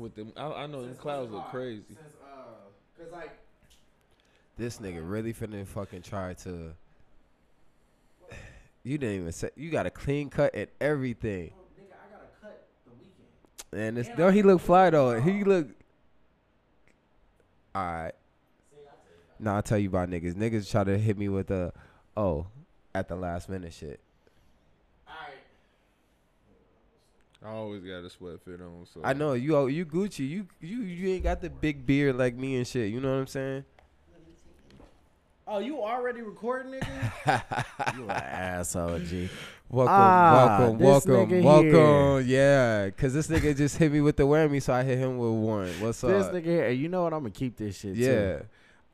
With them, I, I know them clouds look crazy. Since, uh, cause like This nigga really finna fucking try to. You didn't even say you got a clean cut and everything. nigga, I got a cut the weekend. And it's no, he look fly though. He look. All right. Nah, I'll tell you about niggas. Niggas try to hit me with a, oh, at the last minute shit. I always got a sweat fit on. So I know you. You Gucci. You you you ain't got the big beard like me and shit. You know what I'm saying? Oh, you already recording, nigga? you an asshole, G. Welcome, Ah, welcome, this welcome, nigga welcome. Yeah, cause this nigga just hit me with the whammy, so I hit him with one. What's This up? This nigga here, and you know what? I'm gonna keep this shit. yeah, too.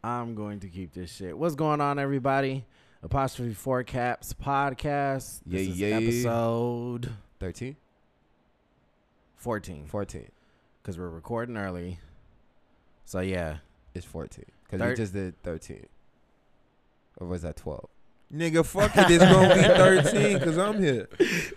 I'm going to keep this shit. What's going on, everybody? Apostrophe Four Caps podcast. This Yeah, is yeah. episode 13, 14 14. because we're recording early. So yeah, It's 14. Cause Thir- you just did 13. Or was that 12? Nigga, fuck it. It's gonna be thirteen because I'm here.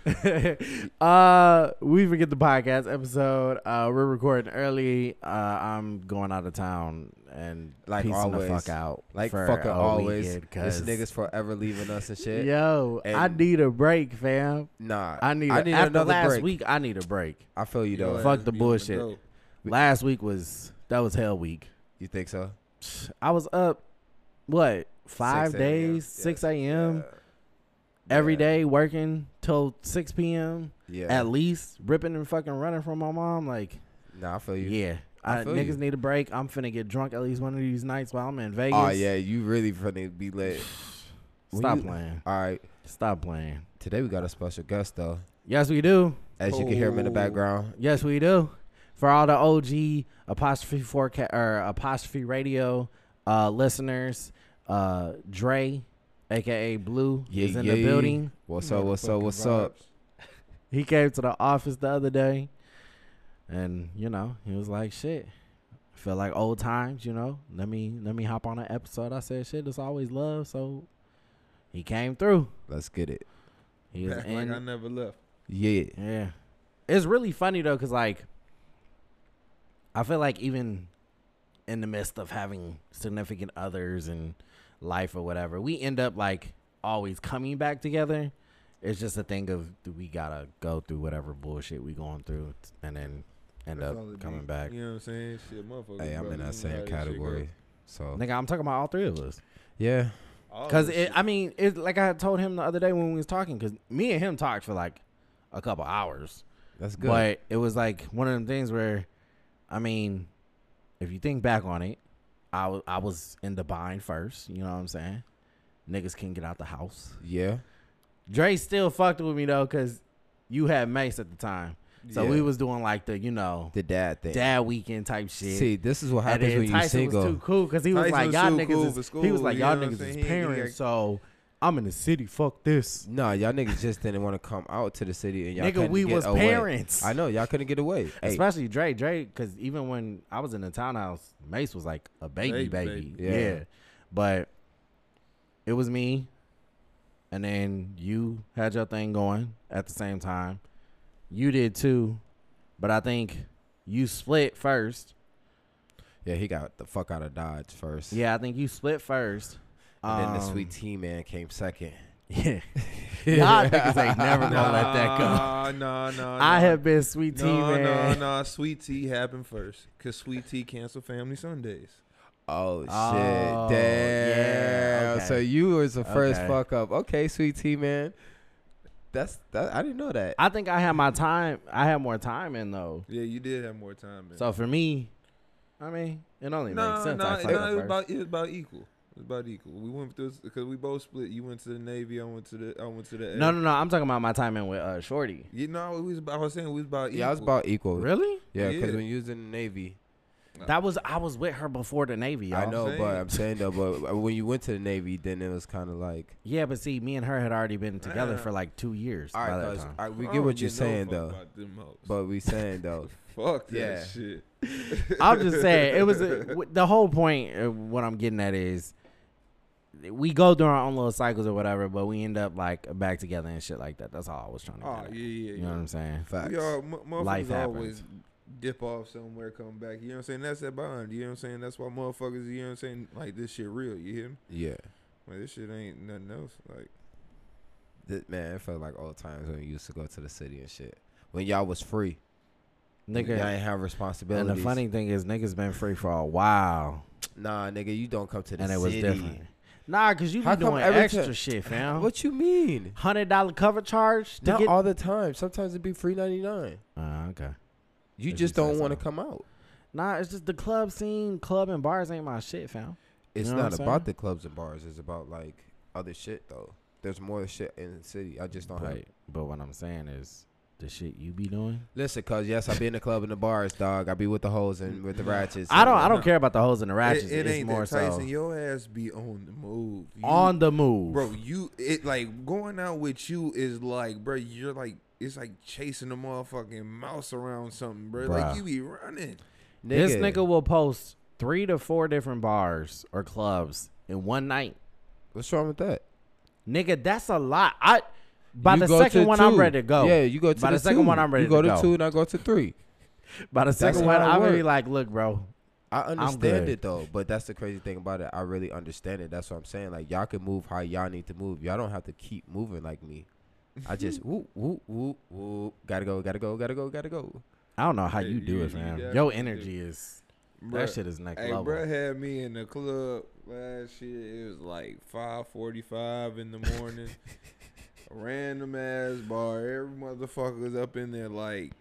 uh, we forget the podcast episode. Uh, we're recording early. Uh, I'm going out of town and Like piecing always. the fuck out. Like for fucking a always. weekend, This 'cause- nigga's forever leaving us and shit. Yo, I need a break, fam. Nah, I need. I a- need after another last break. week, I need a break. I feel you though. Your Fuck the bullshit. Last week was that was hell week. You think so? I was up, what five 6 days, six a.m. every day working till six p.m. Yeah. at least, ripping and fucking running from my mom. Like, Nah, I feel you. yeah, I I, niggas you. need a break. I'm finna get drunk at least one of these nights while I'm in Vegas. Oh yeah, you really finna be lit. Stop you- playing. All right. Stop playing. Today we got a special guest though. Yes, we do. As you can hear him in the Oh. background. Yes, we do. For all the OG apostrophe four or apostrophe radio uh, listeners, uh, Dre, aka Blue, Yeah, is in yeah. the building. What's up? What's up? Motherfucking What's up? He came to the office the other day, and you know he was like, "Shit, feel like old times." You know, let me let me hop on an episode. I said, "Shit, it's always love." So he came through. Let's get it. He was Back in. like I never left. Yeah. Yeah. It's really funny though, cause like I feel like even in the midst of having significant others and life or whatever, we end up like always coming back together. It's just a thing of do we gotta go through whatever bullshit we going through and then end That's up coming be. back. You know what I'm saying? Shit, motherfucker. Hey, I'm bro, in that same how this shit category. So Nigga, I'm talking about all three of us. yeah. Cause it. I mean, it's like I told him the other day when we was talking, cause me and him talked for like a couple hours. That's good. But it was like one of them things where, I mean, if you think back on it, I I was in the bind first. You know what I'm saying? Niggas can't get out the house. yeah. Dre still fucked with me though, cause you had Mace at the time, so Yeah. we was doing like the you know the dad thing. dad weekend type shit. See, this is what happens when you Tyson was single. too cool because he was Tyson like was y'all niggas cool is, he was like y'all know what I'm niggas is He ain't get- parents, so I'm in the city. Fuck this, No, y'all niggas just didn't want to come out to the city and y'all nigga. couldn't We get was away. parents. I know y'all couldn't get away. Hey, Especially Dre, Dre, because even when I was in the townhouse, Mace was like a baby, Baby, baby. baby. Yeah. Yeah. But it was me, and then you had your thing going at the same time. You did too, but I think you split first. yeah, he got the fuck out of Dodge first. Yeah, I think you split first. And then the Um, sweet tea man came second. Yeah. Y'all niggas ain't never gonna let that go. Nah, nah, nah. I nah. have been sweet tea no, man. No, no, no, Sweet Tea happened first. Because Sweet Tea canceled Family Sundays. Oh shit! Oh, Damn. yeah, okay. So you was the first Okay. fuck up. Okay, sweet tea man. That's that. I didn't know that. I think I had my time. I had more time in though. Yeah, you did have more time. Man. So for me, I mean, it only no, makes sense. no, I no, fucked up it was first. about it was about equal. It was about equal. We went through because we both split. You went to the Navy. I went to the. I went to the. no, no, no. I'm talking about my time in with uh, Shorty. You know, we was about, I was saying we was about. yeah, I was equal. about equal. Really? Yeah, because Yeah. when you was in the Navy, That was I was with her before the Navy. I y'all. know, saying. but I'm saying though, but when you went to the Navy, then it was kind of like, Yeah, but see, me and her had already been together for like two years. all by right, that cuz, time. all right, we get what you're give saying fuck though, about them hoes. but we saying though, fuck that Yeah. shit. I'm just saying it was a, w- the whole point. Of what I'm getting at is we go through our own little cycles or whatever, but we end up like back together and shit like that. That's all I was trying to. Oh get yeah, at. yeah, You know what. I'm saying? facts. We all, m- motherfuckers Life always dip off somewhere, come back. You know what I'm saying? That's that bond. You know what I'm saying? That's why motherfuckers. You know what I'm saying? Like this shit real. You hear me? Yeah. Like this shit ain't nothing else. Like This, man, it felt like old times when we used to go to the city and shit. When y'all was free. Nigga, Y'all ain't have responsibility. and the funny thing is, niggas been free for a while, Nah, nigga, you don't come to the and it city. was different. Nah, cause you How be doing extra shit, fam. What you mean? Hundred dollar cover charge to Not get? all the time. Sometimes it be free ninety nine. Uh, okay. You If just you don't want to so. come out. Nah, it's just the club scene, club and bars ain't my shit, fam. It's know not about the clubs and bars. It's about like other shit though. There's more shit in the city. I just don't have. But, but what I'm saying is, the shit you be doing. Listen, cause yes, I be in the club and the bars, dog. I be with the hoes and with the ratchets. I don't. I don't care about the hoes and the ratchets. it, it it's ain't more that Tyson. so Your ass be on the move. You- on the move, bro. You it like going out with you is like, bro. You're like it's like chasing a motherfucking mouse around something, bro. Bruh. Like you be running. Nigga. This nigga will post three to four different bars or clubs in one night. What's wrong with that? Nigga, that's a lot. I by You the go second to one, I'm ready to go. Yeah, you go to By the, the second two. one, I'm ready to go. You go to to go. two and I go to three. By the second one, I'm gonna be like, look, bro. I understand it though, but that's the crazy thing about it. I really understand it. That's what I'm saying. Like y'all can move how y'all need to move. Y'all don't have to keep moving like me. I just whoop whoop whoop whoop. Gotta go. Gotta go. Gotta go. Gotta go. I don't know how Yeah, you do you- it, you fam. definitely Your do. energy is Bruh. that shit is next Hey, level. bro had me in the club last year. It was like five forty-five in the morning. A Random ass bar. Every motherfucker was up in there like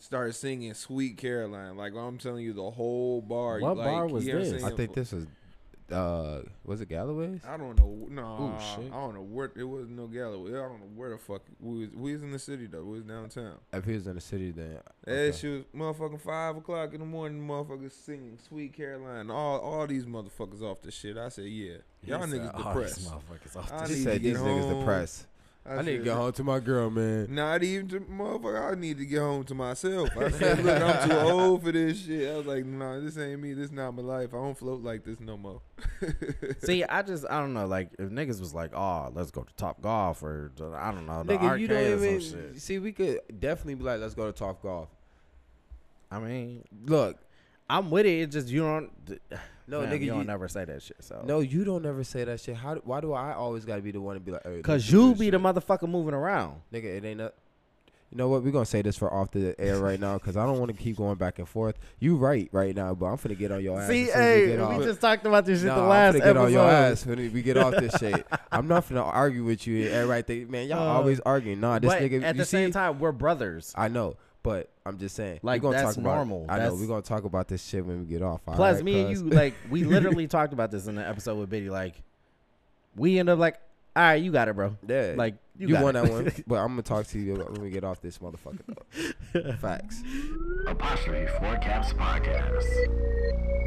started singing "Sweet Caroline." Like I'm telling you, the whole bar. What like, bar was you know what I'm this? I think this was uh was it Galloway's? I don't know. No, Ooh, shit. I don't know where it was. No Galloway. I don't know where the fuck we was. We was in the city though. We was downtown. If he was in the city, then That okay. shit was motherfucking five o'clock in the morning. Motherfuckers singing "Sweet Caroline." All all these motherfuckers off the shit. I said, yeah, y'all said, niggas "Oh, depressed. these motherfuckers off I the She need said these get niggas home. depressed. I, need to said, get home to my girl, man. Not even to motherfucker. I need to get home to myself. I said, look, I'm too old for this shit. I was like, nah, this ain't me. This not my life. I don't float like this no more. See, I just I don't know. Like if niggas was like, oh, let's go to Top Golf or I don't know, the Nigga, arcade you don't or some shit. see. We could definitely be like, let's go to Top Golf. I mean, Look, I'm with it. It's just you don't. no, fam, nigga, you you, don't never say that shit. So no, you don't never say that shit. How? Why do I always gotta be the one to be like, hey, cause you be the shit? motherfucker moving around. nigga? It ain't a. You know what? We're gonna say this for off the air right now because I don't want to keep going back and forth. You right right now, but I'm finna get on your ass. See, as we hey, we just talked about this shit Nah, the I'm last finna get on your ass when we get off this shit. I'm not finna argue with you. Everybody think, man, y'all Uh, always arguing. Nah, this but nigga. at you the see, same time, we're brothers. I know, but I'm just saying. Like, we gonna that's talk about, normal. I know. That's- We're gonna talk about this shit when we get off. Plus, alright, me and you, like, we literally talked about this in the episode with Biddy. Like, we end up like, all right, you got it, bro. Yeah, Like, you, you, got won it. that one. But I'm gonna talk to you when we get off this motherfucker. Though. Facts. Apostrophe 4 Caps Podcast.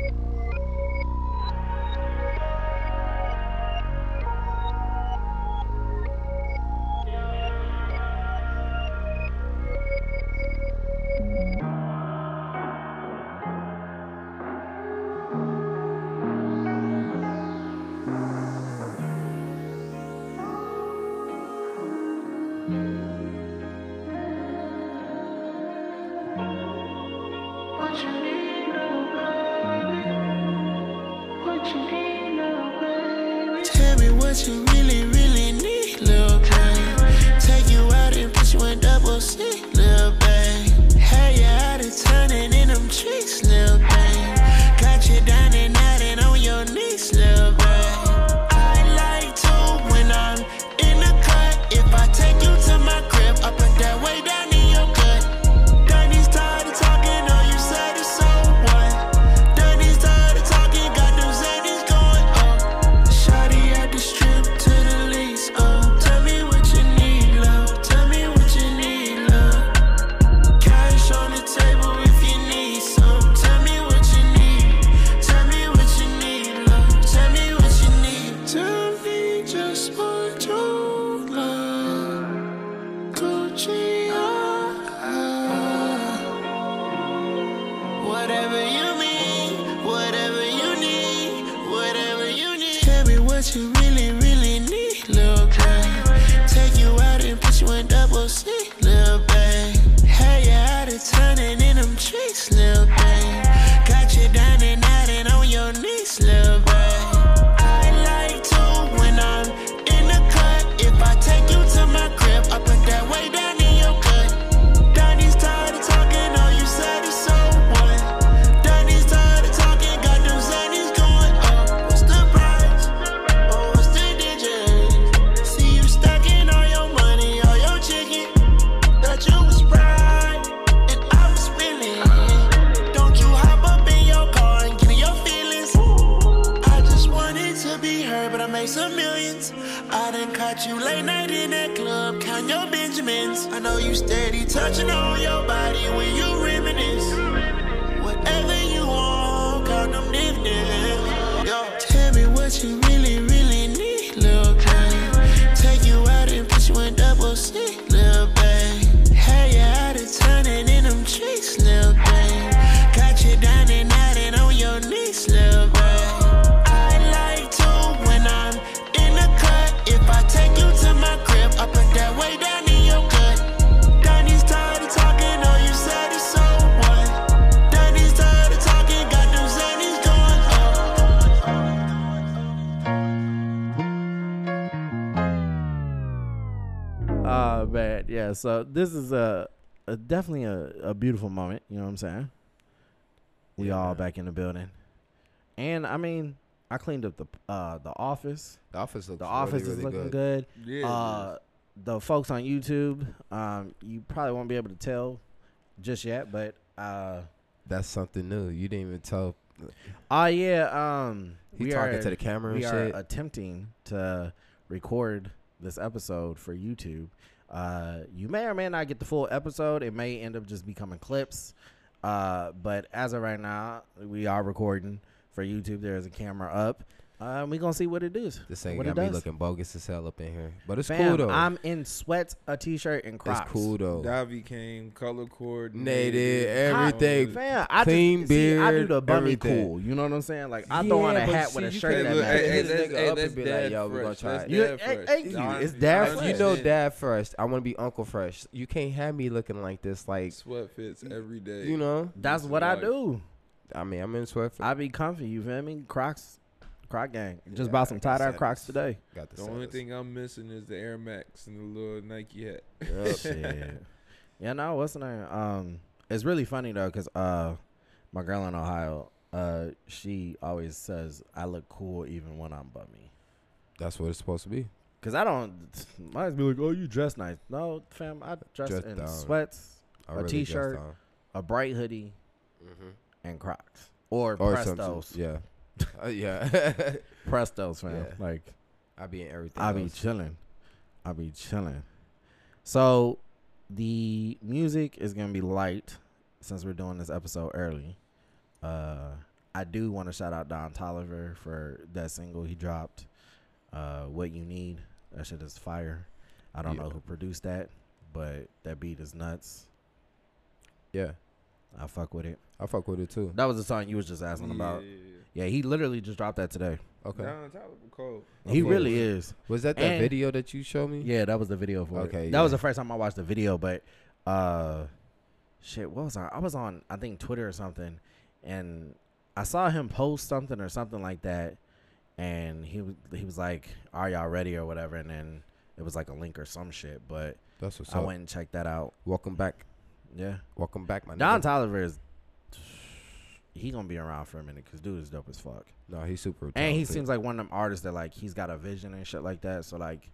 Yeah. So this is a, a definitely a, a beautiful moment. You know what I'm saying? We Yeah, all man. back in the building, and I mean, I cleaned up the uh the office. The office looks The really, office really is looking good. good. Yeah. Uh, the folks on YouTube, um, you probably won't be able to tell just yet, but uh, That's something new. You didn't even tell. oh yeah, um, He we talking are to the camera we and are shit. attempting to record this episode for YouTube. Uh, you may or may not get the full episode. It may end up just becoming clips. Uh, but as of right now, we are recording for YouTube. There is a camera up. Uh, we gonna see what it does. this ain't what got it me does. looking bogus as hell up in here, but it's Fam, cool though. I'm in sweats, a t-shirt, and Crocs. it's cool though. Davi came color coordinated. Native, I- everything. Fam, I Clean just, see, I do beard, the bummy everything. cool. You know what I'm saying? Like I throw on a but hat with a shirt can't that look- matches. hey, hey, hit that's, hey, up and be like, dad yo, we gonna fresh. try That's it. You- dad hey, fresh. thank you. Davi- It's dad fresh. You know, dad first. I want to be uncle fresh. You can't have me looking like this. Like, Sweat fits every day. you know. That's what I do. I mean, I'm in sweat. I be comfy. You feel me? Crocs, Croc gang. Just Yeah, bought some tie dye. Crocs today. Got the, The only thing I'm missing is the Air Max and the little Nike hat. Yup. Shit. Yeah, no, what's the name? Um, it's really funny though, cause uh, my girl in Ohio, uh, she always says I look cool even when I'm bummy. That's what it's supposed to be. Cause I don't. Might be like, oh, you dress nice. No, fam, I dress Dress in down. sweats, I a really t-shirt, a bright hoodie, Mhm. and Crocs or, Or Prestos. something. Yeah. Uh, yeah. Prestos, fam. Yeah. Like I be in everything. I be chilling. I be chilling. So the music is gonna be light since we're doing this episode early. Uh, I do want to shout out Don Toliver for that single he dropped. Uh, what you need. That shit is fire. I don't know who produced that, but that beat is nuts. Yeah. I fuck with it. I fuck with it too. That was the song you was just asking about. Yeah, he literally just dropped that today. Okay. Don Toliver cold. He Okay. really is. Was that that And- video that you showed me? Yeah, that was the video for Okay, it. That was yeah. the first time I watched the video, but uh shit, what was I? I was on I think Twitter or something and I saw him post something or something like that and he was he was like, "Are y'all ready or whatever?" and then it was like a link or some shit, but That's what's I up. went and checked that out. Welcome back. Yeah. Welcome back, my Don nigga. Toliver is he to be around for a minute cuz dude is dope as fuck. No, he's super. And he seems like one of them artists that like he's got a vision and shit like that. So like,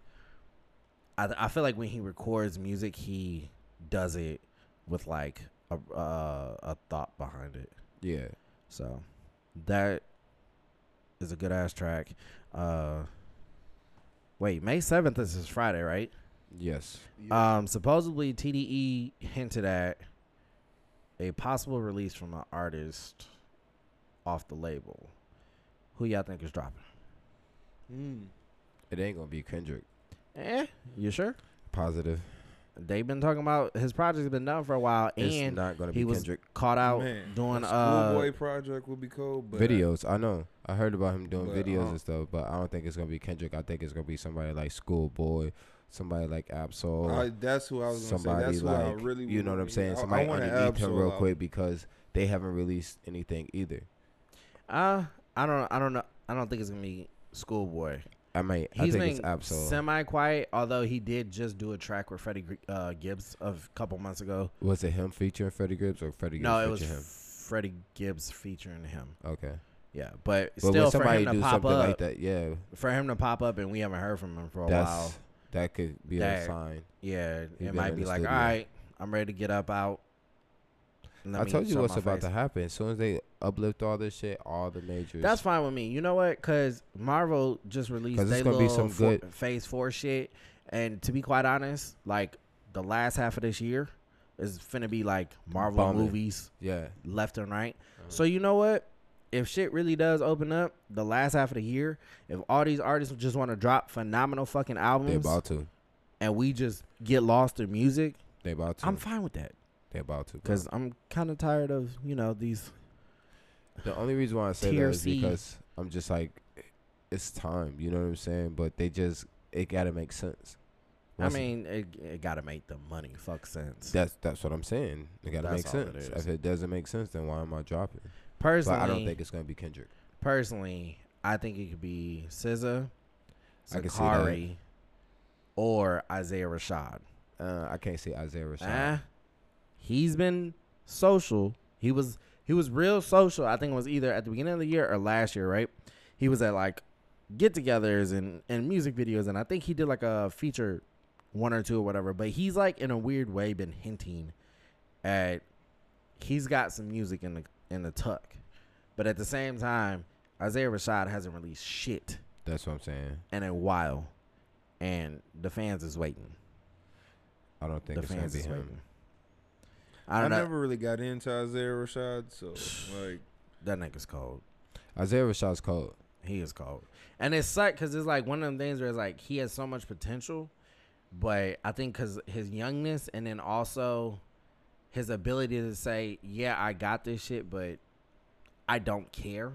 I I feel like when he records music, he does it with like a uh, a thought behind it. Yeah. So that is a good ass track. Uh, wait, May seventh is his Friday, right? Yes. Um, supposedly TDE hinted at a possible release from an artist off the label. Who y'all think is dropping? Mm. It ain't gonna be Kendrick. Eh, you sure? Positive. They've been talking about his project's been done for a while, It's and not gonna he be was Kendrick. caught out Man, doing a uh Schoolboy project will be cold, but videos. I know. I heard about him doing But, videos uh, and stuff, but I don't think it's gonna be Kendrick. I think it's gonna be somebody like Schoolboy, somebody like Ab-Soul. I, that's who I was gonna say. somebody That's who I like really you know what I'm saying. I- I Somebody want an underneath him real quick because they haven't released anything either. Uh I don't I don't know I don't think it's gonna be Schoolboy. I might. I He's think been semi quiet, although he did just do a track with Freddie uh, Gibbs a couple months ago. was it him featuring Freddie Gibbs or Freddie Gibbs no, it was him? Freddie Gibbs featuring him. Okay. Yeah, but, But still for somebody him to do pop something up, like that, yeah, for him to pop up, and we haven't heard from him for a that's while. that could be That- a sign. Yeah, it might be like, all right, I'm ready to get up out. I me told you what's about face. to happen. As soon as they uplift all this shit, all the majors. That's fine with me. You know what? Because Marvel just released their gonna be some four- good- Phase Four shit, And to be quite honest, like the last half of this year is finna be like Marvel Bombing. movies Yeah. left and right. Uh-huh. So you know what? If shit really does open up the last half of the year, if all these artists just want to drop phenomenal fucking albums, They about to. and we just get lost in music, They about to. I'm fine with that about to. because I'm kind of tired of you know these. The only reason why I say that is because I'm just like, it's time. You know what I'm saying? But they just it gotta make sense. I mean, it, it gotta make the money fuck sense. that's that's what I'm saying. It gotta That's make all it sense. If it doesn't make sense, then why am I dropping? Personally, But I don't think it's gonna be Kendrick. personally, I think it could be SZA, I can see that. Zacari, or Isaiah Rashad. Uh, I can't see Isaiah Rashad. Ah, he's been social. He was he was real social. I think it was either at the beginning of the year or last year, right? He was at like get-togethers and and music videos, and I think he did like a feature, one or two or whatever. But he's like in a weird way been hinting at he's got some music in the in the tuck, but at the same time, Isaiah Rashad hasn't released shit That's what I'm saying. in a while, and the fans is waiting. I don't think The it's gonna fans be him. waiting. I I, don't know. never really got into Isaiah Rashad, so like That nigga's cold. Isaiah Rashad's cold. He is cold. And it's suck because it's like one of them things where it's like he has so much potential, but I think because his youngness and then also his ability to say, "Yeah, I got this shit, but I don't care,"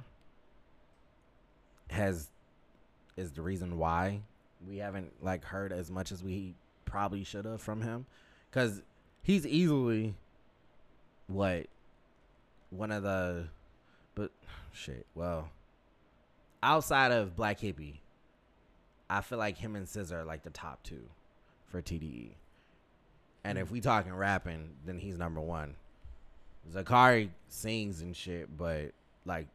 has is the reason why we haven't like heard as much as we probably should have from him, because he's easily what one of the, but shit. Well, outside of Black Hippy, I feel like him and SZA are like the top two for TDE. And if hmm. we talking rapping, then he's number one. Zacari sings and shit, but like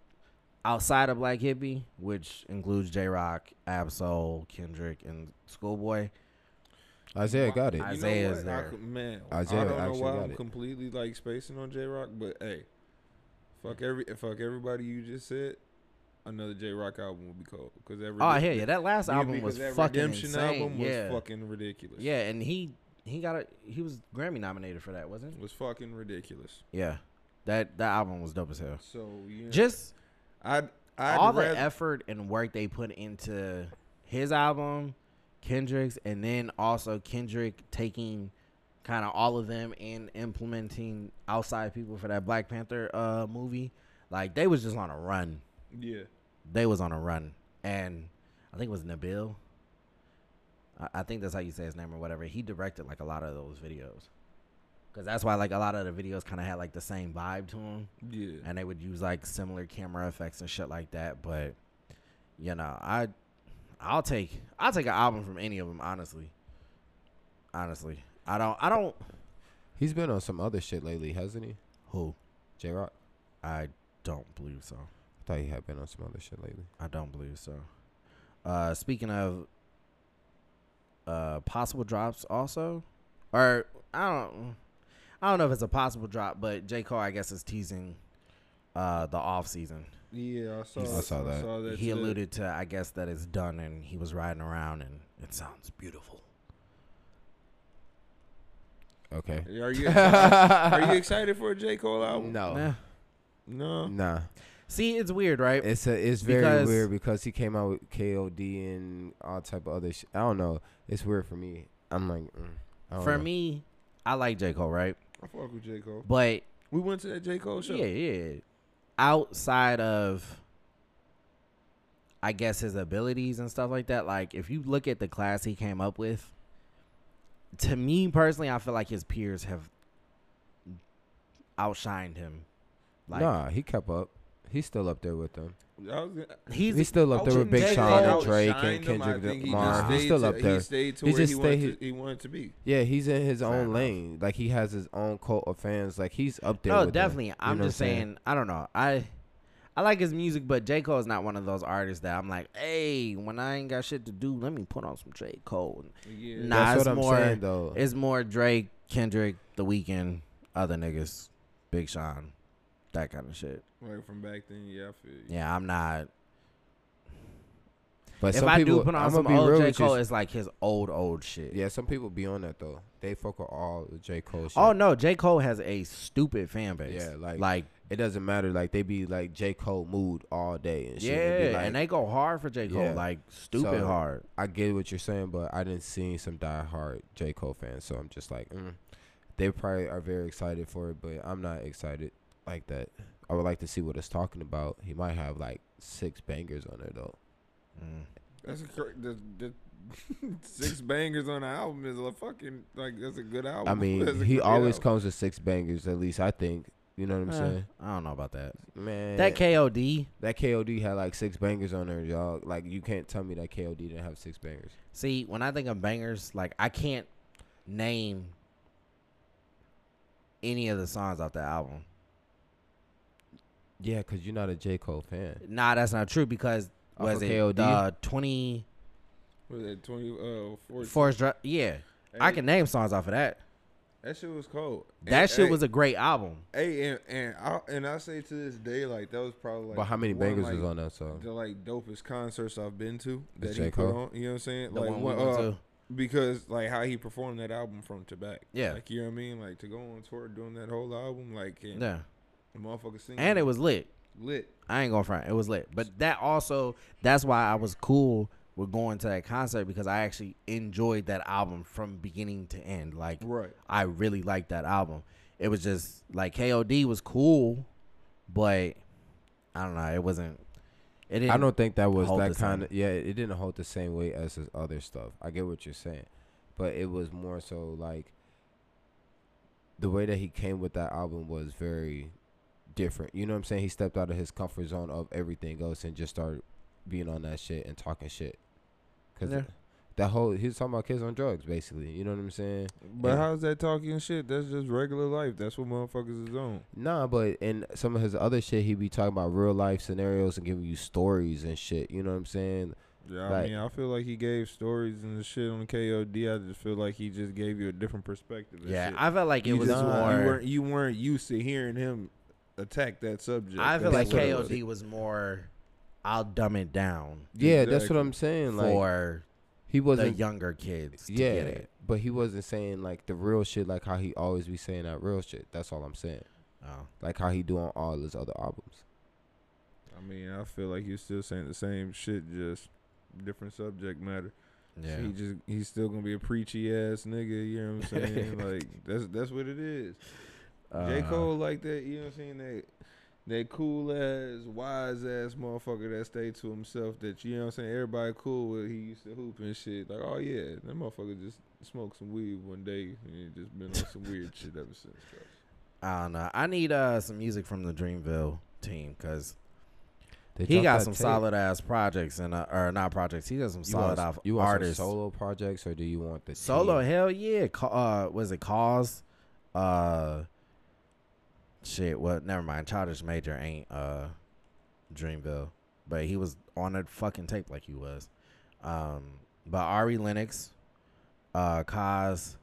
outside of Black Hippy, which includes Jay Rock, Ab-Soul, Kendrick, and Schoolboy, Isaiah got it. I- you Isaiah know is what? I man, Isaiah I don't know actually why got I'm it. completely like spacing on Jay Rock, but hey, fuck every fuck everybody you just said. Another Jay Rock album would be cold because every oh hell yeah, that last album was because that fucking Redemption insane. album yeah, was fucking ridiculous. yeah, and he he got a he was Grammy nominated for that, wasn't? it was fucking ridiculous. Yeah, that that album was dope as hell. So yeah, Just I'd, I'd all the effort and work they put into his album, Kendrick's, and then also Kendrick taking kind of all of them and implementing outside people for that Black Panther uh movie. Like they was just on a run. yeah. They was on a run, and I think it was Nabil. I, I think that's how you say his name or whatever. He directed like a lot of those videos. Cause that's why like a lot of the videos kind of had like the same vibe to them Yeah. and they would use like similar camera effects and shit like that. But you know, I I'll take I'll take an album from any of them. Honestly, honestly, I don't I don't He's been on some other shit lately, hasn't he? who Jay Rock. I don't believe so. I thought he had been on some other shit lately. I don't believe so. Uh, speaking of uh possible drops, also, or I don't I don't know if it's a possible drop, but J Cole I guess is teasing uh the off season. Yeah, I saw. I saw that. he too. alluded to I guess that it's done and he was riding around and it sounds beautiful. Okay. Are you excited, are you excited for a J Cole album? No. Nah. No. Nah. See, it's weird, right? It's a it's very Because- weird because he came out with KOD and all type of other shit. I don't know. It's weird for me. I'm like, mm, I don't For know. me, I like J Cole, right? I fuck with J Cole. But We went to that J Cole show. yeah, yeah. Outside of, I guess his abilities and stuff like that. Like if you look at the class he came up with, to me personally, I feel like his peers have outshined him. Like nah, he kept up. He's still up there with them. I was he's He's still up there with Big wouldn't Sean and Drake and Kendrick think he Lamar. just He's still to- up there. He stayed to He where just he wanted, stayed- to, he wanted to be. Yeah, he's in his Fair own enough. lane. Like he has his own cult of fans. Like he's up there. No, with them. definitely. You I'm know what just saying, I don't know. I I like his music, but J. Cole is not one of those artists that I'm like, hey, when I ain't got shit to do, let me put on some J. Cole. Yeah. Nah, That's it's what I'm more- saying though. It's more Drake, Kendrick, The Weeknd, other niggas, Big Sean, that kind of shit. Like from back then, yeah, I feel you. Yeah, I'm not. But if some I people, do put on I'ma some be old real J with you, Cole, it's like his old old shit. Yeah, some people be on that though. They fuck with all the J Cole shit. Oh no, J Cole has a stupid fan base. Yeah, like- like it doesn't matter. Like they be like J Cole mood all day and shit. yeah, It be like, and they go hard for J Cole, Yeah. like stupid So, hard. I get what you're saying, but I didn't see some diehard J Cole fans, so I'm just like, mm. they probably are very excited for it, but I'm not excited like that. I would like to see what it's talking about. He might have like six bangers on there though. Mm. That's a cra- the, the six bangers on the album is a fucking like that's a good album. I mean, he always album. comes with six bangers at least. I think. You know what I'm Eh, saying? I don't know about that. Man, That KOD. that KOD had like six bangers on there, y'all. Like you can't tell me that KOD didn't have six bangers. See, when I think of bangers, like I can't name any of the songs off the album. Yeah, cause you're not a J Cole fan. Nah, that's not true because Off was of it KOD? the twenty Was that twenty uh 14? Forest Drive? Yeah, I can name songs off of that. That shit was cold. That And- shit hey, was a great album. Hey, and and I and I say to this day, like that was probably like. but how many one, bangers like, was on that song? The like dopest concerts I've been to that With he J. put Cole? on. You know what I'm saying? The like one we went uh, to. because like how he performed that album from to back. Yeah. Like you know what I mean? Like to go on tour doing that whole album, like and Yeah, the motherfucker singing. and it was lit. lit. I ain't gonna front. It was lit. But that also that's why I was cool with going to that concert because I actually enjoyed that album from beginning to end. Like Right. I really liked that album. It was just like KOD was cool, but I don't know, it wasn't it didn't I don't think that was that kind of. Yeah, it didn't hold the same weight as his other stuff. I get what you're saying, but it was more so like the way that he came with that album was very different. You know what I'm saying? He stepped out of his comfort zone of everything else and just started being on that shit and talking shit. Cause Yeah. that whole he was talking about kids on drugs, basically. You know what I'm saying? But Yeah. how's that talking shit? That's just regular life. That's what motherfuckers is on. Nah, but in some of his other shit, he be talking about real life scenarios and giving you stories and shit. You know what I'm saying? Yeah, I Like- mean, I feel like he gave stories and the shit on KOD. I just feel like he just gave you a different perspective. Yeah, shit. I felt like it you was just, more You weren't, you weren't used to hearing him attack that subject. I feel That's like what it was. KOD was more I'll dumb it down Yeah, that's Exactly. what I'm saying. Like for he the wasn't. younger kids to yeah, get it. but he wasn't saying like the real shit, like how he always be saying that real shit. That's all I'm saying. Oh. Like how he do on all his other albums. I mean, I feel like he's still saying the same shit, just different subject matter. Yeah. He just he's still gonna be a preachy ass nigga. You know what I'm saying? like that's that's what it is. J Uh, Cole like that. You know what I'm saying? That that cool ass, wise ass motherfucker that stayed to himself. That you know what I'm saying? Everybody cool with. He used to hoop and shit. Like oh yeah, that motherfucker just smoked some weed one day and he just been on some weird shit ever since. bro. I don't know. I need uh some music from the Dreamville team because he got some tape. solid ass projects and uh, or not projects. He got some You solid want, off you want some artists. solo projects or do you want the Solo, team? hell yeah. Uh, was it cause? Uh, shit. Well, never mind. Childish Major ain't uh, Dreamville, but he was on a fucking tape like he was. Um, but Ari Lennox, uh, cause,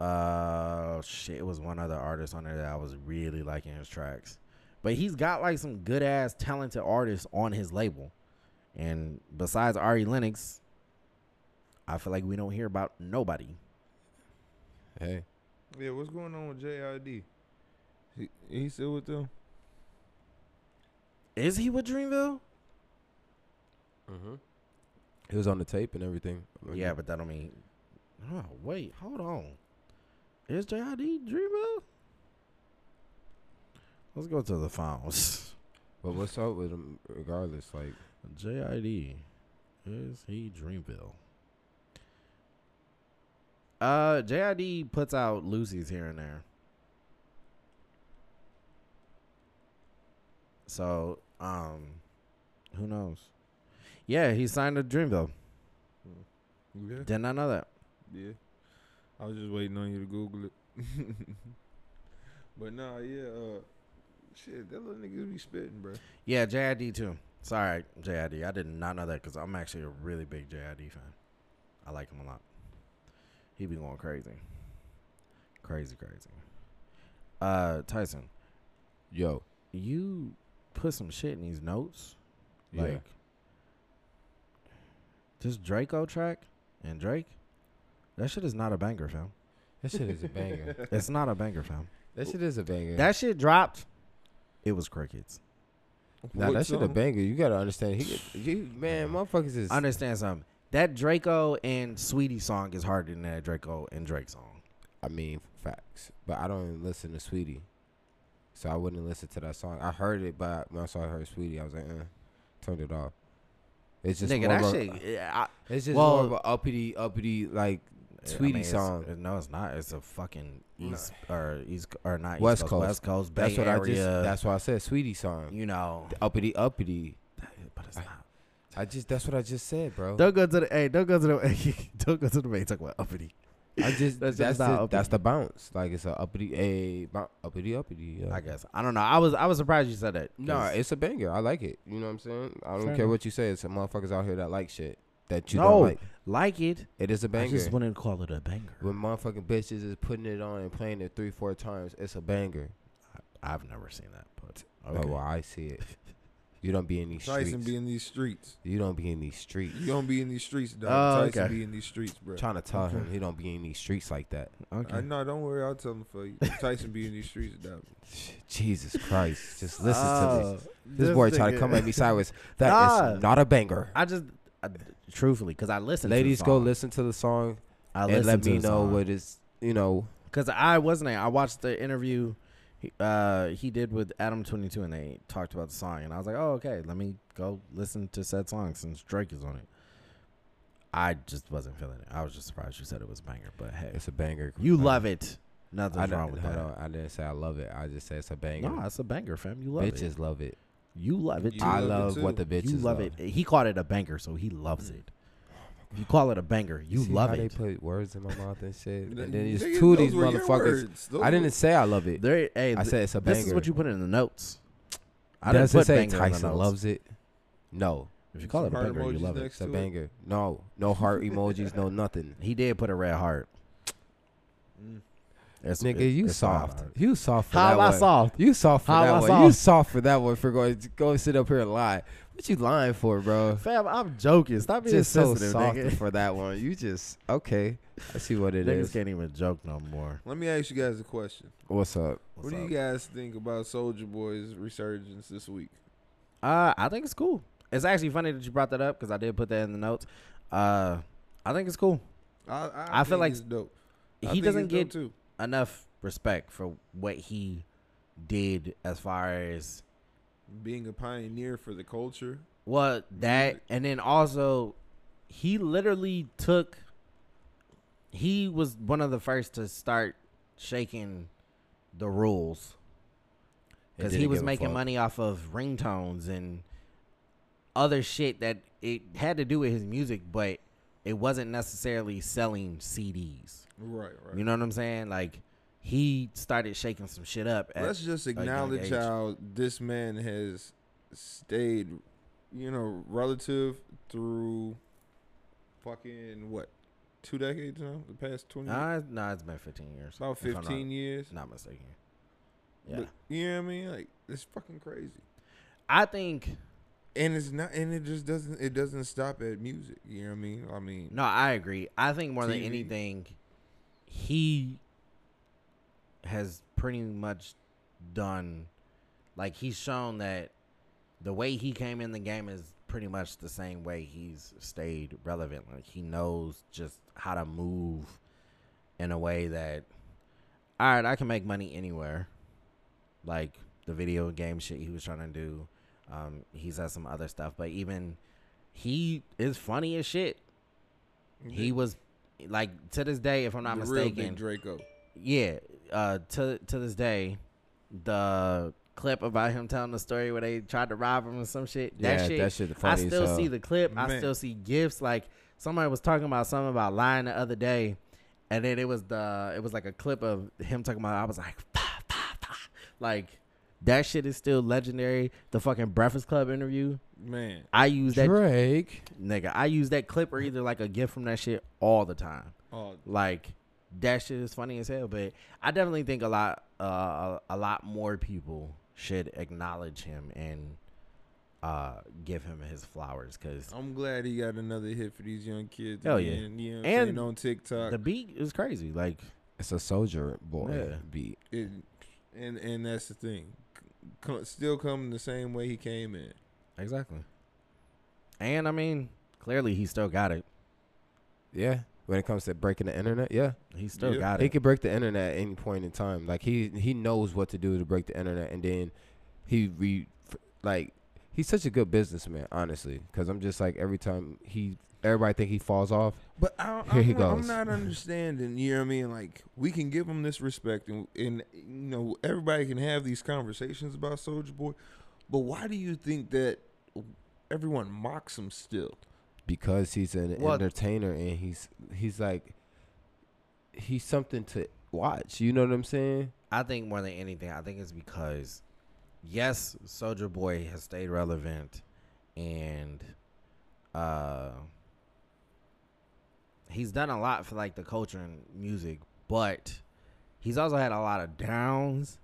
uh, shit. It was one other artist on there that I was really liking his tracks. But he's got like some good ass talented artists on his label, and besides Ari Lennox, I feel like we don't hear about nobody. Hey, Yeah, what's going on with JID? He he still with them? Is he with Dreamville? mm-hmm. he was on the tape and everything. Yeah, but that don't mean. Oh wait, hold on. Is JID Dreamville? Let's go to the phones. but what's up with him? Regardless, like JID, is he Dreamville? Uh, JID puts out Lucy's here and there. So, um, who knows? Yeah, he signed a Dreamville. Yeah, Did not know that. yeah. I was just waiting on you to Google it. but nah, yeah. Uh, shit, that little nigga be spitting, bro. Yeah, JID too. Sorry, JID. I did not know that because I'm actually a really big JID fan. I like him a lot. He be going crazy, crazy, crazy. Uh, Tyson, yo, you put some shit in these notes. Yeah. Like, This Draco track and Drake, that shit is not a banger, fam. That shit is a banger. It's not a banger, fam. That shit is a banger. That shit dropped. It was crickets. nah, What that shit a banger. You gotta understand. He, get- you, man, motherfuckers is. Understand something? That Draco and Saweetie song is harder than that Draco and Drake song. I mean, facts. But I don't even listen to Saweetie, so I wouldn't listen to that song. I heard it, but when I saw I heard Saweetie, I was like, eh, turned it off. It's just Nigga, more that of a- shit. yeah, I, It's just well- more of a uppity, uppity like I Saweetie mean, song. it- no, it's not. It's a fucking east or east or not West east coast, Coast. West Coast, Bay That's what Area. I just. That's why I said Saweetie song. you know, Uppity, uppity. but it's not. I just. That's what I just said, bro. Don't go to the hey. Don't go to the don't go to the main. Talk about uppity. I just. That's that's just not the, that's the bounce. Like it's a uppity, a bou- uppity, uppity. Yeah. I guess I don't know. I was I was surprised you said that. No, 'cause- it's a banger. I like it. You know what I'm saying? I don't Fair care enough. what you say. It's some motherfuckers out here that like shit that you no, don't like. like it. It is a banger. I just wanted to call it a banger. when motherfucking bitches is putting it on and playing it three, four times, it's a banger. I've never seen that, but Oh, well, I see it. You don't be in these Tyson streets. be in these streets. you don't be in these streets. You don't be in these streets, dog. Oh, Tyson okay. be in these streets, bro. trying to tell him he don't be in these streets like that. okay. I know. Don't worry. I'll tell him for you. Tyson be in these streets, dog. Jesus Christ. Just listen to Oh, this. This boy try to come at me sideways. That is Nah. not a banger. I just I, truthfully because I listened. Ladies, to the go song. listen to the song I and let me know song. what is, you know, Because I wasn't there. I watched the interview he, uh, he did with Adam 22 and they talked about the song. And I was like, oh, okay, let me go listen to said song since Drake is on it. I just wasn't feeling it. I was just surprised you said it was a banger. But hey, it's a banger. you love it. I, Nothing's don't- wrong with that. on, I didn't say I love it. I just said it's a banger. No, it's a banger, fam. You love bitches it. Bitches love it. You love it. Too. I love love what the bitches you love, it. He called it a banger, so he loves it. If you call it a banger, you See love how it. They put words in my mouth and shit. and then Nigga, two of these those were your motherfuckers. Those I didn't say I love it. There, hey, I th- said it's a banger. this banger. is what you put in the notes. I Does didn't it put say banger in the Tyson notes. loves it? No, If you call it a heart banger, you emojis love it. next it's a to it. banger. No, no heart emojis, no nothing. He did put a red heart. Mm. It's, Nigga, it- you it's a soft. heart. You soft for How that am I one. soft? You soft for How that am I one. soft? You soft for that one for going to go sit up here and lie. What you lying for, bro? Fam, I'm joking. Stop being Just so sensitive, soft nigga. for that one. You just okay. I see what it Niggas is. can't even joke no more. Let me ask you guys a question. What's up? what do you guys think about Soulja Boy's resurgence this week? Uh, I think it's cool. It's actually funny that you brought that up because I did put that in the notes. Uh, I think it's cool. I, I, I feel like it's dope. I he doesn't get too. enough respect for what he did as far as being a pioneer for the culture. Well, that Music. and then also he literally took he was one of the first to start shaking the rules cuz he was making money off of ringtones and other shit that it had to do with his music but it wasn't necessarily selling CDs. Right, right. You know what I'm saying? Like he started shaking some shit up. at- Let's just acknowledge how this man has stayed, you know, relative through fucking what, two decades now? The past twenty, Nah, nah, it's been 15 years. about if I'm not- fifteen years. Not mistaken. Yeah. But, you know what I mean? Like it's fucking crazy. I think And it's not, and it just doesn't. It doesn't stop at music. You know what I mean? I mean, no, I agree. I think more than anything, he has pretty much done like he's shown that the way he came in the game is pretty much the same way he's stayed relevant. Like he knows just how to move in a way that all right, I can make money anywhere. Like the video game shit he was trying to do. Um, he's had some other stuff, but even he is funny as shit. He was like to this day, if I'm not the real mistaken, big Draco. yeah. Uh, to to this day, the clip about him telling the story where they tried to rob him and some shit. That Yeah, shit. that shit I funny as still hell. see the clip. I still see gifs. Like somebody was talking about something about lying the other day, and then it was the it was like a clip of him talking about. I was like, "Bah, bah, bah." like that shit is still legendary. The fucking Breakfast Club interview. Man, I use that Drake. nigga. I use that clip or either like a gift from that shit all the time. oh, Like that shit is funny as hell. But I definitely think a lot, uh, a, a lot more people should acknowledge him and uh give him his flowers because I'm glad he got another hit for these young kids. Hell yeah. again, You know And on TikTok. the beat is crazy. Like It's a Soulja Boy Yeah. beat. It, and and that's the thing. Co- still coming the same way he came in. exactly. And I mean, clearly he still got it. Yeah. When it comes to breaking the internet, yeah. He still Yeah. got it. He could break the internet at any point in time. Like he he knows what to do to break the internet, and then he re like he's such a good businessman, honestly. Because I'm just like every time he everybody think he falls off. But I, Here I'm, he not- I'm not understanding. You know what I mean? Like we can give him this respect, and, and you know everybody can have these conversations about Soulja Boy. But why do you think that everyone mocks him still? Because he's an Well- entertainer and he's he's like he's something to watch. You know what I'm saying? I think more than anything, I think it's because yes, Soulja Boy has stayed relevant and uh he's done a lot for like the culture and music, but he's also had a lot of downs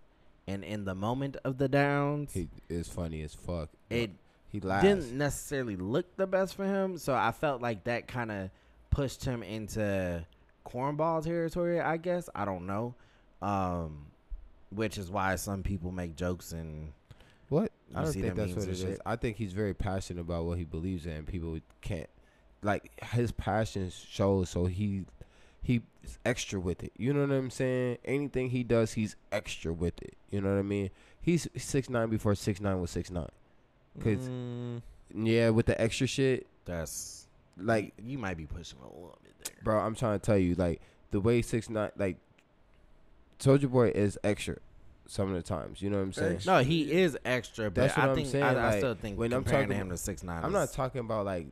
and in the moment of the downs He is funny as fuck. it he laughs. didn't necessarily look the best for him. So I felt like that kind of pushed him into cornball territory, I guess. I don't know. Um, which is why some people make jokes and What? I don't think that's what it is. shit? I think he's very passionate about what he believes in. People can't like his passion shows, so he he's extra with it. You know what I'm saying? Anything he does, he's extra with it. You know what I mean? He's six nine before six nine was six nine. 'Cause- Mm, Yeah, with the extra shit, that's like you might be pushing a little bit there. bro, I'm trying to tell you, like the way six nine, like Soulja Boy is extra some of the times. You know what I'm saying? No, he is extra, but That's what I I'm think saying, I, I still think when I'm comparing talking him to six nine. I'm not talking about like.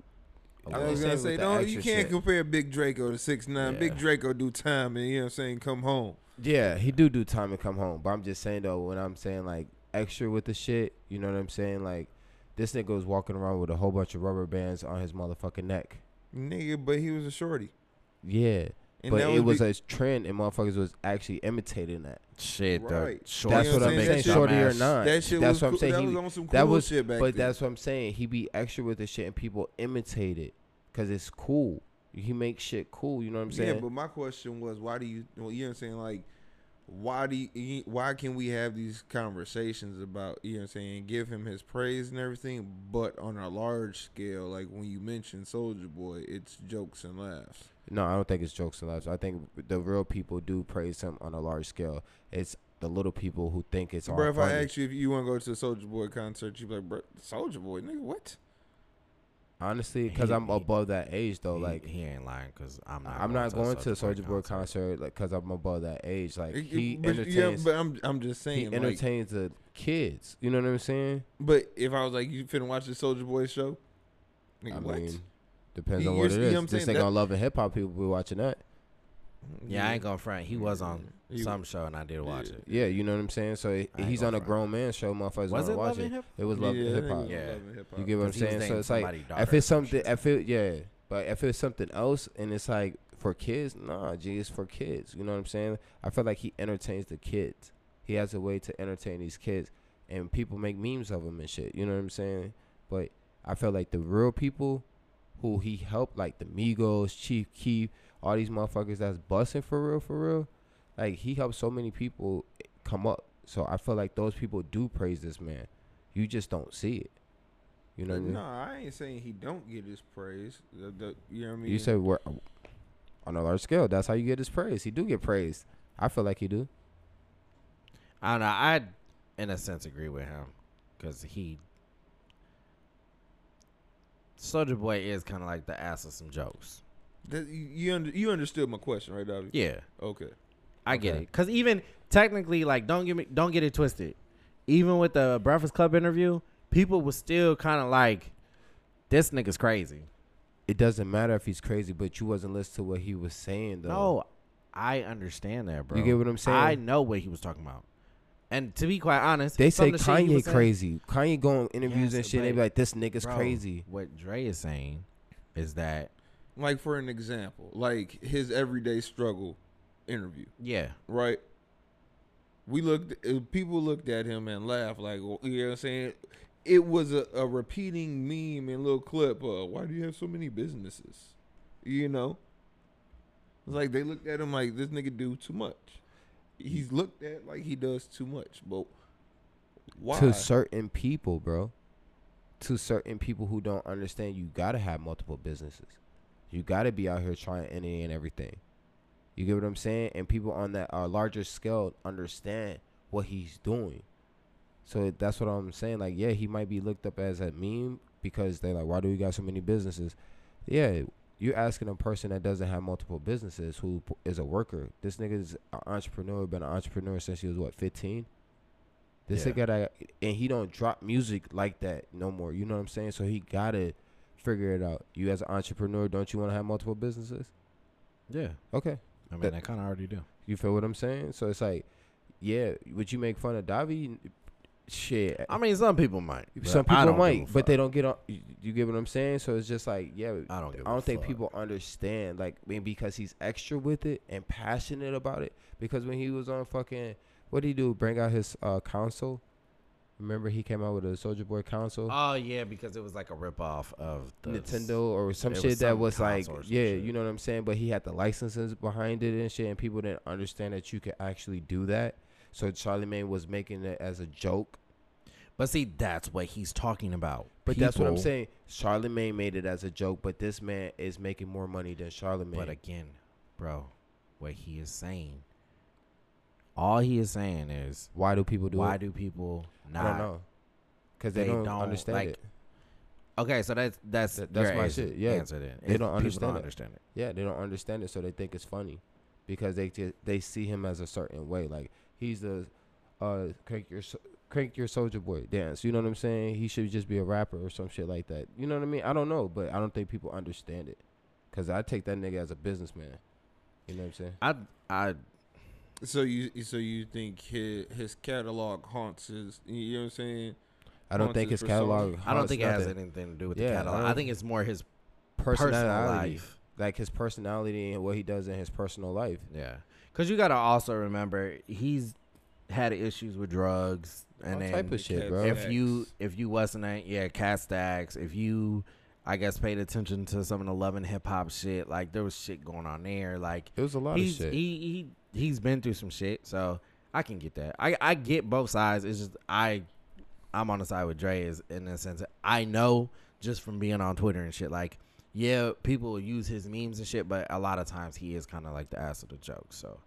I I was gonna say, with don't you can't shit. compare Big Draco to six nine. Yeah. Big Draco do time, and you know what I'm saying, come home. Yeah, he do do time and come home. But I'm just saying though, when I'm saying like extra with the shit, you know what I'm saying? Like this nigga was walking around with a whole bunch of rubber bands on his motherfucking neck. Nigga, but he was a shorty. Yeah, And but it was be- a trend, and motherfuckers was actually imitating that. shit. Right. The short That's You know what what I'm I'm saying. saying? Shorty or not, that shit that's was what I'm cool- saying. That He- was on some cool that was, shit back but then. that's what I'm saying. He be extra with the shit, and people imitate it because it's cool. He makes shit cool. You know what I'm saying? Yeah, but my question was, why do you? Well, you know what I'm saying? Like, why do you, why can we have these conversations about you know what I'm saying? Give him his praise and everything, but on a large scale, like when you mention Soulja Boy, it's jokes and laughs. No, I don't think it's jokes and laughs. I think the real people do praise him on a large scale. It's the little people who think it's Bro, if I ask you if you want to go to a Soulja Boy concert, you'd be like, bro, Soulja Boy, nigga, what? Honestly, because I'm he- above that age though. he, like he ain't lying because I'm not. I'm not going to a Soulja Boy concert. concert like because I'm above that age. Like he but, entertains. Yeah, but I'm I'm just he saying, like, entertains the kids. You know what I'm saying? but if I was like, you finna watch the Soulja Boy show, nigga, I what? mean, depends You- on what it is. it what is. I'm This saying? nigga That- on Love and Hip Hop, people be watching that. Yeah, I ain't gonna front. He mm. was on He- some show and I did watch Yeah. it. Yeah, you know what I'm saying. So he- I ain't he's on a grown man show. Motherfuckers Was gonna it watch Love it. and Hip? It was Love Yeah, hip hop. Yeah. Love and Hip Hop. You get what I'm saying? So it's like if it's something, if it yeah, but if it's something else and it's like for kids, nah, G, it's for kids. You know what I'm saying? I feel like he entertains the kids. He has a way to entertain these kids, and people make memes of him and shit. You know what I'm saying? But I feel like the real people who he helped, like the Migos, Chief Keef, all these motherfuckers that's busting for real, for real. Like he helped so many people come up. So I feel like those people do praise this man. You just don't see it. You know what I mean? no, I ain't saying he don't get his praise. The, the, you know what I mean? You said we're uh, on a large scale. That's how you get his praise. He do get praised. I feel like he do. I don't know. I, in a sense, agree with him because he, Soulja Boy is kind of like the ass of some jokes. that, you you, under, you understood my question, right, Dobby? Yeah, Okay. I get Okay. it. Cause even technically, like, don't get me, don't get it twisted. Even with the Breakfast Club interview, people was still kind of like, "This nigga's crazy." It doesn't matter if he's crazy, but you wasn't listening to what he was saying though. No, I understand that, bro. You get what I'm saying? I know what he was talking about. And to be quite honest, They say some the shit Kanye was saying- crazy. Kanye go on interviews Yes, and shit. They be like, "This nigga's Bro, crazy." What Dre is saying is that Like for an example, like his everyday struggle interview, yeah, right? We looked, uh, people looked at him and laughed, like, you know what I'm saying? it was a, a repeating meme and little clip. Uh, why do you have so many businesses? You know, it's like they looked at him like this nigga do too much. He's looked at like he does too much, but why? to certain people, bro. To certain people who don't understand, you gotta have multiple businesses. You gotta be out here trying any and everything. You get what I'm saying? And people on that uh, larger scale understand what he's doing. So that's what I'm saying. Like, yeah, he might be looked up as a meme because they're like, why do we got so many businesses? Yeah, you're asking a person that doesn't have multiple businesses who is a worker. This nigga's an entrepreneur, been an entrepreneur since he was what 15. This Yeah. nigga that and he don't drop music like that no more. You know what I'm saying? So he gotta figure it out. You as an entrepreneur, don't you want to have multiple businesses? Yeah. Okay, I mean, That- I kind of already do. you feel what I'm saying? So it's like, yeah, would you make fun of Davi? Shit, I mean, some people might. some people might, but they don't get on. You, you get what I'm saying? So it's just like, yeah, I don't. I don't think fuck. people understand, like, I mean, because he's extra with it and passionate about it. Because when he was on fucking, what did he do? Bring out his uh, console. Remember, he came out with a Soulja Boy console, Oh yeah, because it was like a ripoff of the Nintendo or some shit was that some was like, console or some yeah, shit. you know what I'm saying. But he had the licenses behind it and shit, and people didn't understand that you could actually do that. So Charlie Charlemagne was making it as a joke. But see, that's what he's talking about. But that's what I'm People- saying. Charlemagne made it as a joke, but this man is making more money than Charlemagne. But again, bro, what he is saying, all he is saying is, Why do people do it? why it? do people I not? don't know. Because they, don't, understand like, it. Okay, so that's that's That- that's your my answer, shit, yeah. Answer then. They don't people understand Don't it. understand it. Yeah, they don't understand it, so they think it's funny because they ju- they see him as a certain way. Like he's the uh crank your so- crank your Soulja Boy dance. You know what I'm saying? He should just be a rapper or some shit like that. You know what I mean? I don't know, but I don't think people understand it because I take that nigga as a businessman. You know what I'm saying? I I So you so you think his his catalog haunts his? You know what I'm saying? I don't Haunts think his his catalog. I don't haunts think it has nothing. anything to do with the Yeah, I catalog. I, don't- think it's more his personal personality, life. like his personality and what he does in his personal life. Yeah, because you got to also remember he's had issues with drugs and All then type of shit, bro. if you if you wasn't a, yeah cat stacks if you I guess paid attention to some of the loving hip hop shit like there was shit going on there like It was a lot he's of shit. he he he's been through some shit so I can get that I I get both sides it's just I I'm on the side with Dre is in the sense I know just from being on Twitter and shit like yeah people use his memes and shit but a lot of times he is kind of like the ass of the joke so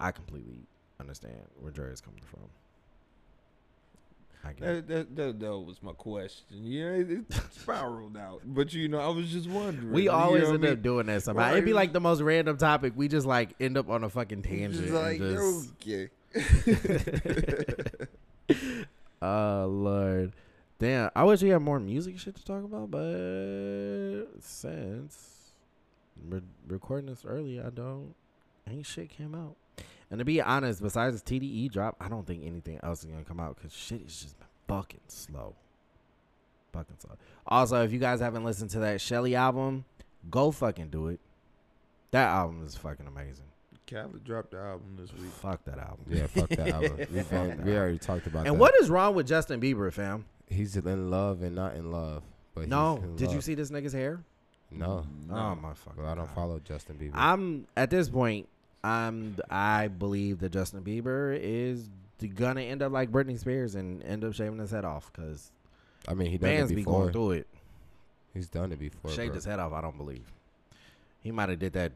I completely understand where Dre is coming from. That, that, that, that was my question. Yeah, it, it spiraled out. But you know, I was just wondering. We always end up mean? doing that somehow. Right. It'd be like the most random topic. We just like end up on a fucking tangent. Just like just, okay. oh Lord, damn! I wish we had more music shit to talk about, but since recording this early, I don't. Ain't shit came out. And to be honest, besides the TDE drop, I don't think anything else is gonna come out because shit is just fucking slow. Fucking slow. Also, if you guys haven't listened to that Shelley album, go fucking do it. That album is fucking amazing. Khaled dropped the album this week. Fuck that album. yeah, fuck that album. We, Fuck that we album. already talked about that. And what is wrong with Justin Bieber, fam? He's in love and not in love. But No, in did you see this nigga's hair? No, Oh my fucking. well, I don't God. follow Justin Bieber. I'm at this point. I'm. I believe that Justin Bieber is gonna end up like Britney Spears and end up shaving his head off because I mean, he bands be going through it. He's done it before. Shaved bro. his head off. I don't believe. He might have did that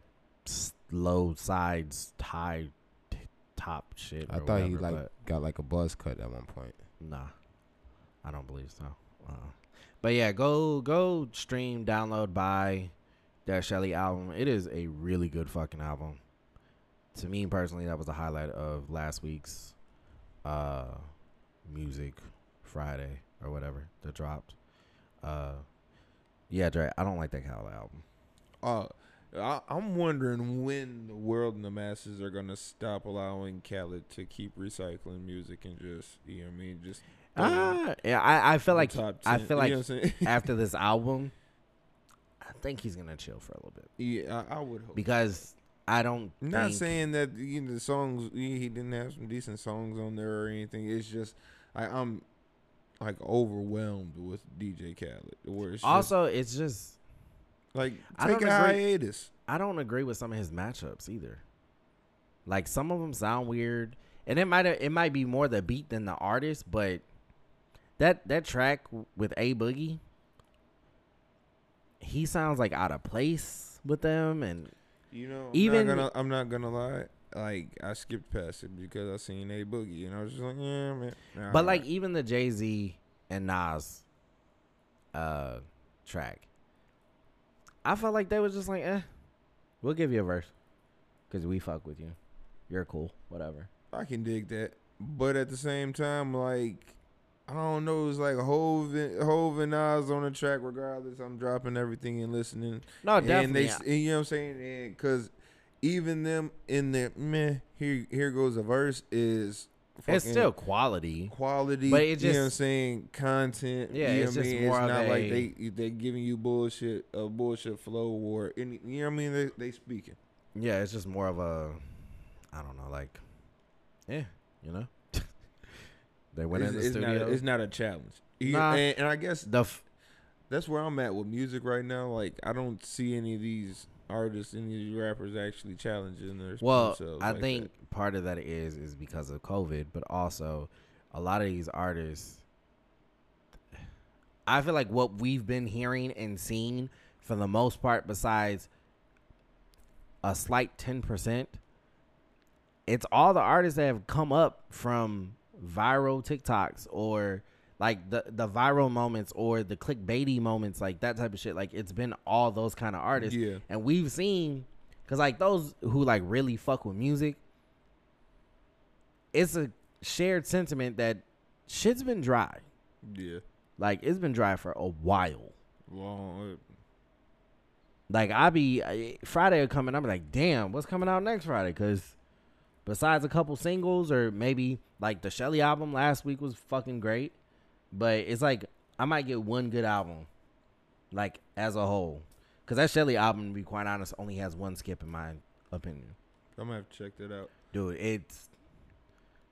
low sides tie t- top shit. I thought he like got like a buzz cut at one point. Nah, I don't believe so. uh But yeah, go go stream, download, buy that Shelley album. It is a really good fucking album. To me personally, that was the highlight of last week's uh music Friday or whatever that dropped. Uh, yeah, Dre, I don't like that Khaled album. Uh, I, I'm wondering when the world and the masses are gonna stop allowing Khaled to keep recycling music and just, you know what I mean, just. Ah, yeah, I, I feel like I 10, feel you like know I'm saying? after this album, I think he's gonna chill for a little bit yeah, I, I would hope. because I don't. I'm not saying that you know, the songs he didn't have some decent songs on there or anything. It's just I, I'm like overwhelmed with DJ Khaled. Where it's just, Also, it's just like I take don't a agree- hiatus. I don't agree with some of his matchups either. Like some of them sound weird, and it might it might be more the beat than the artist, but that that track with A Boogie, he sounds like out of place with them, and You know, I'm Even- not gonna, I'm not gonna lie. Like I skipped past it because I seen a boogie, and I was just like, yeah, man. but like alright. even the Jay Z and Nas uh track, I felt like they was just like, eh, we'll give you a verse because we fuck with you, you're cool, whatever. I can dig that, but at the same time, like I don't know, it's like Hove, and- Hove and Nas on the track. Regardless, I'm dropping everything and listening. No, and definitely. they, s- and you know what I'm saying? Because even them in their meh, here here goes a verse is it's still quality. quality. But it you know what I'm saying? Content. Yeah, you know it's what just mean? more It's not like they they giving you bullshit a bullshit flow or any. You know what I mean? They they speaking. Yeah, it's just more of a, I don't know, like, yeah, you know, they went it's, in the it's studio. Not a, it's not a challenge. Nah. and, and I guess the f- that's where I'm at with music right now. Like I don't see any of these artists, any of these rappers actually challenging their well, themselves I like think that. part of that is is because of COVID, but also a lot of these artists. I feel like what we've been hearing and seeing for the most part, besides a slight ten percent, it's all the artists that have come up from viral TikToks or like the the viral moments or the clickbaity moments, like that type of shit. Like it's been all those kind of artists, Yeah. and we've seen because like those who like really fuck with music, it's a shared sentiment that shit's been dry. Yeah, Like it's been dry for a while. long. Like I be Friday come I'm like, damn, what's coming out next Friday? Because besides a couple singles or maybe like the Shelley album last week was fucking great, but it's like I might get one good album, like as a whole. Because that Shelley album, to be quite honest, only has one skip in my opinion. I'm gonna have to check that out. Dude, it's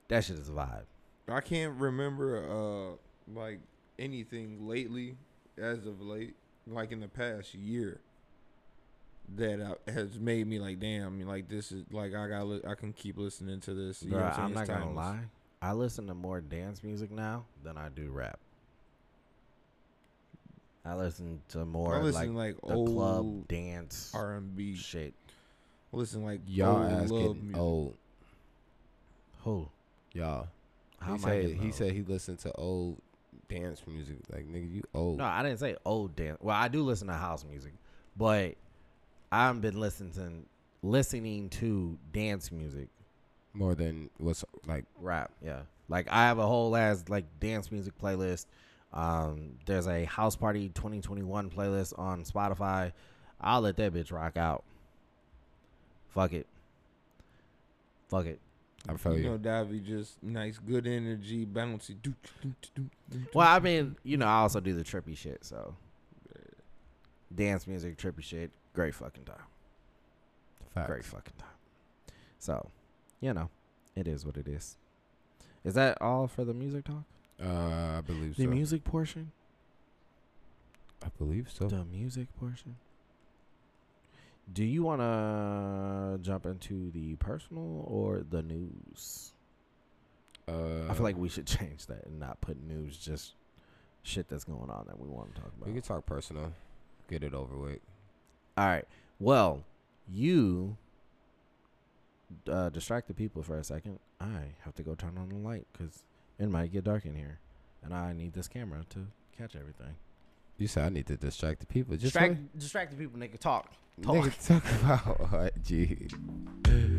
that shit is a vibe. I can't remember uh like anything lately as of late, like in the past year, that uh, has made me like, damn, like this is like I got li- I can keep listening to this. You know what I'm, I'm not It's gonna timeless. lie. I listen to more dance music now than I do rap. I listen to more I like, listen like, the old club dance R and B. shit. Listen like Y'all old ass love getting music. old. Who? Y'all. How he said he old? said he listened to old dance music. Like nigga, you old. No, I didn't say old dance. Well, I do listen to house music, but I've been listening to listening to dance music, More than what's like rap. Yeah, like I have a whole ass like dance music playlist. Um, there's a house party 2021 playlist on Spotify. I'll let that bitch rock out. Fuck it. Fuck it. I feel You you. know, Davi just nice, good energy, bouncy. Well, I mean, you know, I also do the trippy shit, so dance music, trippy shit, great fucking time. Facts. Great fucking time. So, you know, it is what it is. Is that all for the music talk? Uh, I believe so. The so. music portion? I believe so. The music portion? Do you want to jump into the personal or the news? Uh, I feel like we should change that and not put news, just shit that's going on that we want to talk about. we can talk personal. Get it over with. All right. Well, you uh, distract the people for a second. I have to go turn on the light because it might get dark in here, and I need this camera to catch everything. You said I need to distract the people. Just distract, distract the people. Nigga, talk. Talk. Nigga, talk about what? Gee.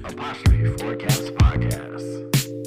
Apostrophe Forecast Podcast.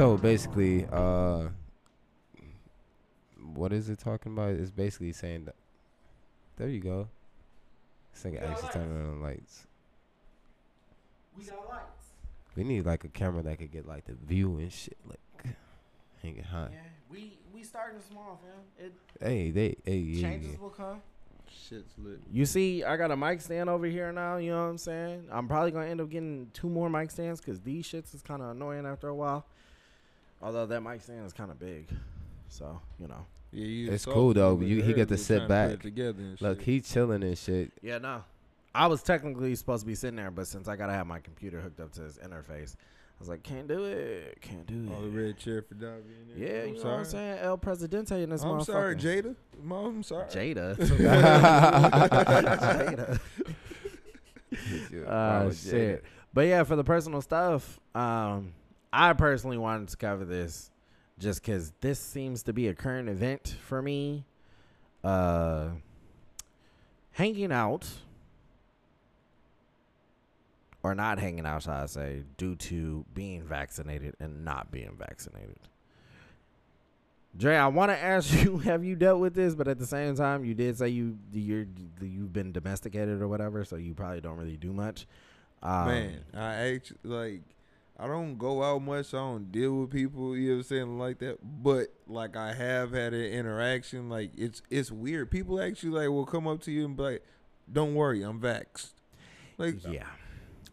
So basically, uh, what is it talking about? It's basically saying that. There you go. This nigga actually turning on the lights. We got lights. We need like a camera that could get like the view and shit, like hanging high. Yeah, we we starting small, fam. It Hey, they, hey, changes yeah. will come. Shit's lit. You see, I got a mic stand over here now. You know what I'm saying? I'm probably gonna end up getting two more mic stands because these shits is kind of annoying after a while. Although that mic stand is kind of big, so you know. Yeah, you It's cool, though, but you- he get to sit trying put back. together Look, shit. he chilling and shit. Yeah, no. I was technically supposed to be sitting there, but since I gotta have my computer hooked up to his interface, I was like, can't do it, can't do it. Oh, the red chair for Davy. in there. Yeah, I'm you know sorry. what I'm saying? El Presidente in this I'm sorry. Jada. Mom, I'm sorry. Jada. Jada. Yeah, Uh, shit. But yeah, for the personal stuff, um, I personally wanted to cover this just because this seems to be a current event for me. Uh, hanging out, or not hanging out, shall I say, due to being vaccinated and not being vaccinated. Dre, I want to ask you, have you dealt with this? But at the same time, you did say you you're you've been domesticated or whatever, so you probably don't really do much. Um, Man, I actually like. I don't go out much. I don't deal with people. You know what I'm saying like that. But like I have had an interaction. Like it's it's weird. People actually like will come up to you and be like, "Don't worry, I'm vaxxed." Like yeah.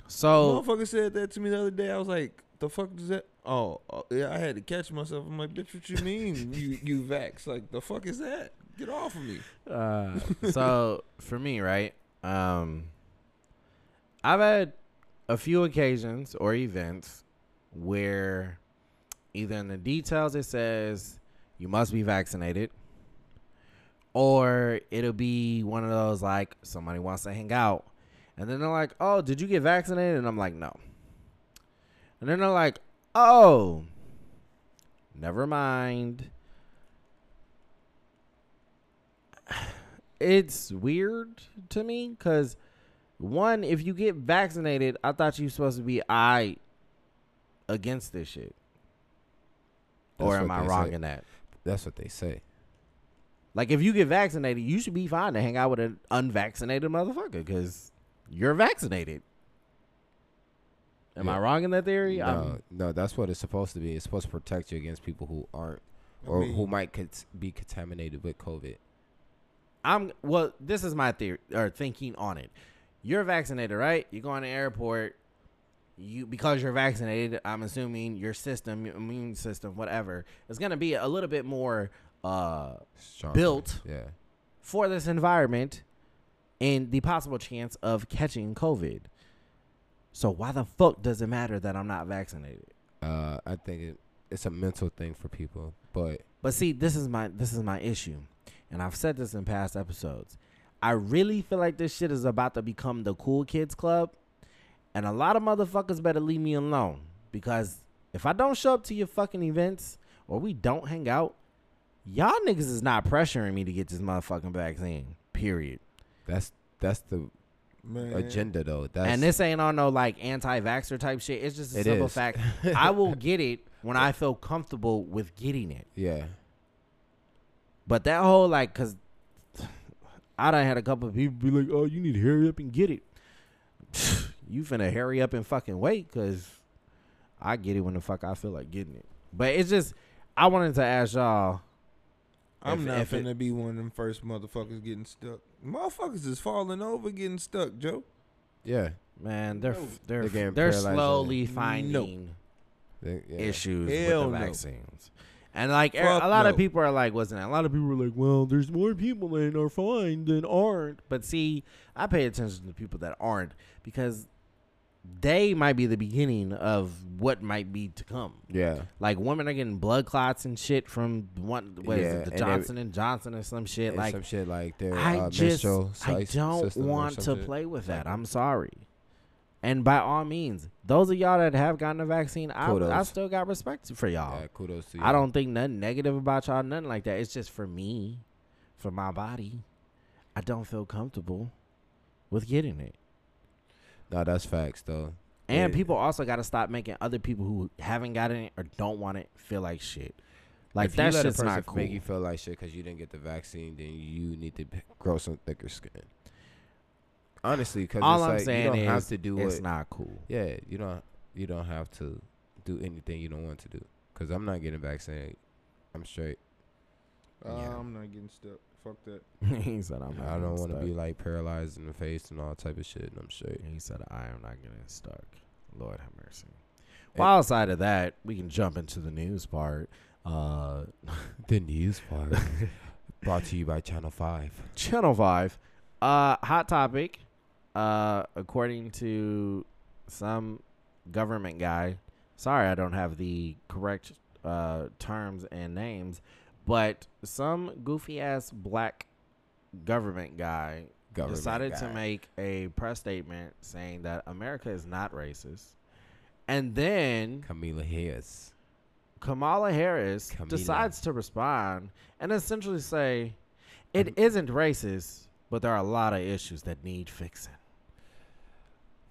So motherfucker said that to me the other day. I was like, "The fuck does that?" Oh, uh, yeah. I had to catch myself. I'm like, "Bitch, what you mean? you you vax? Like the fuck is that? Get off of me!" uh, so for me, right? Um, I've had a few occasions or events where either in the details it says you must be vaccinated, or it'll be one of those like somebody wants to hang out, and then they're like, "Oh, did you get vaccinated?" And I'm like, "No." And then they're like, "Oh, never mind." it's weird to me because one, if you get vaccinated, I thought you were supposed to be I against this shit. or am I wrong say. in that? That's what they say. Like, if you get vaccinated, you should be fine to hang out with an unvaccinated motherfucker because you're vaccinated. Am I wrong in that theory? No, I'm- no, that's what it's supposed to be. It's supposed to protect you against people who aren't or I mean, who might cont- be contaminated with COVID. I'm well. This is my theory or thinking on it. You're vaccinated, right? You go on the airport. You because you're vaccinated. I'm assuming your system, your immune system, whatever, is gonna be a little bit more uh. Built. Yeah. for this environment and the possible chance of catching COVID. So why the fuck does it matter that I'm not vaccinated? Uh, I think it, it's a mental thing for people, but But see, this is my this is my issue. And I've said this in past episodes. I really feel like this shit is about to become the cool kids club. And a lot of motherfuckers better leave me alone. Because if I don't show up to your fucking events or we don't hang out, y'all niggas is not pressuring me to get this motherfucking vaccine. Period. that's that's the Man. agenda though. That's and this ain't on no like anti-vaxxer type shit. It's just a It simple is. fact. I will get it when I feel comfortable with getting it. yeah. But that whole like, cause I done had a couple of people be like, "Oh, you need to hurry up and get it." you finna hurry up and fucking wait, cause I get it when the fuck I feel like getting it. But it's just, I wanted to ask y'all. I'm if- not if it- finna be one of them first motherfuckers getting stuck. Motherfuckers is falling over getting stuck, Joe. Yeah. Man, they're No. they're They're they're paralyzed on it. slowly finding They- yeah. issues Hell with the no. vaccines. And like er- a lot of people are like, wasn't it? A lot of people are like, well, there's more people that are fine than aren't. But see, I pay attention to people that aren't because they might be the beginning of what might be to come. Yeah. Like women are getting blood clots and shit from one what is Yeah, it, and the they- Johnson and Johnson or some shit. And like some shit like their I uh, just I don't want to play with that. I'm sorry. And by all means, those of y'all that have gotten the vaccine, I, I still got respect for y'all. Yeah, kudos to you. I don't think nothing negative about y'all, nothing like that. It's just for me, for my body. I don't feel comfortable with getting it. No, that's facts though. And Yeah. people also got to stop making other people who haven't gotten it or don't want it feel like shit. Like if that you let a person not cool. make you feel like shit because you didn't get the vaccine, then you need to grow some thicker skin. Honestly, because All it's I'm like saying you don't is have to do it's it. not cool. Yeah, you don't. You don't have to do anything you don't want to do. Because I'm not getting vaccinated. I'm straight. Uh, Yeah. I'm not getting stuck. Fuck that. he said, "I'm." Not I don't want to be like paralyzed in the face and all type of shit. And I'm straight. He said, "I am not getting stuck." Lord have mercy. Well, outside of that, we can jump into the news part. Uh, The news part brought to you by Channel Five. Channel Five, uh, hot topic. Uh, according to some government guy, sorry, I don't have the correct uh terms and names, but some goofy ass black government guy Government decided to make a press statement saying that America is not racist. And then Camila Harris. Kamala Harris Camila. decides to respond and essentially say it isn't racist, but there are a lot of issues that need fixing.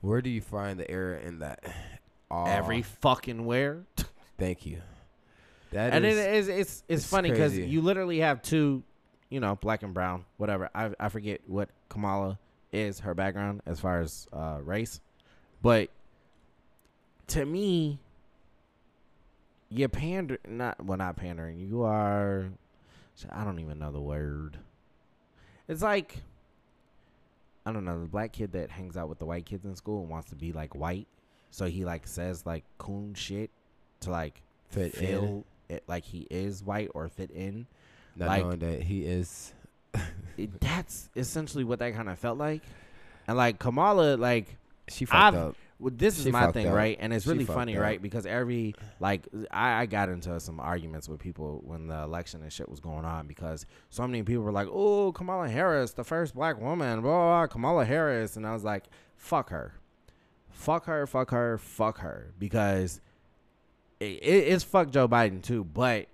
Where do you find the error in that? Aw, Every fucking where. Thank you. That and is it is it's it's, it's funny because crazy. you literally have two, you know, black and brown, whatever. I I forget what Kamala is her background as far as uh, race, but to me, you pander not well not pandering. You are, I don't even know the word. It's like I don't know the black kid that hangs out with the white kids in school and wants to be like white, so he like says like coon shit to like fit feel in. it like he is white or fit in. Not like- knowing that he is. It, that's essentially what that kind of felt like. And like Kamala, like She fucked I've- up. Well, this is She my thing, up. right? And it's really funny, up. right? Because every like I, I got into some arguments with people when the election and shit was going on because so many people were like, "Oh, Kamala Harris, the first black woman, blah, blah, Kamala Harris," and I was like, "Fuck her, fuck her, fuck her, fuck her," because it, it, it's fuck Joe Biden too, but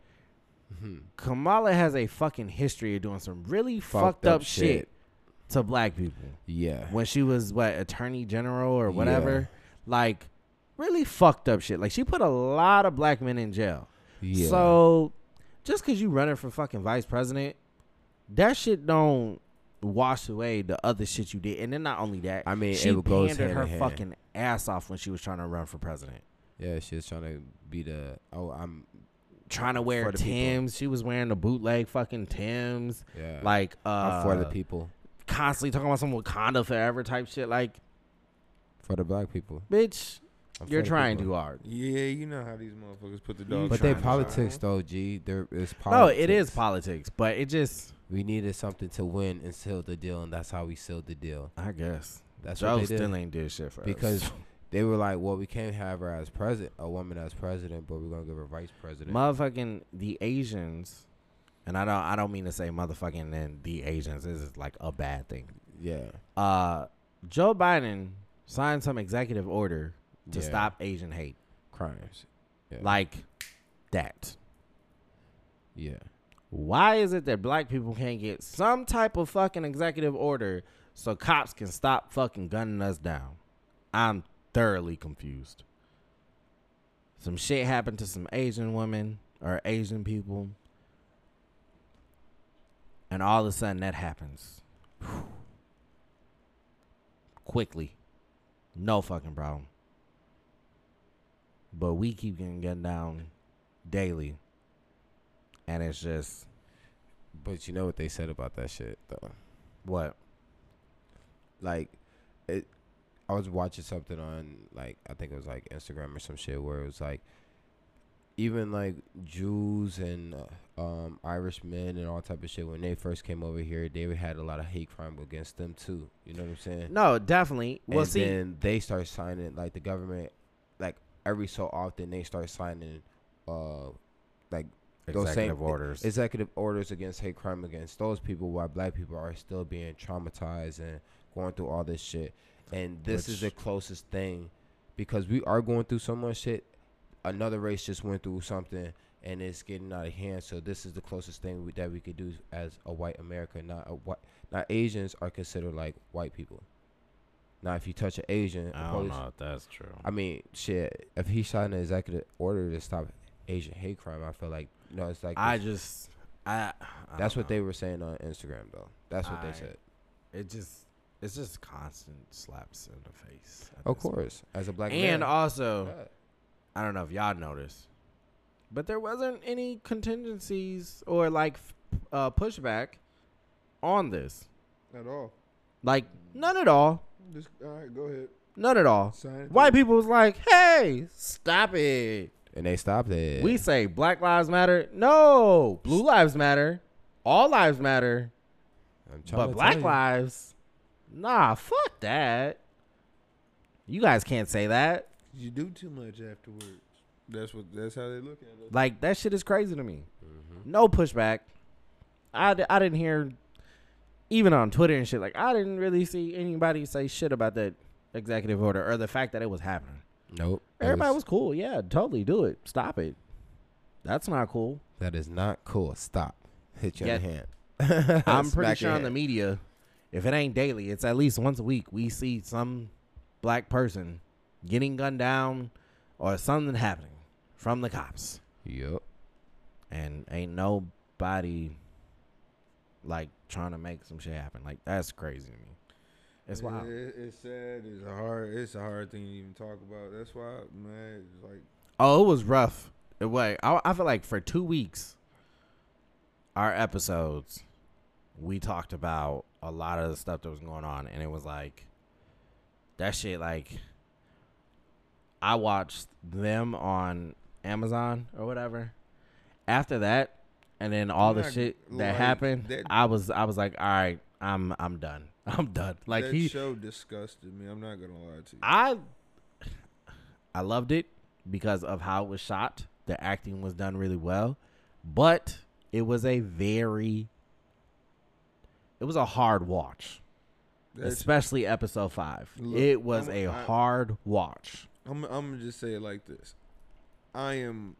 Mhm. Kamala has a fucking history of doing some really fucked, Fucked up, up shit. To black people Yeah. when she was what attorney general or Yeah. whatever like really fucked up shit like she put a lot of black men in jail Yeah. so just because you running for fucking vice president that shit don't wash away the other shit you did and then not only that I mean, she it goes pandered her fucking ass off when she was trying to run for president Yeah, she was trying to be the. Oh, I'm trying to wear the people. Tims. She was wearing the bootleg fucking Tims. Yeah. Like uh I'm for the people. Constantly talking about some Wakanda forever type shit. Like, For the black people. bitch, I'm you're trying people. too hard. Yeah, you know how these motherfuckers put the dog. But they politics shine. though, G. There is politics. No, it is politics, but it just We needed something to win and seal the deal, and that's how we sealed the deal. I guess That's Joe what they did. still ain't did shit for us. because us. they were like, "Well, we can't have her as president, a woman as president, but we're gonna give her vice president." motherfucking the Asians, and I don't I don't mean to say motherfucking and the Asians. This is like a bad thing. yeah, Uh, Joe Biden signed some executive order to Yeah. stop Asian hate, crimes. Yeah. like that. yeah, Why is it that black people can't get some type of fucking executive order so cops can stop fucking gunning us down? I'm thoroughly confused. Some shit happened to some Asian women or Asian people. And all of a sudden that happens. Quickly. No fucking problem. But we keep getting gunned down daily. And it's just but you know what they said about that shit though. what? Like, it. I was watching something on like I think it was like Instagram or some shit where it was like, even like Jews and uh, um Irish men and all type of shit when they first came over here, they had a lot of hate crime against them too. You know what I'm saying? No, definitely. Well, and see, then they start signing like the government, like every so often they start signing, uh, like those executive same- orders. executive orders against hate crime against those people, while black people are still being traumatized and going through all this shit. And this is the closest thing, because we are going through so much shit. Another race just went through something. And it's getting out of hand, so this is the closest thing we, that we could do as a white America. Not a white, not Asians are considered like white people. Now, if you touch an Asian, I don't police- know if that's true. I mean, shit. If he signed an executive order to stop Asian hate crime, I feel like no, it's like I just, I. I that's what know. they were saying on Instagram, though. That's what I- they said. It just, it's just constant slaps in the face. Of this point. course, as a black And man. also, Yeah. I don't know if y'all noticed, but there wasn't any contingencies or like uh, pushback on this. At all. Like none at all. Just all right. Go ahead. None at all. Sign. White people was like, "Hey, stop it." and they stopped it. We say Black Lives Matter. No, Blue Lives Matter. All lives matter. I'm trying But to Black tell you. Lives, nah, fuck that. You guys can't say that. You do too much afterwards. That's what. That's how they look at us. Like that shit is crazy to me. Mm-hmm. No pushback. I, I didn't hear, even on Twitter and shit. Like I didn't really see anybody say shit about that executive order or the fact that it was happening. Nope. Everybody was cool. Yeah, totally do it. Stop it. That's not cool. That is not cool. Stop. Hit your Yeah. hand. I'm pretty sure on the media, if it ain't daily, it's at least once a week. We see some black person getting gunned down or something happening from the cops, Yup. and ain't nobody like trying to make some shit happen. Like that's crazy to me. It's It- wild. it- it's sad. It's a hard. It's a hard thing to even talk about. That's why, man. It's like Oh, it was rough. It was. I, I feel like for two weeks, our episodes, we talked about a lot of the stuff that was going on, and it was like that shit. Like I watched them on Amazon or whatever. After that, and then all the shit that like happened, that- I was I was like, all right, I'm I'm done. I'm done. Like that he, show disgusted me. I'm not gonna lie to you. I I loved it because of how it was shot. The acting was done really well, but it was a very it was a hard watch, That's- especially episode 5. Look, it was I'm- a I- hard watch. I'm I'm gonna just say it like this. I am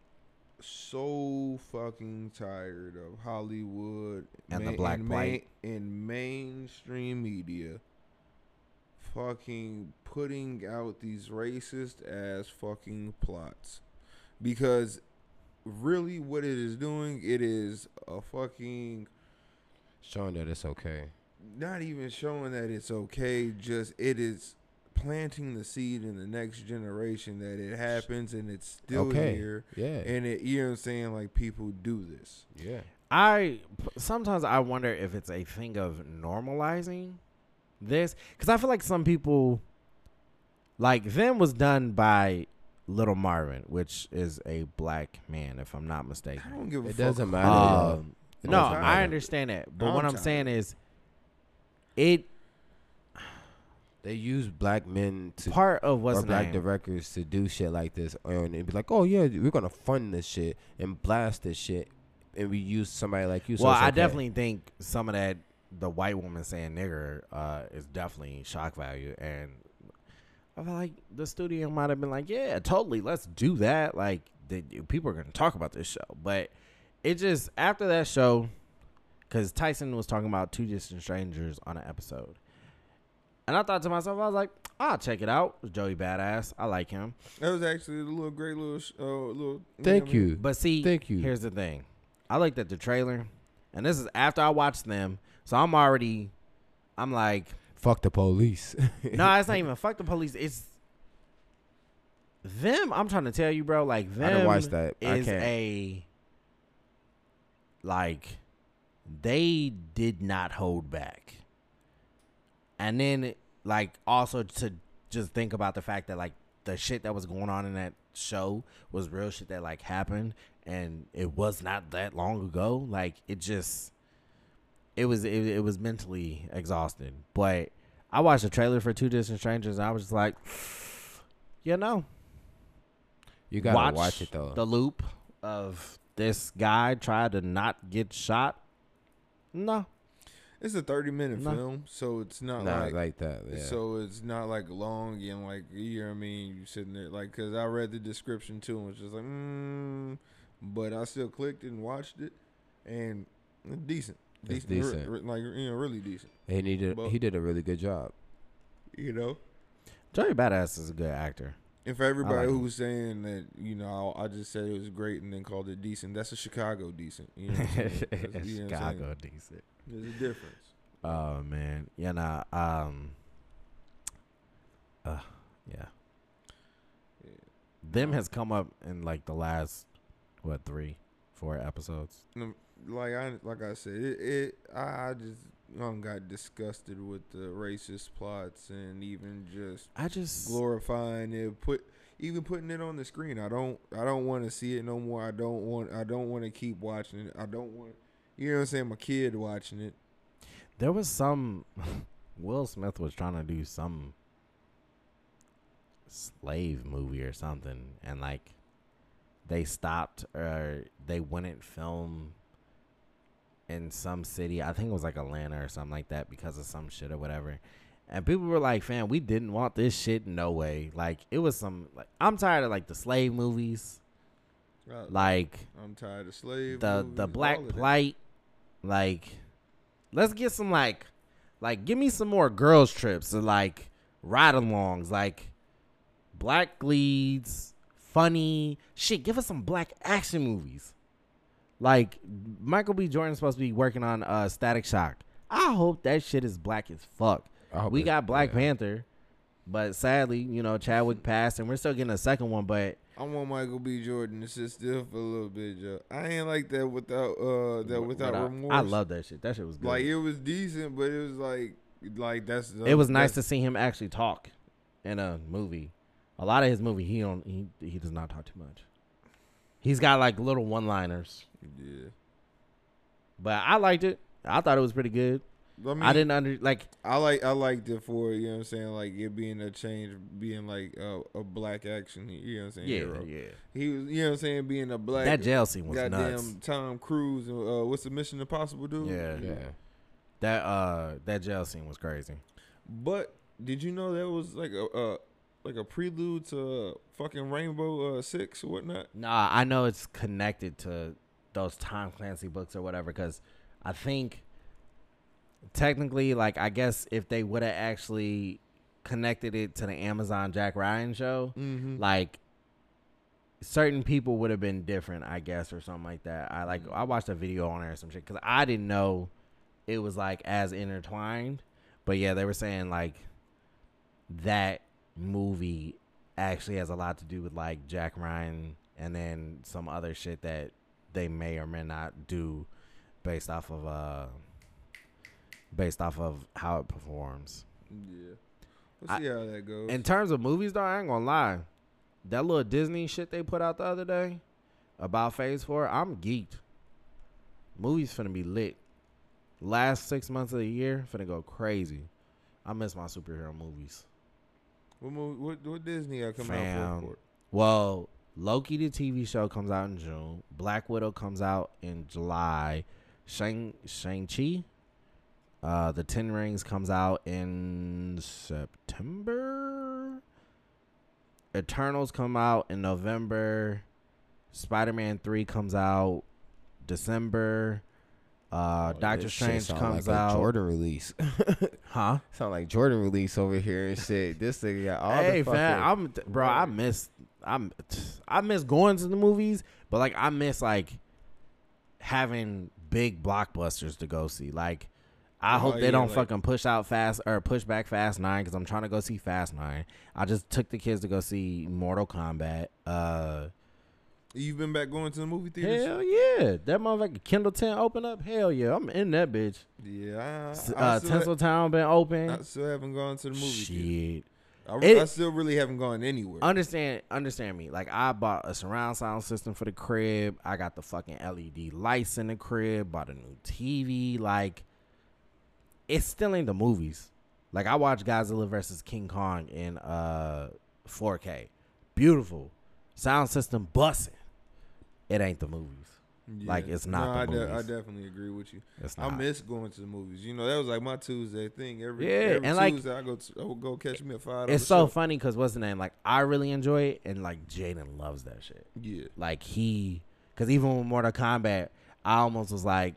so fucking tired of Hollywood And the black and plight. in mainstream media fucking putting out these racist ass fucking plots. Because really what it is doing, it is a fucking Showing that it's okay. not even showing that it's okay, just it is planting the seed in the next generation that it happens and it's still Okay. here. Yeah. And it, you know what I'm saying? Like people do this. yeah. I sometimes I wonder if it's a thing of normalizing this because I feel like some people like them was done by Little Marvin, which is a black man, if I'm not mistaken. I don't give a fuck It fuck. doesn't matter. Um, it no, doesn't I understand that, but I'm what I'm tired. saying is, it They use black men to part of what's or black name. directors to do shit like this, and it'd be like, "Oh yeah, we're gonna fund this shit and blast this shit," and we use somebody like you. so well, I okay. definitely think some of that the white woman saying nigger uh, is definitely shock value, and I feel like the studio might have been like, yeah, totally, let's do that. Like, the, people are gonna talk about this show, but it just after that show, because Tyson was talking about two distant strangers on an episode, and I thought to myself, I was like, I'll check it out. Joey Badass, I like him, That was actually a little great little, sh- uh, little. Thank know I mean? you. but see, Thank you. Here's the thing. I looked at the trailer, and this is after I watched them, so I'm already, I'm like, Fuck the police. no, it's not even fuck the police. It's them. I'm trying to tell you, bro. Like them I didn't watch that. I is a like they did not hold back, and then like also to just think about the fact that like the shit that was going on in that show was real shit that like happened, and it was not that long ago. Like it just it was it, it was mentally exhausting. But I watched the trailer for Two Distant Strangers and I was just like, you know, you gotta watch, watch it though. the loop of this guy try to not get shot. No, It's a 30 minute No. film, so it's not Not like. like, that. Yeah. So it's not like long and like you know what I mean. You sitting there like because I read the description too and was just like, mm, but I still clicked and watched it, and it's decent, It's decent, re- decent. re- like you know really decent. and he did But- he did a really good job. You know, Johnny Badass is a good actor. And for everybody like who's saying that you know I, I just said it was great and then called it decent, that's a Chicago decent. You know, what I'm saying? That's- you know? Chicago decent. There's a difference. Oh man, yeah, nah, um, uh, yeah. Them has come up in like the last what three, four episodes. Like I like I said, it, it I just um, got disgusted with the racist plots and even just I just glorifying it, put even putting it on the screen. I don't I don't want to see it no more. I don't want I don't want to keep watching it. I don't want you know what I'm saying. My kid watching it. there was some Will Smith was trying to do some slave movie or something, and like they stopped or they wouldn't film in some city. I think it was like Atlanta or something like that because of some shit or whatever. And people were like, "Fam, we didn't want this shit. No way." Like it was some. Like I'm tired of like the slave movies, Uh, like I'm tired of slave. the movies, the black that. plight. Like, let's get some like, like give me some more girls trips or like ride-alongs, like black leads, funny shit. Give us some black action movies. Like Michael B. Jordan's supposed to be working on uh, Static Shock. I hope that shit is black as fuck. We got Black yeah. Panther, but sadly, you know Chadwick passed, and we're still getting a second one. But I want Michael B. Jordan to sit still for a little bit, Joe. I ain't like that without uh that without but I- remorse. I love that shit. That shit was good. Like it was decent, but it was like like that's it was nice to see him actually talk in a movie. A lot of his movie, he don't he he does not talk too much. He's got like little one liners, Yeah. but I liked it. I thought it was pretty good. I, mean, I didn't under like I like I liked it for you know what I'm saying like it being a change, being like a, a black action. You know what I'm saying? yeah hero. yeah. He was you know what I'm saying being a black. That jail scene was goddamn nuts. Tom Cruise. and, Uh, what's the Mission Impossible dude? Yeah. Yeah. That uh that jail scene was crazy. But did you know that was like a uh, like a prelude to uh, fucking Rainbow uh, Six or whatnot? Nah, I know it's connected to those Tom Clancy books or whatever because I think technically, like, I guess if they would have actually connected it to the Amazon Jack Ryan show, Mm-hmm. like certain people would have been different, I guess, or something like that. I like I watched a video on there or some shit because I didn't know it was like as intertwined. But yeah, they were saying like that movie actually has a lot to do with like Jack Ryan and then some other shit that they may or may not do based off of uh based off of how it performs. Yeah. We'll I- see how that goes. In terms of movies, though, I ain't gonna lie. That little Disney shit they put out the other day about Phase Four, I'm geeked. Movies finna be lit. Last six months of the year finna go crazy. I miss my superhero movies. what, movie, what what Disney got coming Fam. out for? Well, Loki the TV show comes out in June. Black Widow comes out in July. Shang Shang Chi, uh, the Ten Rings comes out in September. Eternals come out in November. Spider Man Three comes out December. Uh, Oh, Doctor Strange comes like out. Jordan release. Huh? Sound like Jordan release over here and shit. This thing got all hey the fucking. Hey fam, I'm bro. I miss I'm I miss going to the movies, but like I miss like having big blockbusters to go see. Like I Oh, hope they yeah, don't like- fucking push out fast or push back Fast Nine because I'm trying to go see Fast Nine. I just took the kids to go see Mortal Kombat. Uh, You've been back going to the movie theaters? hell yeah, that motherfucker Kindle Ten open up. Hell yeah, I'm in that bitch. Yeah. I, I Uh, Tinseltown been open. I still haven't gone to the movie theater. I, It- I still really haven't gone anywhere. understand understand me. Like i bought a surround sound system for the crib. I got the fucking led lights in the crib. Bought a new tv like it's still in the movies. Like i watched godzilla versus king kong in uh 4k beautiful. Sound system bussing it ain't the movies like, it's not No, the I, de- I definitely agree with you. it's I miss going to the movies. You know, that was like my Tuesday thing. Every Yeah, every and, like, I go to, I would go catch me a five. it's so funny because what's the name like i really enjoy it and like jaden loves that shit Yeah. like he because even with mortal kombat i almost was like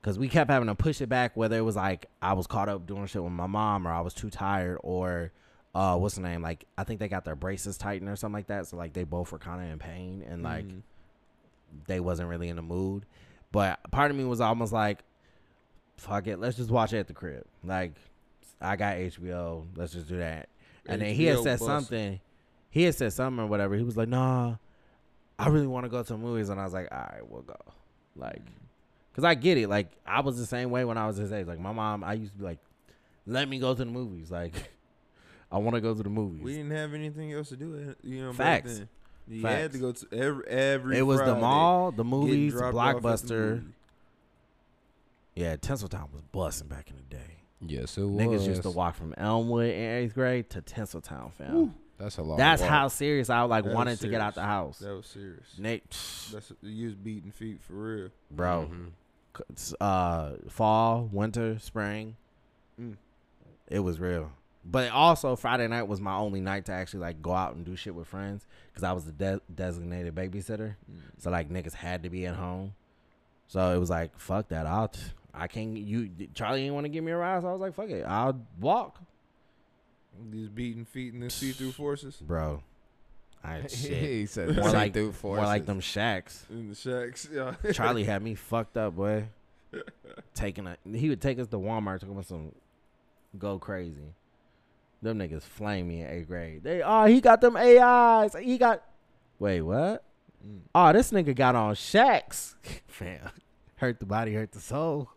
because we kept having to push it back whether it was like i was caught up doing shit with my mom or i was too tired or uh what's the name like i think they got their braces tightened or something like that so like they both were kind of in pain and like Mhm. They wasn't really in the mood. But part of me was almost like fuck it let's just watch it at the crib. Like i got hbo let's just do that. And then he had said something he had said something or whatever. He was like nah i really want to go to the movies. And i was like all right we'll go. Like because i get it. Like i was the same way when i was his age. Like my mom i used to be like let me go to the movies. Like i want to go to the movies. We didn't have anything else to do. You know, Facts. Back then. You had to go to every every. it was the mall the movies dropped the blockbuster movie. yeah tinseltown was busting back in the day yes, it was. Niggas used to walk from Elmwood in eighth grade to Tinseltown, fam. That's a lot. That's how serious I like That wanted to get out the house. That was serious. Nick, That's you was beating feet for real. bro, Mhm. uh, fall, winter, spring, Mm. it was real. But also Friday night was my only night to actually like go out and do shit with friends because I was the de- designated babysitter. Mm. So like niggas had to be at home. So it was like fuck that. I'll t- I can't. You Charlie didn't want to give me a ride, so I was like fuck it. I'll walk, These beating feet and the see through forces bro. I ain't shit. he said More like through more like them shacks. in the shacks. Yeah. Charlie had me fucked up, boy. Taking a he would take us to Walmart, talking about some go crazy. Them niggas flame me in eighth grade. They oh he got them AIs. He got wait what? Mm. Oh this nigga got on shacks. Fam, hurt the body, hurt the soul.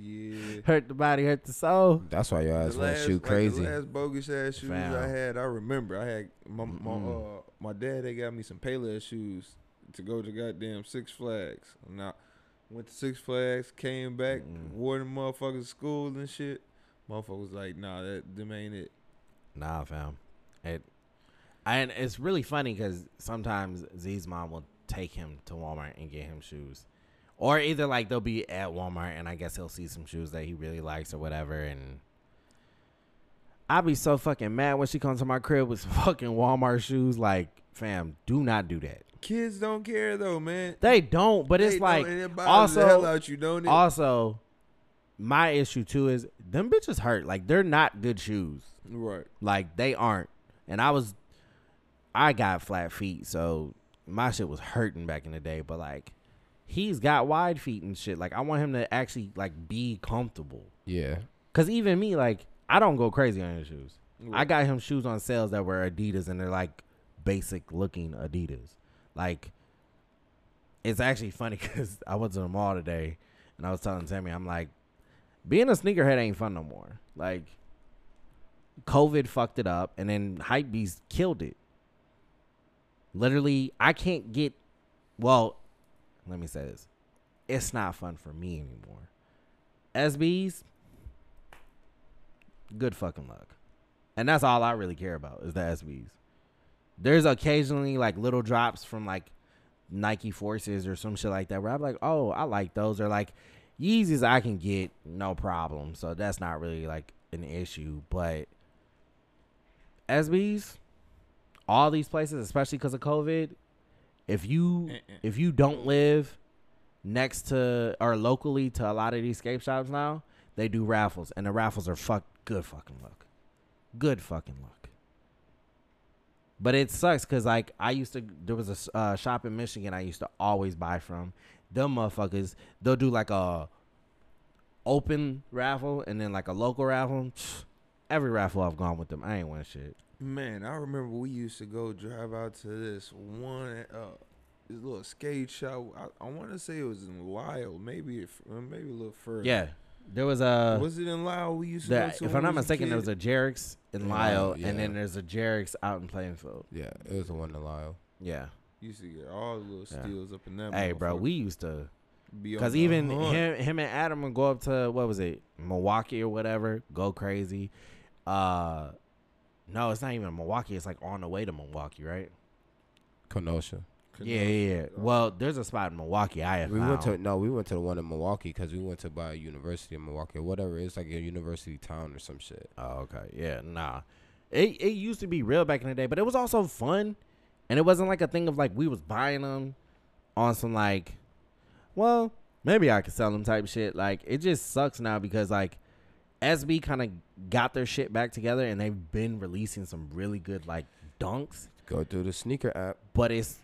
Yeah. Hurt the body, hurt the soul. That's why your ass The want last- to shoot like, crazy. the last bogus ass shoes Fam. I had, I remember. I had my my, Mm-mm. uh, my dad. They got me some Payless shoes to go to goddamn Six Flags. Now went to Six Flags, came back, Mm-mm. wore them motherfuckers to school and shit. Motherfucker was like, nah, that them ain't it. Nah, fam. It and it's really funny because sometimes Z's mom will take him to Walmart and get him shoes, or either like they'll be at Walmart and I guess he'll see some shoes that he really likes or whatever, and I'll be so fucking mad when she comes to my crib with some fucking Walmart shoes. Like, fam, do not do that. Kids don't care though, man. They don't, but They it's like also- hell out you, don't it? also my issue too is them bitches hurt. Like they're not good shoes. right. Like they aren't. And I was I got flat feet, so my shit was hurting back in the day, but like he's got wide feet and shit. Like I want him to actually like be comfortable. yeah. Cause even me, like, I don't go crazy on his shoes. I got him shoes on sales that were Adidas and they're like basic looking Adidas. Like it's actually funny because I went to the mall today and I was telling Tammy, I'm like, being a sneakerhead ain't fun no more. Like COVID fucked it up and then Hypebeast killed it. Literally, I can't get well, let me say this. It's not fun for me anymore. SBs, good fucking luck. And that's all I really care about is the SBs. There's occasionally like little drops from like Nike Forces or some shit like that where I'm like, oh, I like those. Or like Yeezys I can get no problem. So that's not really like an issue. But SBs, all these places, especially because of COVID, if you if you don't live next to or locally to a lot of these skate shops now, they do raffles, and the raffles are fuck good fucking luck, good fucking luck. But it sucks because like I used to, there was a uh, shop in Michigan I used to always buy from. Them motherfuckers, they'll do like a open raffle and then like a local raffle. Every raffle I've gone with them, I ain't win shit. Man, I remember we used to go drive out to this one, uh, this little skate shop. I, I want to say it was in Lisle, maybe if, uh, maybe a little further. Yeah, there was a. was it in Lisle? We used to. The, go to if I'm not mistaken, there was a Jerix in In Lisle, Lisle, yeah. and then there's a Jerix out in Plainfield. Yeah, it was the one in Lisle. Yeah. Used to get all the little Yeah. steals up in that. Hey, bro, we used to, cause even hunt. him, him and Adam would go up to what was it, Milwaukee or whatever, go crazy. Uh, no, it's not even Milwaukee. It's like on the way to Milwaukee, right? Kenosha. Yeah, yeah, yeah. Well, there's a spot in Milwaukee. I have We went to no, we went to the one in Milwaukee because we went to buy a university in Milwaukee or whatever. It's like a university town or some shit. Oh, okay. Yeah, nah. It it used to be real back in the day, but it was also fun. And it wasn't like a thing of like we was buying them on some like well, maybe I could sell them type shit. Like it just sucks now because like SB kind of got their shit back together and they've been releasing some really good like dunks, Go through the sneaker app. but it's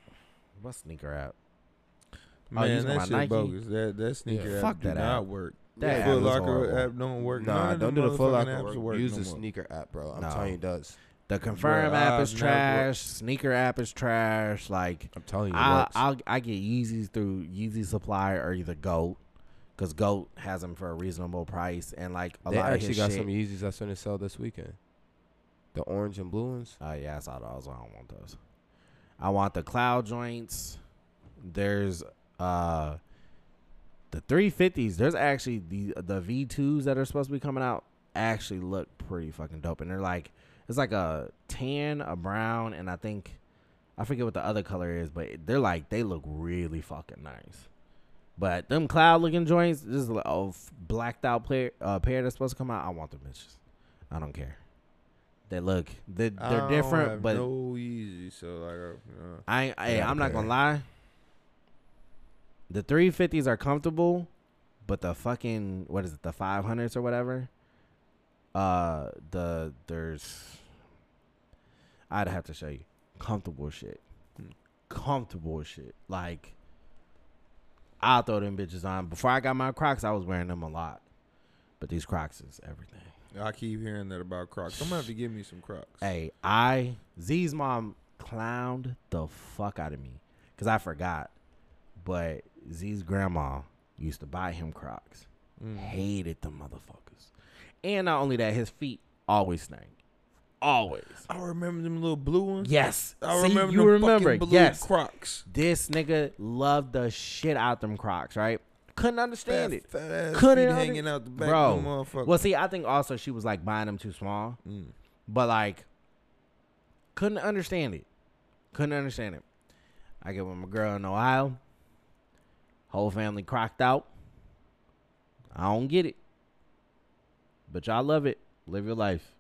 what sneaker app? Oh, you Man, talking that shit Nike? bogus. That that sneaker Yeah. app Fuck do that not app. work. That That app Foot is Locker horrible. app don't work. Nah, of don't do the Foot motherfucking Locker. apps Work. work Use no the more. sneaker app, bro. I'm No. telling you, it does. The Confirm app is I've never- trash. Sneaker app is trash. Like I'm telling you, I. I'll, I get Yeezys through Yeezy Supply or either Goat, because Goat has them for a reasonable price and like a they lot actually of got shit. some Yeezys that's going to sell this weekend. The orange and blue ones. Oh yeah, I saw those. I don't want those. I want the cloud joints. There's uh the 350s. There's actually the the V2s that are supposed to be coming out. Actually look pretty fucking dope, and they're like it's like a tan, a brown, and I think I forget what the other color is, but they're like they look really fucking nice. But them cloud looking joints, this is a f- blacked out pair, uh, pair that's supposed to come out. I want them bitches. I don't care. They look they, they're don't different, have but no easy. So like, uh, I, ain't- hey, got a I'm not gonna lie. The 350s are comfortable, but the fucking what is it? The 500s or whatever. Uh, the there's. I'd have to show you comfortable shit. Hmm. Comfortable shit. Like, I'll throw them bitches on. Before I got my Crocs, I was wearing them a lot, but these Crocs is everything. I keep hearing that about Crocs. I'm gonna have to give me some Crocs. Hey, I Z's mom clowned the fuck out of me because I forgot, but Z's grandma used to buy him Crocs. Mm. Hated the motherfuckers, and not only that, his feet always stank. Always. I remember them little blue ones. Yes. I See, remember you them remember. fucking blue Yes. Crocs. This nigga loved the shit out them Crocs, right? Couldn't understand Fat, it. fat ass Couldn't feet under- hanging out the back Bro. of the motherfucker. Well, see, I think also she was like buying them too small. Mm. But like, couldn't understand it. Couldn't understand it. I get with my girl in Ohio. Whole family crocked out. I don't get it. But y'all love it. Live your life.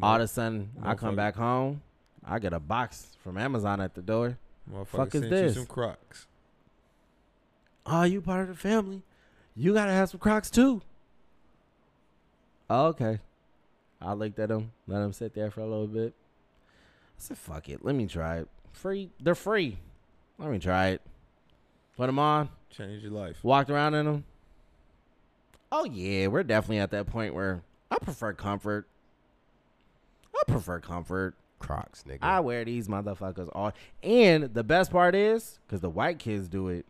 All of a sudden, I come back home. I get a box from Amazon at the door. Fuck is this? You some Crocs. Oh, you part of the family. You gotta have some Crocs too. Oh, okay. I looked at them, let them sit there for a little bit. I said, "Fuck it, let me try it. Free, they're free. Let me try it." Put them on. Change your life. Walked around in them. Oh yeah, we're definitely at that point where I prefer comfort. I prefer comfort. Crocs, nigga. I wear these motherfuckers all. And the best part is, because the white kids do it,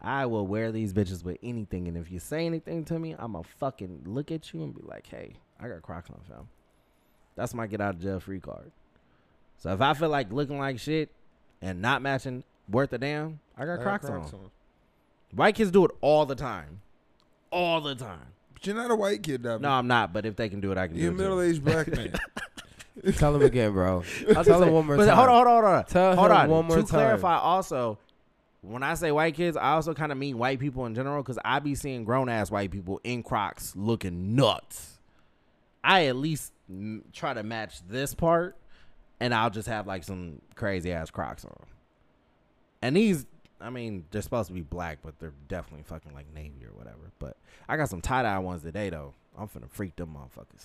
I will wear these bitches with anything. And if you say anything to me, I'm going to fucking look at you and be like, hey, I got Crocs on, fam. That's my get out of jail free card. So if I feel like looking like shit and not matching worth a damn, I got I got Crocs, Crocs on. on. White kids do it all the time. All the time. But you're not a white kid, Davi. No, I'm not. But if they can do it, I can do that. You're a do it. middle aged black man. Tell him again, bro. I'll Tell say- him one more but time. Hold on, hold on, hold on. Tell hold him on. one more to time. clarify, also, when I say white kids, I also kind of mean white people in general because I be seeing grown ass white people in Crocs looking nuts. I at least mm, try to match this part, and I'll just have like some crazy ass Crocs on. And these, I mean, they're supposed to be black, but they're definitely fucking like navy or whatever. But I got some tie dye ones today though. I'm finna freak them motherfuckers.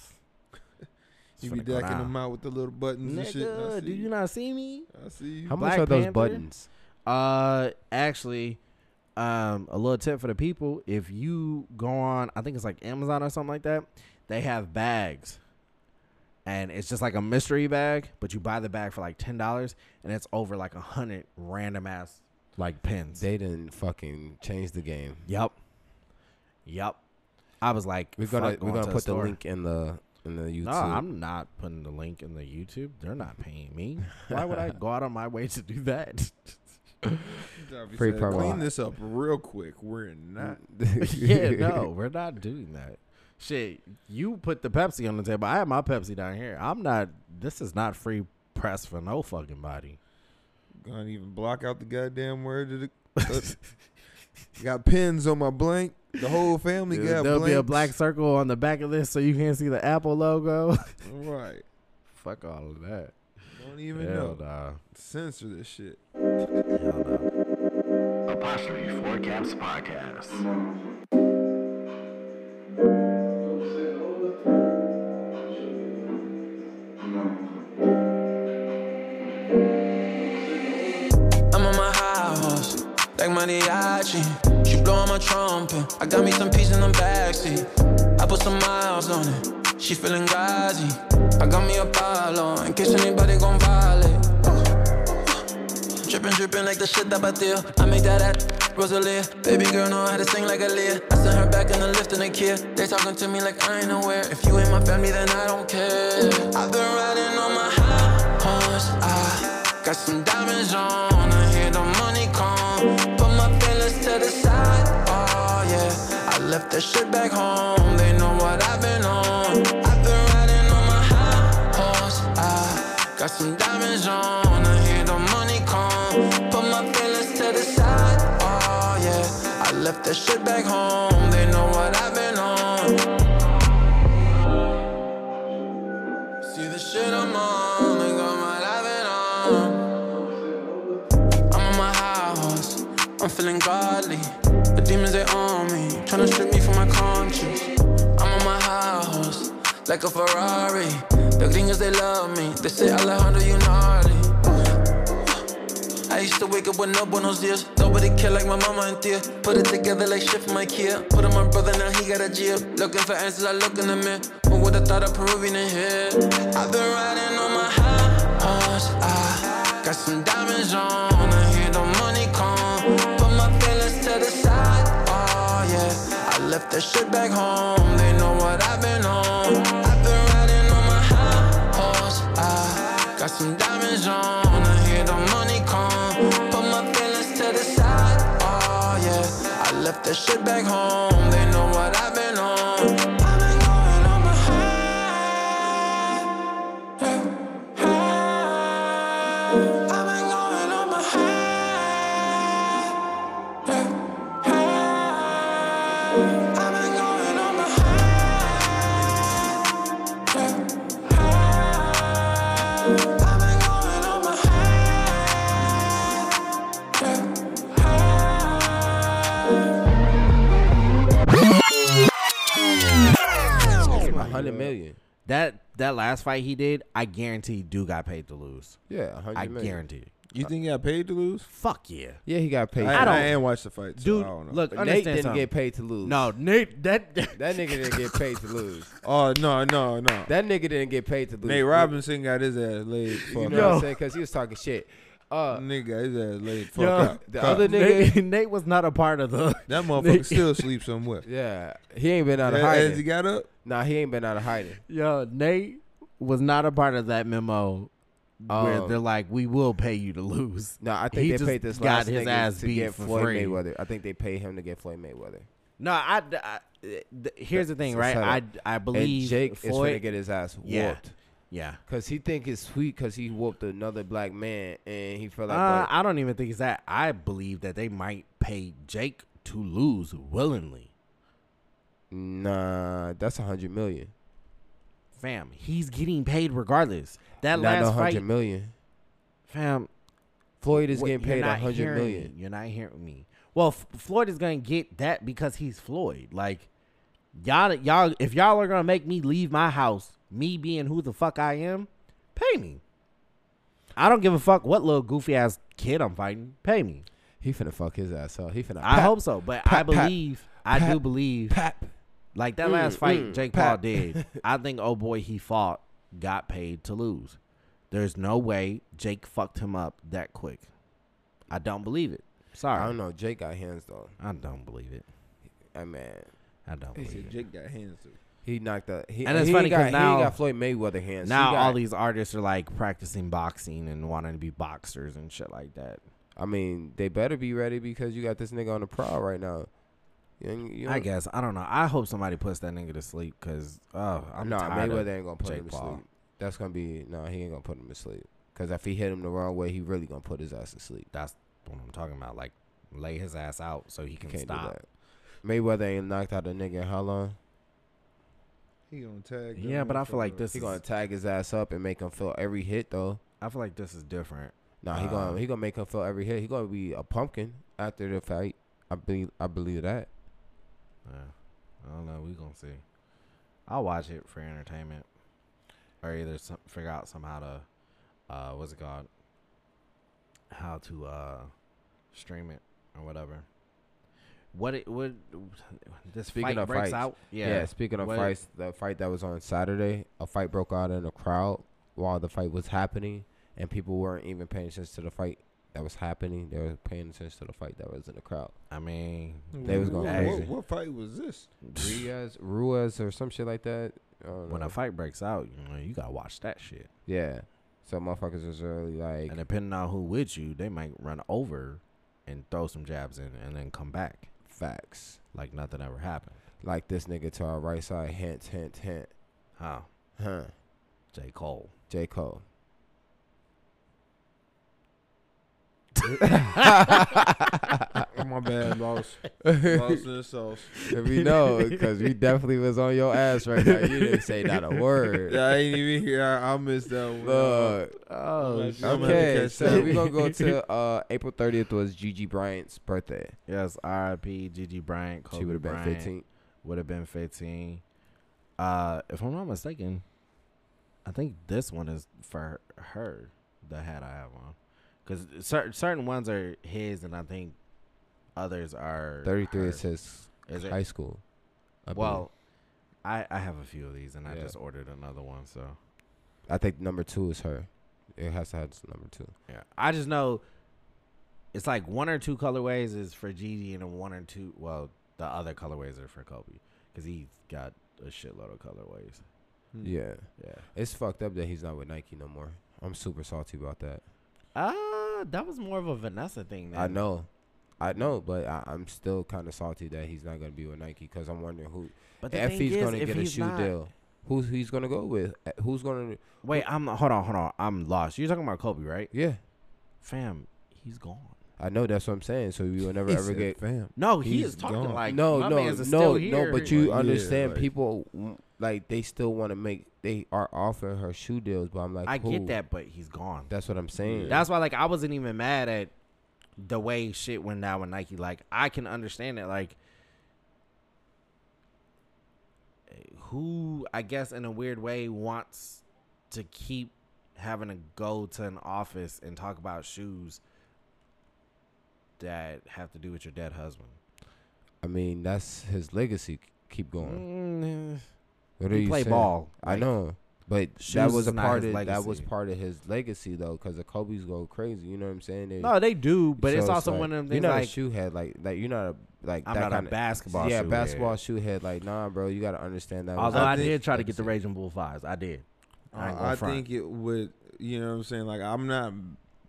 You be decking them out with the little buttons and shit. Nigga, do you not see me? I see you. How much Black are those buttons? Uh, actually, um, a little tip for the people: if you go on, I think it's like Amazon or something like that, they have bags, and it's just like a mystery bag, but you buy the bag for like ten dollars, and it's over like a hundred random ass like pins. They didn't fucking change the game. yep, yep. I was like, We're gonna we're going gonna to put the store. link in the in the YouTube. No, I'm not putting the link in the YouTube. They're not paying me. Why would I go out on my way to do that? Free said, promo. Clean this up real quick. We're not. yeah, no, we're not doing that. Shit, you put the Pepsi on the table. I have my Pepsi down here. I'm not. This is not free press for no fucking body. Gonna even block out the goddamn word of the. uh, got pins on my blank. The whole family got blank. There'll be a black circle on the back of this, so you can't see the Apple logo. Right. Fuck all of that. Don't even Hell know. nah. Censor this shit. Hell nah. Apostrophe 4 Caps Podcast. Like mariachi. She blowing my trumpet. I got me some peace in the backseat. I put some miles on it. She feeling gazi. I got me a palo in case anybody gon' violate. Drippin', drippin' like the shit that I deal. I make that at Rosalia. Baby girl know how to sing like Aaliyah. I sent her back in the lift in a Kia. They talkin' to me like I ain't aware. If you ain't my family, then I don't care. I've been riding on my high horse. I got some diamonds on. Left that shit back home. They know what I've been on. I've been riding on my high horse. I got some diamonds on. I hear the money come. Put my feelings to the side. Oh yeah. I left that shit back home. They know what I've been on. See the shit I'm on. They got what I've on. I'm on my high horse. I'm feeling godly. The demons they on me, tryna strip conscience. I'm on my high horse, like a Ferrari. The gringos they love me. They say Alejandro, you gnarly. I used to wake up with no buenos dias. Nobody care like my mama and tia. Put it together like shit from Ikea. Put on my brother, now he got a jib. Looking for answers, I look in the mirror. Who would've thought a Peruvian in here? I've been riding on my high horse. I got some diamonds on. Left that shit back home. They know what I've been on. I've been riding on my high horse. I got some diamonds on. I hear the money come. Put my feelings to the side. Oh yeah. I left that shit back home. They know what I've been on. Hundred million. That that last fight he did, I guarantee do got paid to lose. Yeah, a hundred I million. guarantee. You think he got paid to lose? Fuck yeah. Yeah, he got paid. I, I don't- I ain't watched the fight, so Dude, I don't know. look, But understand Nate didn't something. get paid to lose. No, Nate, that that nigga didn't get paid to lose. Oh no, no, no. That nigga didn't get paid to lose. Nate Robinson got his ass laid. You know up. what I'm saying? Because he was talking shit. Uh, Nigga got his ass laid. Fuck Yo, up. the Cut. other nigga- Nate, Nate was not a part of the. that motherfucker still sleep somewhere. yeah, he ain't been out of As he got up, Nah, he ain't been out of hiding. Yo, Nate was not a part of that memo where Um, they're like, "We will pay you to lose." No, I think He they paid this got last his ass to beat get for Floyd free. Mayweather. I think they paid him to get Floyd Mayweather. No, I. I here's the thing, right? I. I believe and Jake is gonna get his ass whooped. Yeah. yeah. Cause he think it's sweet because he whooped another black man and he felt like Uh, I don't even think it's that. I believe that they might pay Jake to lose willingly. Nah, that's a hundred million. Fam, he's getting paid regardless. That Not no last hundred million. fam. Floyd is what- getting paid a hundred million. me. You're not hearing me. Well, F- Floyd is gonna get that because he's Floyd. Like y'all, y'all, if y'all are gonna make me leave my house, me being who the fuck I am, pay me. I don't give a fuck what little goofy ass kid I'm fighting. Pay me. He finna fuck his ass up. He finna. I pap, hope so, but I pap, pap, believe, I do believe, Pap. Like that Mm, last fight mm, Jake pap. Paul did. I think oh boy he fought got paid to lose. There's no way Jake fucked him up that quick. I don't believe it. Sorry, I don't know. Jake got hands though. I don't believe it. I mean, I don't he believe it. Jake got hands too. he knocked the. He, And it's he funny because got, 'cause he now- ain't got Floyd Mayweather hands. Now got- all these artists are like practicing boxing and wanting to be boxers and shit like that. I mean, they better be ready because you got this nigga on the prowl right now. You, you I guess I don't know. I hope somebody puts that nigga to sleep because oh, I'm nah, tired. Mayweather ain't gonna put Jake him to Paul. sleep. That's gonna be no. he ain't gonna put him to sleep. Cause if he hit him the wrong way, he really gonna put his ass to sleep. that's what I'm talking about. Like lay his ass out so he He can can't stop. do that. Mayweather ain't knocked out a nigga in how long? He gonna tag. that Yeah, but I feel like this He is, gonna tag his ass up and make him feel every hit though. I feel like this is different. Nah, he Uh, gonna he gonna make him feel every hit. He gonna be a pumpkin after the fight. I believe I believe that. Yeah. I don't know. We gonna see. I'll watch it for entertainment, or either some, figure out somehow to, uh, what's it called? How to uh, stream it or whatever. What it would this Speaking fight of breaks fights, out? Yeah. Yeah. speaking of What- fights, the fight that was on Saturday, a fight broke out in the crowd while the fight was happening, and people weren't even paying attention to the fight that was happening. They were paying attention to the fight that was in the crowd. I mean, They was going What- crazy. What, what fight was this? Ruiz, Ruiz, or some shit like that. When a fight breaks out, you know, you gotta watch that shit. yeah. So motherfuckers was really like, And depending on who with you, they might run over and throw some jabs in and then come back facts. like nothing ever happened. Like this nigga to our right side, hint, hint, hint. Huh? Huh. J. Cole. J. Cole. My bad, boss. Lost in the sauce. we know, because we definitely was on your ass right now. You didn't say not a word. Yeah, I ain't even here. I, I missed that one. Look. Oh, I'm gonna have to Okay, so we're gonna go to uh, April 30th was Gigi Bryant's birthday. Yes, R.I.P. Gigi Bryant. Kobe she would have been 15. Would have been 15. Uh, if I'm not mistaken, I think this one is for her. The hat I have on, because certain certain ones are his, and I think others are 33 hers. is his Is it? high school. I well, I I have a few of these, and I just ordered another one. So. I think number two is her. It has to have number two. yeah, I just know it's like one or two colorways is for Gigi, and then one or two. Well, the other colorways are for Kobe, because he's got a shitload of colorways. Hmm. Yeah, Yeah. it's fucked up that he's not with Nike no more. I'm super salty about that. Uh, that was more of a Vanessa thing. I know, I know, but I, I'm still kind of salty that he's not gonna be with Nike because I'm wondering who But if he's is, gonna if get a shoe not- deal. Who's he's gonna go with? Uh, Who's gonna? Wait, I'm hold on, hold on. I'm lost. You're talking about Kobe, right? Yeah, Fam, he's gone. I know that's what I'm saying. So you will never ever get fam. No, he is talking gone. like no, my no, mans no, still no. But you Like, yeah, understand, like- people like they still want to make. They are offering her shoe deals, but I'm like, I get that, but he's gone. That's what I'm saying. That's why, like, I wasn't even mad at the way shit went down with Nike. Like, I can understand it. Like, who I guess in a weird way wants to keep having to go to an office and talk about shoes that have to do with your dead husband. I mean, that's his legacy. Keep going. Mm, What are he you play saying? ball. I know, but that was a part his of that was part of his legacy though, because the Kobe's go crazy. You know what I'm saying? They, No, they do, but it's so also like, one of them You're not like a shoe head, like like you're not a like I'm that not a kinda, basketball Yeah, shoe basketball head. shoe head. Like nah, bro, you got to understand that. Although I his did try to get the. Raging Bull fives, I did. I, uh, I, I think it would. You know what I'm saying? Like I'm not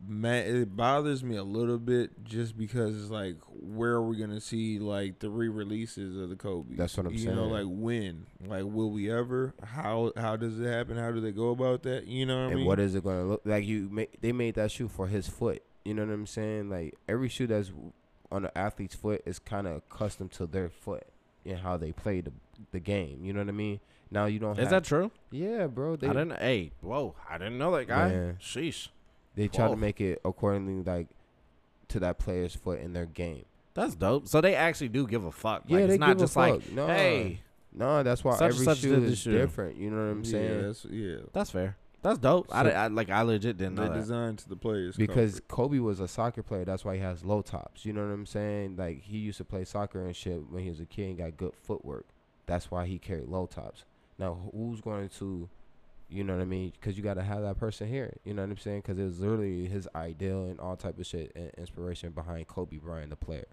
mad. It bothers me a little bit just because it's like, where are we gonna see like the re-releases of the Kobe? That's what I'm you know, saying. like when? Like will we ever? How how does it happen? How do they go about that? You know what I mean? What is it gonna look like? You ma- they made that shoe for his foot. You know what I'm saying? Like every shoe that's on an athlete's foot is kind of accustomed to their foot and how they play the the game. You know what I mean? Now you don't. Is have, that true? Yeah, bro. They I didn't. Hey, whoa! I didn't know that guy. Man. Sheesh. They try to make it accordingly like to that player's foot in their game. That's dope. So they actually do give a fuck. Yeah, like, they it's not give a just like, fuck. No. hey, No, that's why Such and every such shoe did is shoe. different. You know what I'm yeah, saying? that's, yeah. that's fair. That's dope. I, So- di- I like. I legit didn't know They that. designed to the players Because comfort. Kobe was a soccer player, that's why he has low tops. You know what I'm saying? Like he used to play soccer and shit when he was a kid and got good footwork. That's why he carried low tops. Now who's going to, you know what I mean? Because you got to have that person here. You know what I'm saying? Because it was literally his ideal and all type of shit and inspiration behind Kobe Bryant, the player.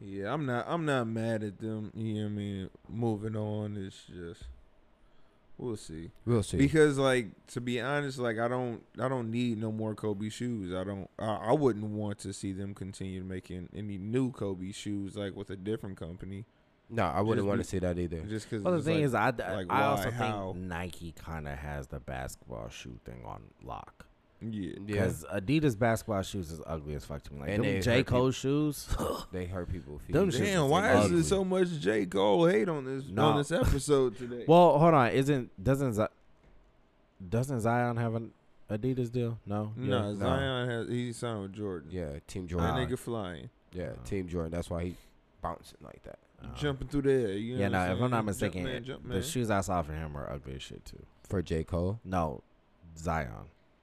Yeah, I'm not. I'm not mad at them. You know what I mean? Moving on. It's just we'll see. We'll see. Because like to be honest, like I don't. I don't need no more Kobe shoes. I don't. I, I wouldn't want to see them continue making any new Kobe shoes like with a different company. No, I wouldn't want to see that either. Just because. Well, the thing is, I, d- like, I why, also how? think Nike kind of has the basketball shoe thing on lock. yeah, Yeah, Because Adidas basketball shoes is ugly as fuck to me. Like And them J hurt Cole shoes. they hurt people. feet. Them shits Damn, is why is ugly. there so much J Cole hate on this Nah. on this episode today? well, hold on. Isn't doesn't Z- doesn't Zion have an Adidas deal? No. no, Yeah. Zion has he signed with Jordan. Yeah, Team that Jordan. nigga flying, yeah, Oh. Team Jordan. That's why he bouncing like that. Jumping through the air. You know Yeah, no. If I'm saying? not Jump mistaken, man, jump the shoes I saw for him are ugly as shit too. For J Cole. No, Zion.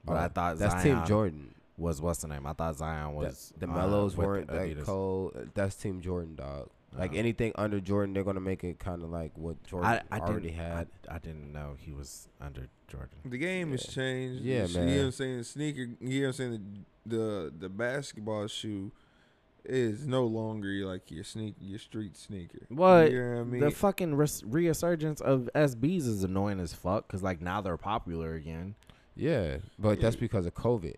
But Oh, I thought that's Zion Team Jordan. was what's the name? I thought Zion The, was the uh, Mellows with weren't that Adidas. cold. That's Team Jordan, dog. Like Oh. anything under Jordan, they're gonna make it kind of like what Jordan I, I already didn't, had. I, I didn't know he was under Jordan. The game has changed. Yeah, You see- You know what I'm saying? Sneaker. You know what I'm saying? The, the the basketball shoe is no longer like your sneak your street sneaker. What? You know what I mean? The fucking res- resurgence of SBs is annoying as fuck because like now they're popular again. yeah, but that's because of COVID.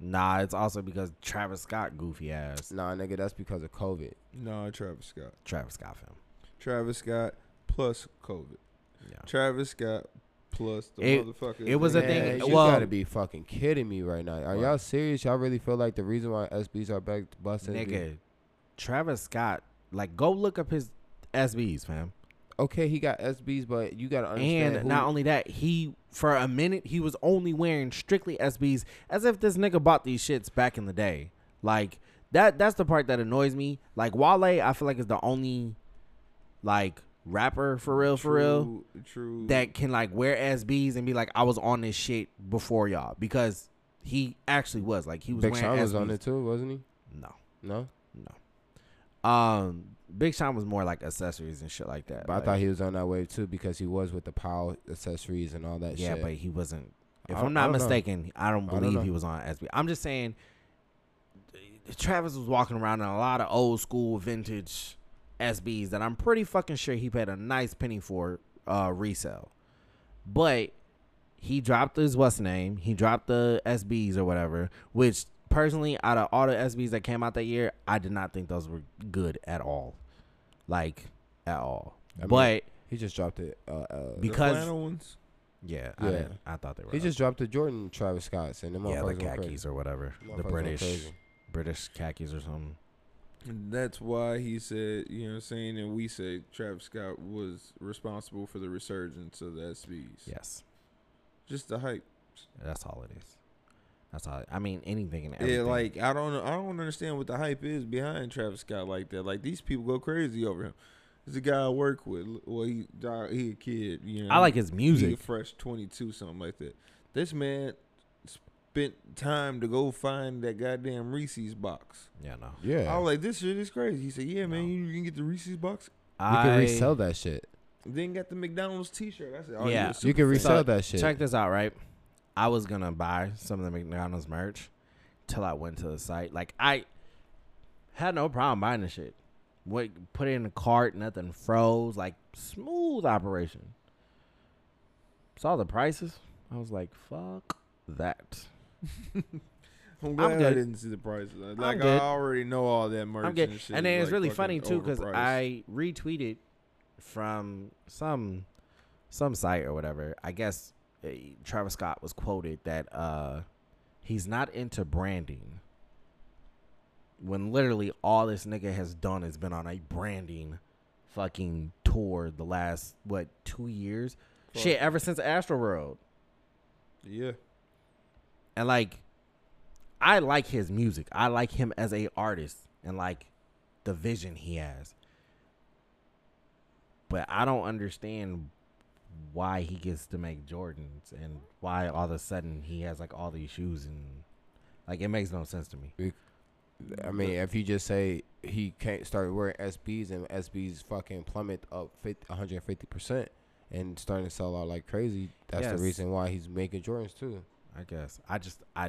Nah, it's also because Travis Scott goofy ass. Nah, nigga, that's because of COVID. no, Travis Scott. Travis Scott film. Travis Scott plus COVID. Yeah. Travis Scott plus the It- motherfucker. it was a Man, thing- You well- gotta be fucking kidding me right now. Are What? y'all serious? Y'all really feel like the reason why SBs are back busting? is be- Nigga, Travis Scott, like go look up his SBs, fam. Okay, he got SBs, but you gotta understand. And who- not only that, he for a minute he was only wearing strictly SBs, as if this nigga bought these shits back in the day. Like that. That's the part that annoys me. Like Wale, I feel like is the only like rapper for real, for real True, True. that can like wear SBs and be like, I was on this shit before y'all because he actually was like he was Big Sean was on it too, wasn't he? No, No, no. Um, Big Sean was more like accessories and shit like that. but I thought he was on that wave too because he was with the Powell accessories and all that yeah, shit. but he wasn't. If I- I'm not know. mistaken, I don't I don't believe he was on SB. I'm just saying, Travis was walking around in a lot of old school vintage SBs that I'm pretty fucking sure he paid a nice penny for uh, resale. But he dropped his what's name? He dropped the SBs or whatever, which personally, out of all the SBs that came out that year, I did not think those were good at all, like at all. I mean, but he just dropped it. Uh, uh, because ones. yeah, I, didn't, I thought they were. he just dropped the Jordan Travis Scott's and the yeah, motherfuckers the khakis or whatever, the British. British khakis or something. And that's why he said, you know what I'm saying, and we say Travis Scott was responsible for the resurgence of the SBs. Yes, Just the hype. that's all it is. That's all. I mean, anything and everything. Yeah, like I don't I don't understand what the hype is behind Travis Scott like that. Like these people go crazy over him. He's a guy I work with. Well, he he a kid. You know, I like his music. a fresh twenty two, something like that. This man spent time to go find that goddamn Reese's box. Yeah, no. Yeah. I was like, this shit is crazy. He said, yeah, man, No. you, you can get the Reese's box. you I can resell that shit. Then got the McDonald's T-shirt. I said, oh, Yeah. yeah, You can resell So, that shit. Check this out, right? I was gonna buy some of the McDonald's merch till I went to the site. Like I had no problem buying the shit. What put it in the cart, nothing froze, like smooth operation. Saw the prices. I was like, fuck that. I'm glad I good. didn't see the prices. Like I already know all that merch I'm good. and shit. And then it's like, really funny too because. I retweeted from some some site or whatever. I guess uh, Travis Scott was quoted that uh, he's not into branding. When literally all this nigga has done has been on a branding fucking tour the last what two years? Shit, ever since Astroworld. yeah. And like I like his music. I like him as a artist and like the vision he has. But I don't understand why he gets to make Jordans and why all of a sudden he has like all these shoes and like it makes no sense to me. I mean, if you just say he can't start wearing SBs and SBs fucking plummet up 50, 150% and starting to sell out like crazy, that's Yes. the reason why he's making Jordans too. I guess. I just I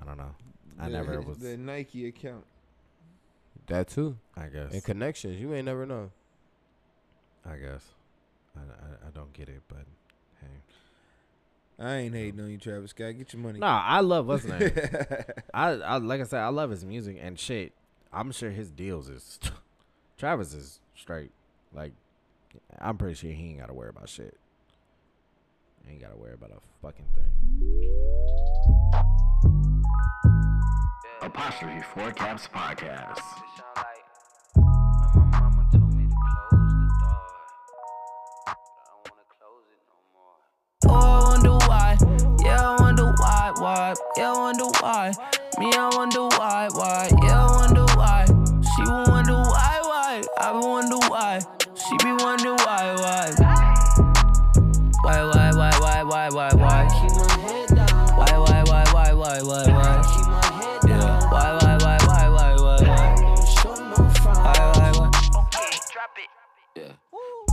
I don't know. I The- never was the Nike account. That too. I guess. And connections, you may never know. I guess. I, I, I don't get it, but hey. I ain't hating on you, Travis Scott. Get your money. No, I love what's his name. I, I like I said, I love his music and shit. I'm sure his deals is Travis is straight. Like I'm pretty sure he ain't gotta worry about shit. He ain't gotta worry about a fucking thing. Apostrophe 4 Caps Podcast. Oh, I wonder why. Yeah, I wonder why, why. Yeah, I wonder why. Me, I wonder why, why. Yeah, I wonder why. She will wonder why, why. I will wonder why. She be wonder why, why, why, why, why. Keep my head down. Why, why, why, why, why, why, why. Keep my head down. Yeah. Why, why, why, why, why, why, why. Show no front. Why, why, why. Okay, drop it. Yeah.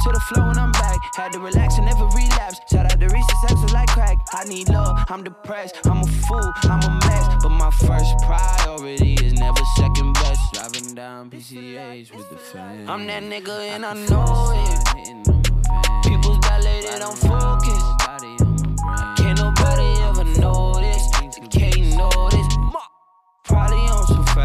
To the flow and I'm back. Had to relax and never relapse. Shout out to Reese's sex like crack. I need love, I'm depressed. I'm a fool, I'm a mess. But my first priority is never second best. Driving down PCH with the fam. I'm that nigga and I know it. People's dilated, I'm focused.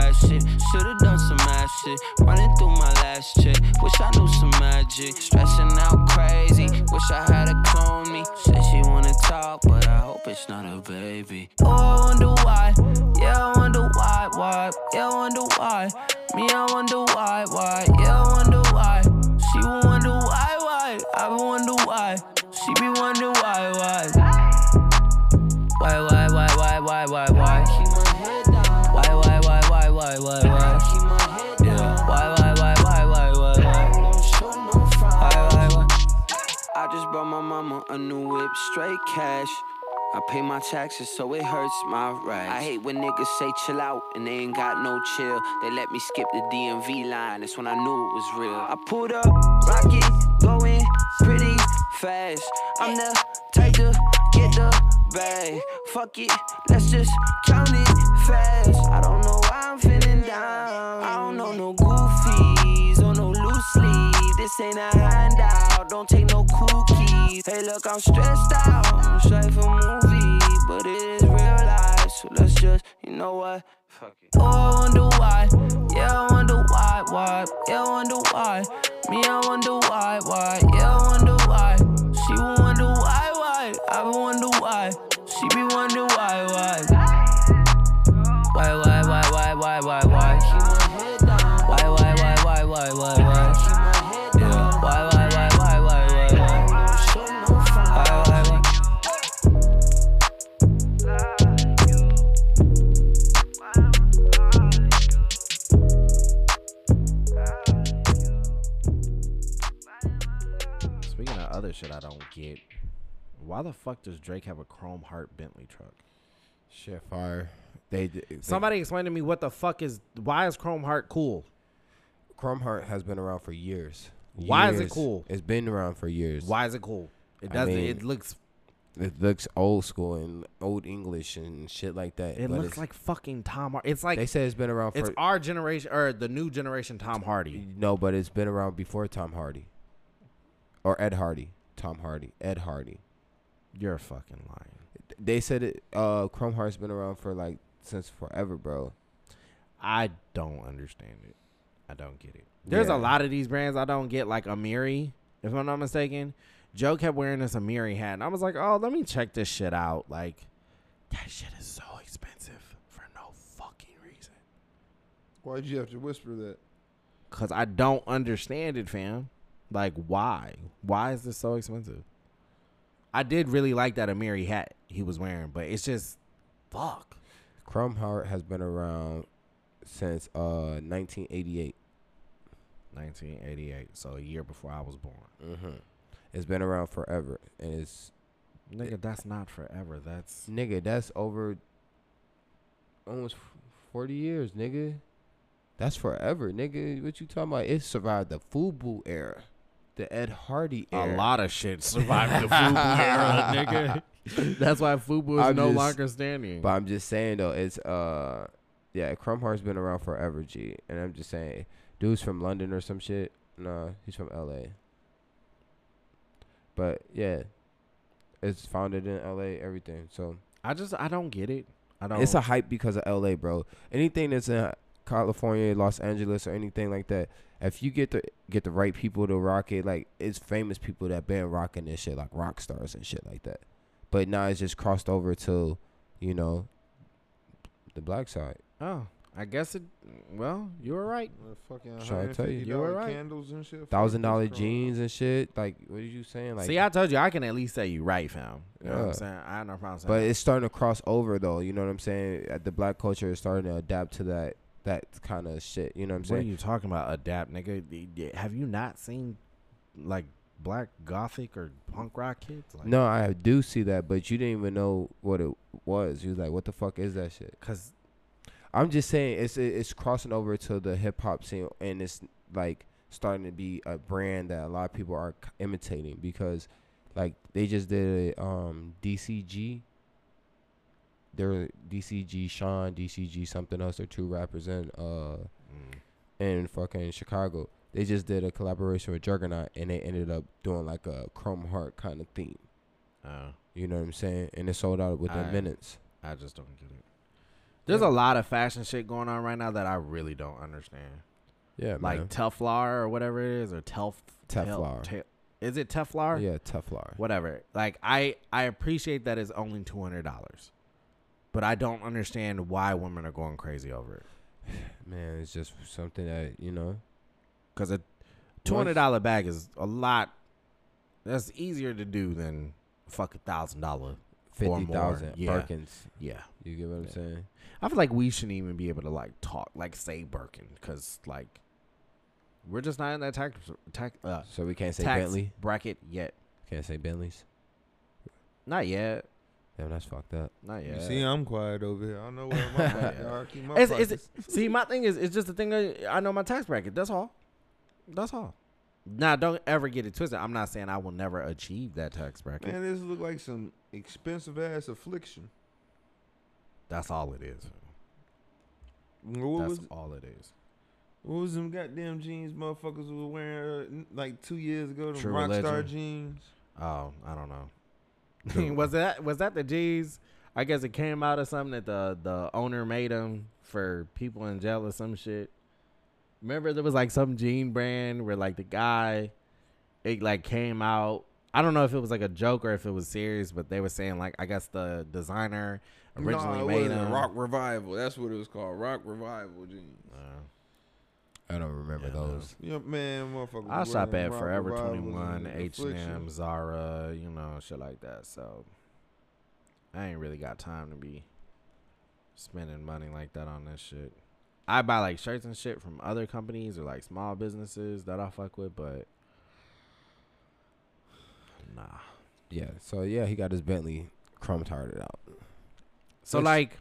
On shit. Should've done some ass shit. Running through my last chick. Wish I knew some magic. Stressing out crazy. Wish I had a clone me. Said she wanna talk, but I hope it's not a baby. Oh, I wonder why. Yeah, I wonder why, why. Yeah, I wonder why. Me, I wonder why, why. Yeah, I wonder why. She will wonder why, why. I will wonder why. She be wonder why, why. Why, why, why, why, why, why, why? Why, why, why, why, why? Why, why, why? I just bought my mama a new whip, straight cash. I pay my taxes, so it hurts my rags. I hate when niggas say chill out and they ain't got no chill. They let me skip the DMV line, that's when I knew it was real. I pulled up, rocket, going pretty fast. I'm the type to get the bag. Fuck it, let's just count it fast. I don't know I'm feeling down. I don't know no goofies or no loose sleeve. This ain't a handout, don't take no cookies. Hey, look, I'm stressed out. I'm straight for movie, but it is real life. So let's just, you know what? Fuck it. Oh, I wonder why. Yeah, I wonder why, why. Yeah, I wonder why. Me, I wonder why, why. Yeah, I wonder why. She wonder why, why. I wonder why. She be wonder why. Why, why, why, why, why? Keep my head down. Yeah. Why, why, why, why, why, why, why? Show no front. Why, why, why? Speaking of other shit I don't get, Why the fuck does Drake have a chrome heart Bentley truck? Shit, fire. They, d- they Somebody explain to me what the fuck is why is chrome heart cool? Chrome Heart has been around for years. Why is it Years. cool? It's been around for years. Why is it cool? It I doesn't. mean, it looks. It looks old school and old English and shit like that. It but looks it's- like fucking Tom. Har- It's like they say it's been around for it's our generation or the new generation Tom Hardy. no, but it's been around before Tom Hardy or Ed Hardy. Tom Hardy, Ed Hardy. You're fucking lying. They said it. Uh, Chrome Heart's been around for like since forever, bro. I don't understand it. I don't get it. There's Yeah. a lot of these brands I don't get, like Amiri, if I'm not mistaken. Joe kept wearing this Amiri hat, and I was like, oh, let me check this shit out. Like, that shit is so expensive for no fucking reason. Why'd you have to whisper that? Cause I don't understand it, fam. Like, why? Why is this so expensive? I did really like that Amiri hat he was wearing, but it's just, fuck. Chrome Heart has been around since uh 1988. 1988, so a year before I was born. Mm-hmm. It's been around forever, and it's Nigga, that's not forever. That's nigga. That's over almost 40 years, nigga. That's forever, nigga. What you talking about? It survived the FUBU era, the Ed Hardy era. a lot of shit survived the FUBU era, nigga. That's why FUBU is I'm no just- longer standing. But I'm just saying though, it's uh, yeah, Chrome Heart's been around forever, G. And I'm just saying, dude's from London or some shit. Nah, he's from L.A. But yeah, it's founded in L.A. Everything. So I just I don't get it. I don't. it's a hype because of L.A., bro. Anything that's in California, Los Angeles, or anything like that. If you get the get the right people to rock it, like it's famous people that been rocking this shit, like rock stars and shit like that. But now it's just crossed over to, you know, the black side. Oh, I guess it. Well, you were right. Fucking Trying to tell you. $150 You were right. Candles and shit. Thousand dollar this jeans and shit. Like, what are you saying? Like, See, I told you I can at least say you right, fam. You know what I'm saying? I have no problem saying. but that. it's starting to cross over though. You know what I'm saying? Uh, The black culture is starting to adapt to that that kind of shit. You know what I'm saying? what are saying? you talking about? Adapt, nigga. D- d- Have you not seen like black gothic or punk rock kids? Like, No, I do see that, but you didn't even know what it was. You was like, "What the fuck is that shit?" cause I'm just saying it's it's crossing over to the hip hop scene, and it's like starting to be a brand that a lot of people are imitating because, like, they just did a um DCG. They're DCG Shun, DCG something else. They're two rappers in uh mm, in fucking Chicago. They just did a collaboration with Juggernaut, and they ended up doing like a Chrome Heart kind of theme. uh, You know what I'm saying? And it sold out within I- minutes. I just don't get it. There's a lot of fashion shit going on right now that I really don't understand. Yeah, like man. Teflar or whatever it is, or Telf Teflar. Tel- is it Teflar? yeah, Teflar. Whatever. Like I I appreciate that it's only two hundred dollars, but I don't understand why women are going crazy over it. Man, it's just something that you know. Because a two hundred dollar bag is a lot. That's easier to do than fuck a thousand dollar. Fifty yeah. Birkins. Yeah, You get what I'm Yeah. saying? I feel like we shouldn't even be able to like talk like say Birkin because like we're just not in that tax tax uh, So we can't say tax Bentley. bracket yet. Can't say Bentleys. Not yet. Damn, that's fucked up. Not You yet. see, I'm quiet over here. I know where my Yeah. y'all keep my It's, it's, see, my thing is, it's just the thing. that I know my tax bracket. That's all. That's all. Now, don't ever get it twisted. I'm not saying I will never achieve that tax bracket. Man, this look like some expensive ass affliction. That's all it is. What That's was all it is. what was them goddamn jeans motherfuckers was wearing uh, like two years ago? Them True Rockstar Religion. jeans. Oh, I don't know. was that was that the jeans? I guess it came out of something that the the owner made them for people in jail or some shit. Remember there was like some jean brand where like the guy, it like came out. I don't know if it was like a joke or if it was serious, but they were saying like I guess the designer originally no, it made wasn't. them. Rock Revival. That's what it was called. Rock Revival jeans. Uh, I don't remember Yeah, no. those. Yeah, man, motherfucker. I shop at Rock Forever Twenty One, H and M, Zara, you know, shit like that. So I ain't really got time to be spending money like that on this shit. I buy like shirts and shit from other companies or like small businesses that I fuck with, but nah. Yeah. So yeah, he got his Bentley chrome hearted out. So Which- like,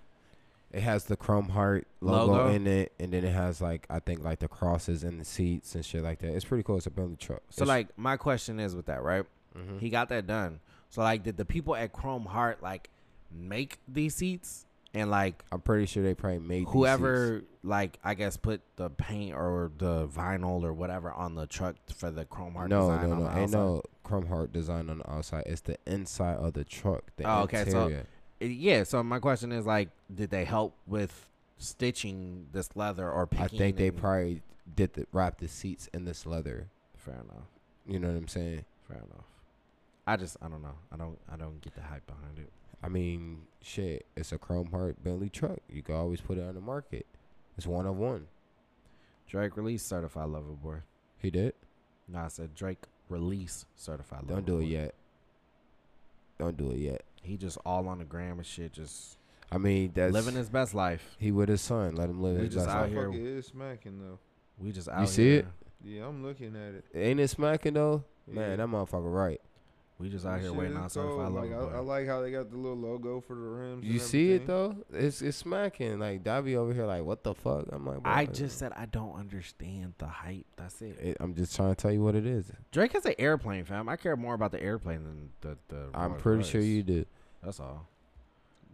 It has the Chrome Heart logo, Logo? in it, and then it has like I think like the crosses in the seats and shit like that. It's pretty cool. It's a Bentley truck. so like, my question is with that, right? hmm He got that done. So like, did the people at Chrome Heart like make these seats and like I'm pretty sure they probably made whoever like I guess put the paint or the vinyl or whatever on the truck for the Chrome Heart No, design no, on no. the Ain't Chrome Heart design on the outside. It's the inside of the truck. The Oh, okay, interior. It- yeah. So my question is like, did they help with stitching this leather or I think they probably did the wrap the seats in this leather. Fair enough. You know what I'm saying? Fair enough. I just I don't know. I don't I don't get the hype behind it. I mean, shit. It's a Chrome Heart Bentley truck. You can always put it on the market. It's one of one. Drake released certified lover boy. He did. No, I said Drake release certified lover Don't do it boy. yet. Don't do it yet. He just all on the gram and shit, just I mean, that's living his best life. He with his son. Let him live We his just best out life. here- Motherfucker is smacking though. We just out You see here. it? Yeah, I'm looking at it. Ain't it smacking though? Man, that motherfucker right. We just out here shit waiting is on certified cold. Like, boy. I, I like how they got the little logo for the rims. You and see it though? It's it's smacking. Like Davy over here, like what the fuck? I'm like, I just said I don't understand the hype. That's it. it, I'm just trying to tell you what it is. Drake has an airplane, fam. I care more about the airplane than the the. I'm Rolls pretty sure you do. That's all.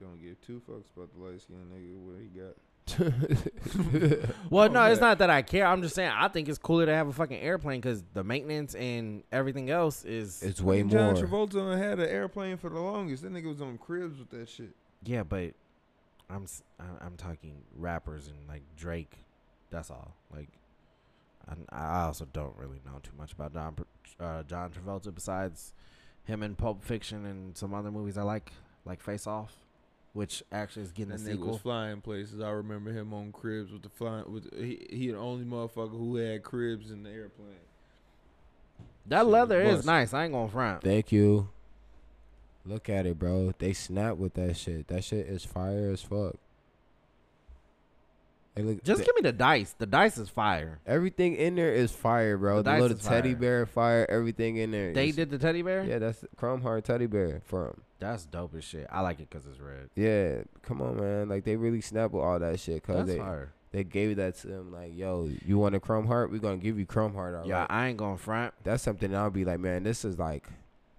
Don't give two fucks about the light skinned nigga what he got. Well, no, it's not that I care. I'm just saying I think it's cooler to have a fucking airplane because the maintenance and everything else is. it's way more. John more. Travolta had an airplane for the longest. That nigga was on cribs with that shit. yeah, but I'm s- I'm I'm talking rappers and like Drake. That's all. Like, I, I also don't really know too much about John uh, John Travolta besides him in Pulp Fiction and some other movies I like, like Face Off, which actually is getting That a nigga sequel. was flying places. I remember him on cribs with the flying. With he, he the only motherfucker who had cribs in the airplane. That Shit leather is nice. I ain't gonna front. Thank you. Look at it, bro. They snap with that shit. That shit is fire as fuck. Hey, look, Just th- give me the dice. The dice is fire. everything in there is fire, bro. The The, little teddy fire. bear fire. Everything in there. They is- did the teddy bear. Yeah, that's Chrome Heart teddy bear for him. That's dope as shit. I like it because it's red. Yeah, come on, man. Like they really snap with all that shit because That's they fire. they gave that to him. Like, yo, you want a Chrome Heart? We're gonna give you Chrome Heart. All Yeah, right. I ain't gonna front. That's something I'll be like, man. This is like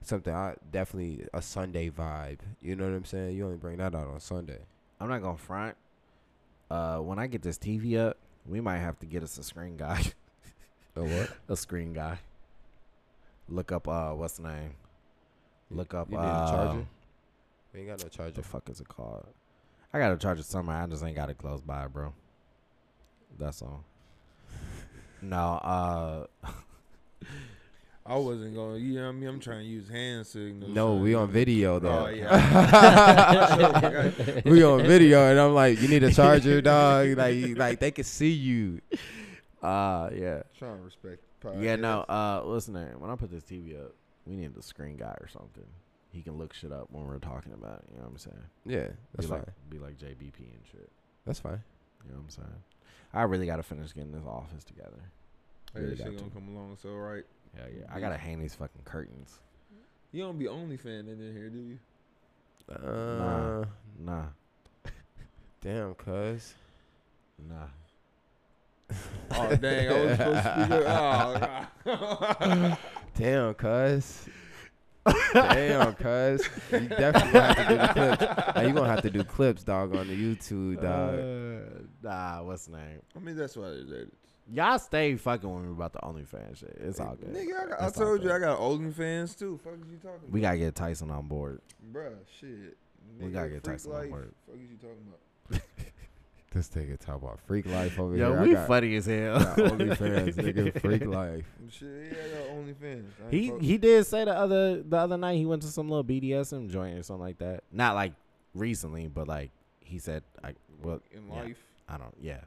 something I definitely a Sunday vibe. You know what I'm saying? You only bring that out on Sunday. I'm not gonna front. Uh, when I get this TV up, we might have to get us a screen guy. a what? a screen guy. Look up. Uh, what's the name? Look up. You need a uh, charger? We ain't got no What charger. the fuck is it called? I got a charger somewhere. I just ain't got it close by, bro. That's all. No, uh, I wasn't going. You know what I mean? I'm trying to use hand signals. No, we on video though. Oh yeah. we on video, and I'm like, you need a charger, dog. Like, like they can see you. uh, yeah. trying to respect. Yeah, no. Uh, listen, man, when I put this TV up, we need a screen guy or something. He can look shit up when we're talking about it. You know what I'm saying? Yeah, that's be fine. like be like JBP and shit. That's fine. You know what I'm saying? I really got to finish getting this office together. Hey, really this got shit to. gonna come along so right. Yeah, yeah. I gotta hang these fucking curtains. You don't be OnlyFans in here, do you? Uh, Nah, damn, cuz. nah. Oh dang! I was supposed to speak. up. Oh, Damn, cuz. Damn, cuz. You definitely have to do the clips. Now you gonna have to do clips, dog, on the YouTube, dog. Uh, nah, what's the name? I mean, that's why they it is. Y'all stay fucking with me about the OnlyFans shit. It's all good. Nigga, I, got, I It's all told you good. I got OnlyFans too. Fuck is you talking We gotta get Tyson on board. Bruh, shit. We gotta get freak Tyson on board. Fuck is you talking about? This nigga talk about freak life over Yo, here. Yo, we I got, funny as hell. got OnlyFans, nigga, freak life. Shit, yeah, I got OnlyFans. I He fuck- he did say the other the other night he went to some little BDSM joint or something like that. Not like recently, but like he said I well in yeah. life. I don't yeah.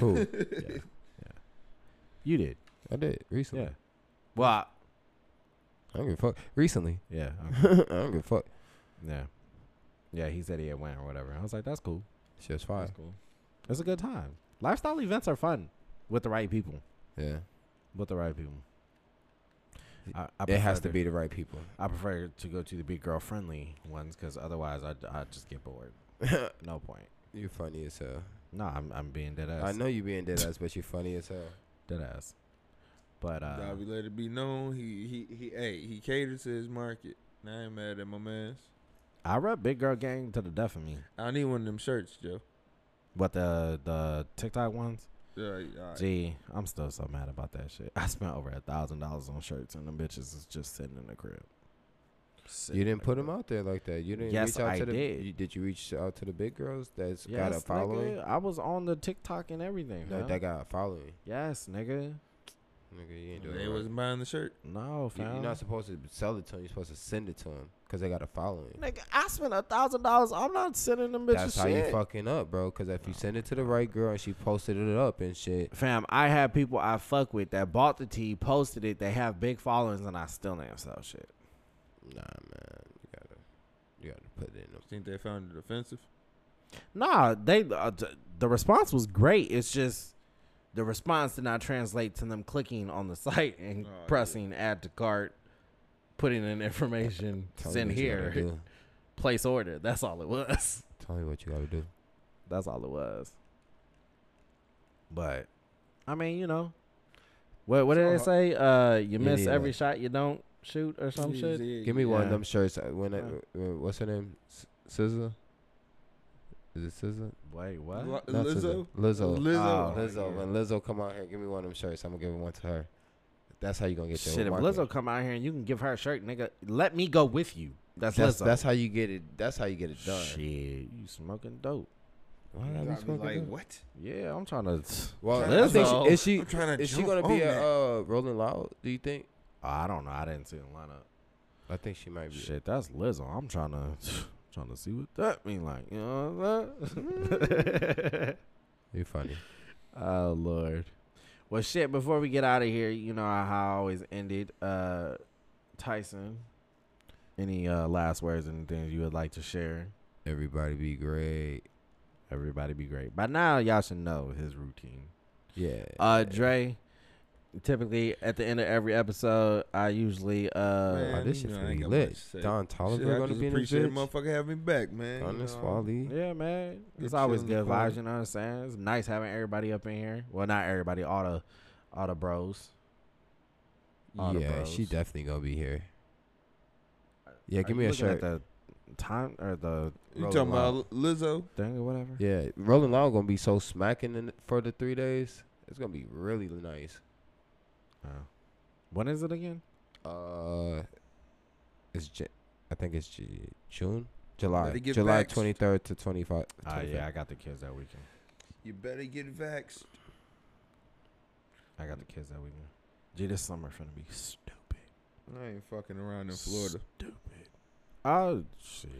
Who? yeah. You did. I did recently. Yeah. Well, I- I don't give a fuck. Recently, yeah. I don't give a fuck. Yeah. Yeah, he said he had went or whatever. I was like, that's cool. Shit's fire. That's cool. It's a good time. Lifestyle events are fun with the right people. Yeah. With the right people. I, I it has to be the right people. I prefer to go to the big girl friendly ones because otherwise I I just get bored. No point. You're funny as hell. No, I'm I'm being dead ass. I know you're being dead ass, but you're funny as hell. Dead ass. But uh, Dobby let it be known. He he he. Hey, he caters to his market. And I ain't mad at my man's. I rep big girl gang to the death of me. I need one of them shirts, Joe. What the the TikTok ones? Yeah, right. Gee, I'm still so mad about that shit. I spent over a thousand dollars on shirts and them bitches is just sitting in the crib. Sitting You didn't put them crib. out there like that. You didn't Yes, reach out I to the. did. You, did you reach out to the big girls that's got Yes, a following? nigga. I was on the TikTok and everything. No, that got a following. Yes, nigga. Nigga, you ain't doing They it right. wasn't buying the shirt. No, You- fam. You're not supposed to sell it to them. You're supposed to send it to them because they got a following. Nigga, I spent a thousand dollars. I'm not sending them bitches That's how shit. you fucking up, bro. Because if you send it to the right girl and she posted it up and shit, Fam, I have people I fuck with that bought the tee, posted it. They have big followings, and I still ain't sell shit. Nah, man, you gotta, you gotta put it in. them. Think they found it offensive? Nah, they uh, t- the response was great. It's just the response did not translate to them clicking on the site and Oh, yeah. pressing add to cart, putting in information, Tell send what you gotta here, place order. That's all it was. Tell me what you gotta do. That's all it was. But I mean, you know, what what did they say? Uh, you You miss need every shot you don't shoot or some shit. Give me one of Yeah. them shirts. uh, When it, Yeah. uh, what's her name? S- SZA. Is it SZA? Wait, what? Lo- Not Lizzo. SZA. Lizzo. Lizzo. Oh, Lizzo. yeah. When Lizzo come out here, give me one of them shirts. I'm gonna give one to her. That's how you gonna get your Shit, if market. Lizzo come out here and you can give her a shirt, nigga, let me go with you. That's, That's Lizzo. that's how you get it. That's how you get it done. Shit, you smoking dope. Why You got me smoking like dope? what? Yeah, I'm trying to. Well, Lizzo. I think she, is she I'm trying to is she gonna be a uh, Rolling Loud? Do you think? I don't know. I didn't see the lineup. I think she might be. Shit, that's Lizzo. I'm trying to trying to see what that mean. Like, you know what I'm? You funny. oh Lord. Well, shit. Before we get out of here, you know how I always ended. Uh, Tyson, any uh, last words and things you would like to share? Everybody be great. Everybody be great. By now, y'all should know his routine. Yeah. Uh, Dre. Typically, at the end of every episode, I usually uh, Man, oh, this you shit know, I finna be lit. to. Don Toliver I gonna just be in this appreciate a bitch. motherfucker having me back, man. On you this know. Wally. Yeah, man. It's Get always chill in the good corner. vibes, you know what I'm saying? It's nice having everybody up in here. Well, not everybody, all the all the bros. All the Yeah, she definitely gonna be here. Yeah, Are give you me a looking at shirt. the time or the You talking Loud. about Lizzo? thing or whatever? Yeah, Rolling Loud gonna be so smacking in for the three days. It's gonna be really nice. Oh. When is it again? Uh, it's J- I think it's J- June, July, Better get July vaxxed. twenty third to twenty five. Oh yeah, I got the kids that weekend. You better get vaxxed. I got the kids that weekend. Gee, this summer finna be stupid. I ain't fucking around in Florida. Stupid. Oh shit.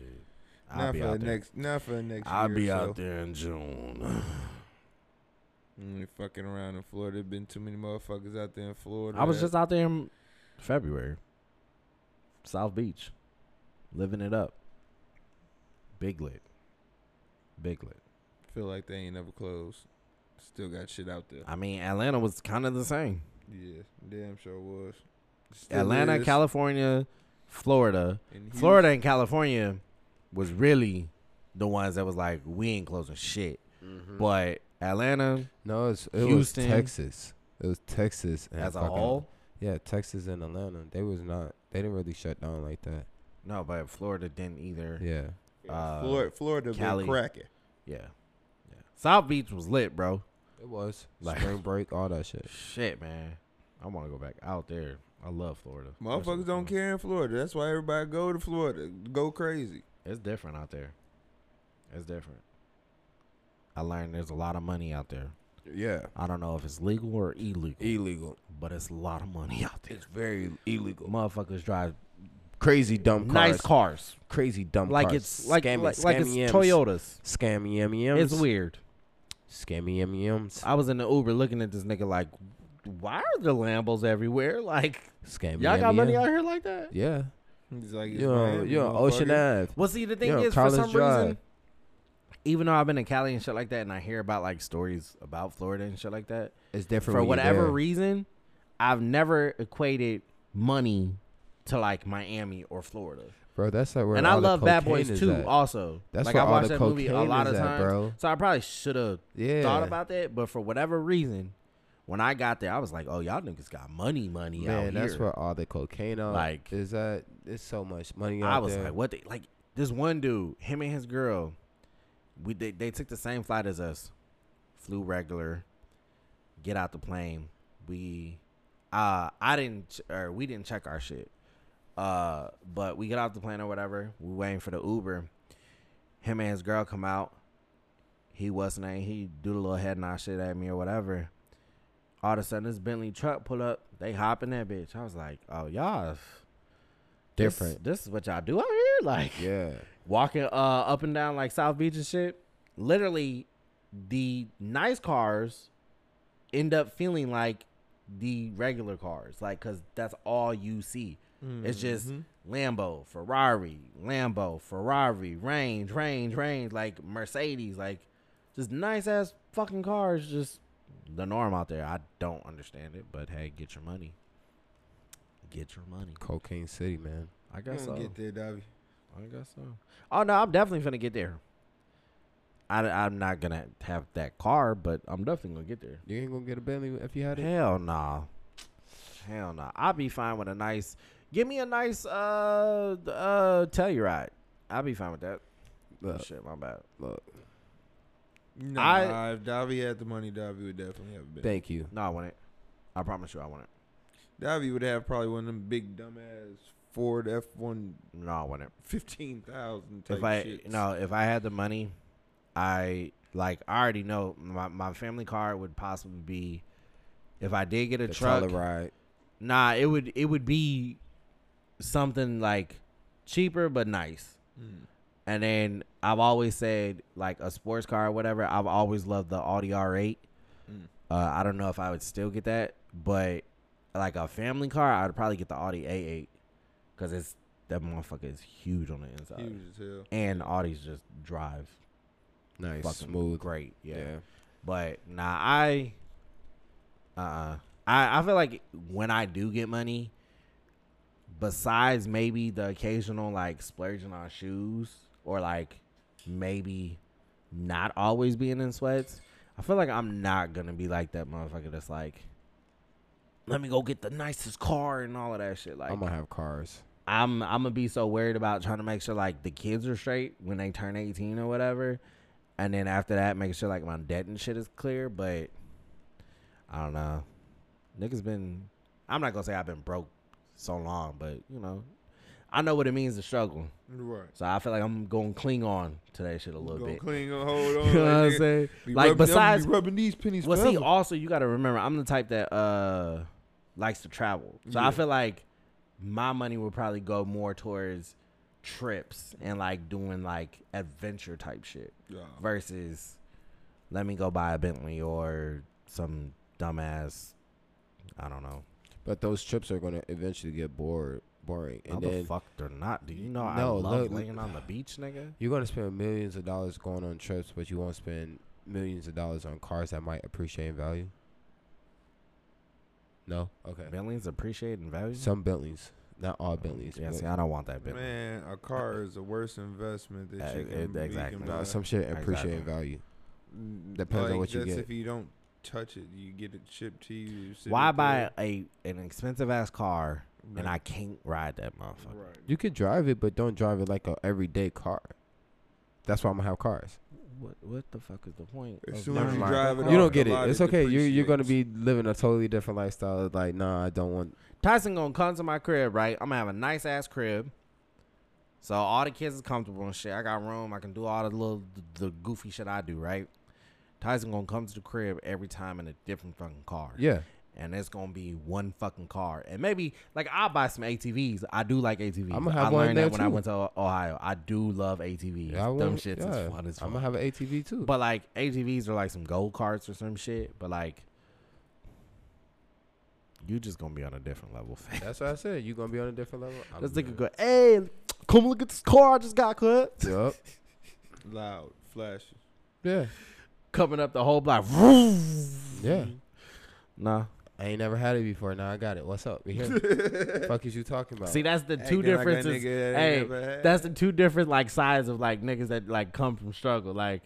I'll Not be for the there. next. Not for the next. I'll year be or out so. there in June. I ain't fucking around in Florida. There been too many motherfuckers out there in Florida. I was just out there in February. South Beach. Living it up. Big lit. Big lit. feel like they ain't never closed. Still got shit out there. I mean, Atlanta was kind of the same. Yeah, damn sure was. Still Atlanta, is. California, Florida. And Florida and California was really the ones that was like, we ain't closing shit. Mm-hmm. But Atlanta No, it's, it Houston. was Texas. It was Texas and as a whole, Yeah, Texas and Atlanta. They was not. They didn't really shut down like that. no, but Florida didn't either. Yeah. Uh, Florida, Florida Cali. been cracking. Yeah. Yeah. South Beach was lit, bro. It was Like- spring break, all that shit. Shit, man. I want to go back out there. I love Florida. Motherfuckers don't care in Florida. That's why everybody go to Florida. Go crazy. It's different out there. It's different. I learned there's a lot of money out there. Yeah. I don't know if it's legal or illegal, Illegal. but it's a lot of money out there. It's very illegal. Motherfuckers drive Crazy dumb cars. nice cars, Crazy dumb like cars. it's like Scammy- like, like it's scammy M's. Toyotas. Scammy M It's weird. Scammy M&Ms. I was in the Uber looking at this nigga like, why are the Lambos everywhere? Like, Scammy y'all got money out here like that? Yeah. He's like, it's You're on, Miami, you're on Ocean motherfucker. Ave. Well, see, the thing Yeah, is, for some Drive. reason, even though I've been in Cali and shit like that, and I hear about like stories about Florida and shit like that, It's different for whatever there. reason, I've never equated money to like Miami or Florida. bro. That's like where and I love Bad Boys too. at. Also, That's like where I all watched the that movie a lot of at, times, bro. so I probably should have Yeah, thought about that. But for whatever reason, when I got there, I was like, "Oh, y'all niggas got money, money Man, out that's here." where all the cocaine out Like- is at. There's so much money out I was there. like, "What?" They, like this one dude, him and his girl, we they, they took the same flight as us, flew regular, get out the plane. We, uh, I didn't or we didn't check our shit. Uh, but we get off the plane or whatever. We waiting for the Uber. Him and his girl come out. He wasn't. ain't He do the little head nod shit at me or whatever. All of a sudden, this Bentley truck pull up. They hop in that bitch. I was like, "Oh, y'all this- Different. This, is what y'all do out here, like yeah, walking uh up and down like South Beach and shit. Literally, the nice cars end up feeling like the regular cars, like because that's all you see. It's just Lambo, Ferrari, Lambo, Ferrari, Range, Range, Range, like Mercedes, like just nice ass fucking cars. Just the norm out there. I don't understand it, but hey, get your money. Get your money. cocaine city, man. I You guess so. don't get there, Davi. I guess so. Oh no, I'm definitely gonna get there. I, I'm not gonna have that car, but I'm definitely gonna get there. You ain't gonna get a Bentley if you had it. Hell nah. Hell nah. I'll be fine with a nice. Give me a nice uh uh Telluride. I'll be fine with that. Oh, shit, my bad. look. Nah, I- if Davi had the money, Davi would definitely have been. Thank you. No, I want it. I promise you, I want it. Davi would have probably one of them big dumbass Ford F one No, I it. fifteen thousand. If I no, if I had the money, I like I already know my my family car would possibly be. If I did get a The truck, Telluride. Nah, it would it would be something like cheaper but nice. Mm. And then I've always said like a sports car or whatever. I've always loved the Audi R8. Mm. Uh, I don't know if I would still get that, but like a family car, I'd probably get the Audi A8 because it's that motherfucker is huge on the inside, huge as hell. and Audis just drive Nice, fucking smooth. great. Yeah. Yeah. But nah, I uh uh I, I feel like when I do get money, besides maybe the occasional like splurging on shoes or like maybe not always being in sweats, I feel like I'm not gonna be like that motherfucker that's like let me go get the nicest car and all of that shit. Like I'm gonna have cars. I'm I'm gonna be so worried about trying to make sure like the kids are straight when they turn 18 or whatever, and then after that, making sure like my debt and shit is clear. But I don't know, niggas been. I'm not gonna say I've been broke so long, but you know, I know what it means to struggle. Right. So I feel like I'm gonna cling on to that shit a little bit. cling on, hold on. You know what I'm saying? Be Like rubbing- I'm be besides, rubbing these pennies. well, see, also you got to remember, I'm the type that uh likes to travel, so Yeah. I feel like my money will probably go more towards trips and like doing like adventure type shit Yeah. versus let me go buy a Bentley or some dumbass. I don't know. But those trips are gonna eventually get bored, boring, How and the then fuck they're not? Do you know I No, love look- laying on the beach, nigga? you're gonna spend millions of dollars going on trips, but you won't spend millions of dollars on cars that might appreciate in value. No, okay. Bentleys appreciate in value. Some Bentleys, not all Bentleys. yeah, but- see, I don't want that Bentley. Man, a car is the worst investment that Uh, you can, it- you exactly. can Nah, buy. some shit appreciate in Exactly. value. Depends on what you that's get. If you don't touch it, you get it shipped to you. sit Why it buy there. a an expensive ass car and I can't ride that motherfucker? Right. You could drive it, but don't drive it like a everyday car. That's why I'm gonna have cars. What what the fuck is the point? As soon as you that drive it? You don't get it. It's okay. You're you're gonna be living a totally different lifestyle. Like, nah, I don't want. Tyson gonna come to my crib, right? I'm gonna have a nice ass crib. So all the kids is comfortable and shit. I got room. I can do all the little the goofy shit I do, right? Tyson gonna come to the crib every time in a different fucking car. Yeah, And it's gonna be one fucking car. And maybe like I'll buy some ATVs. I do like ATVs. I'ma have I one learned that when I went to Ohio. I do love ATVs. yeah. Want, shits yeah. is fun as fuck. I'm gonna have an ATV too. But like ATVs are like some gold carts or some shit. But like, you just gonna be on a different level. fam. That's what I said. You gonna be on a different level. I'm This nigga go, hey, come look at this car I just got cut. Yup. Loud, flashy. Yeah. Coming up the whole block. Yeah. Nah, I ain't never had it before. Now I got it. What's up? Here. Fuck is you talking about? See, that's the two can I get a differences. nigga that ain't Hey, that's the two different like sides of like niggas that like come from struggle. Like,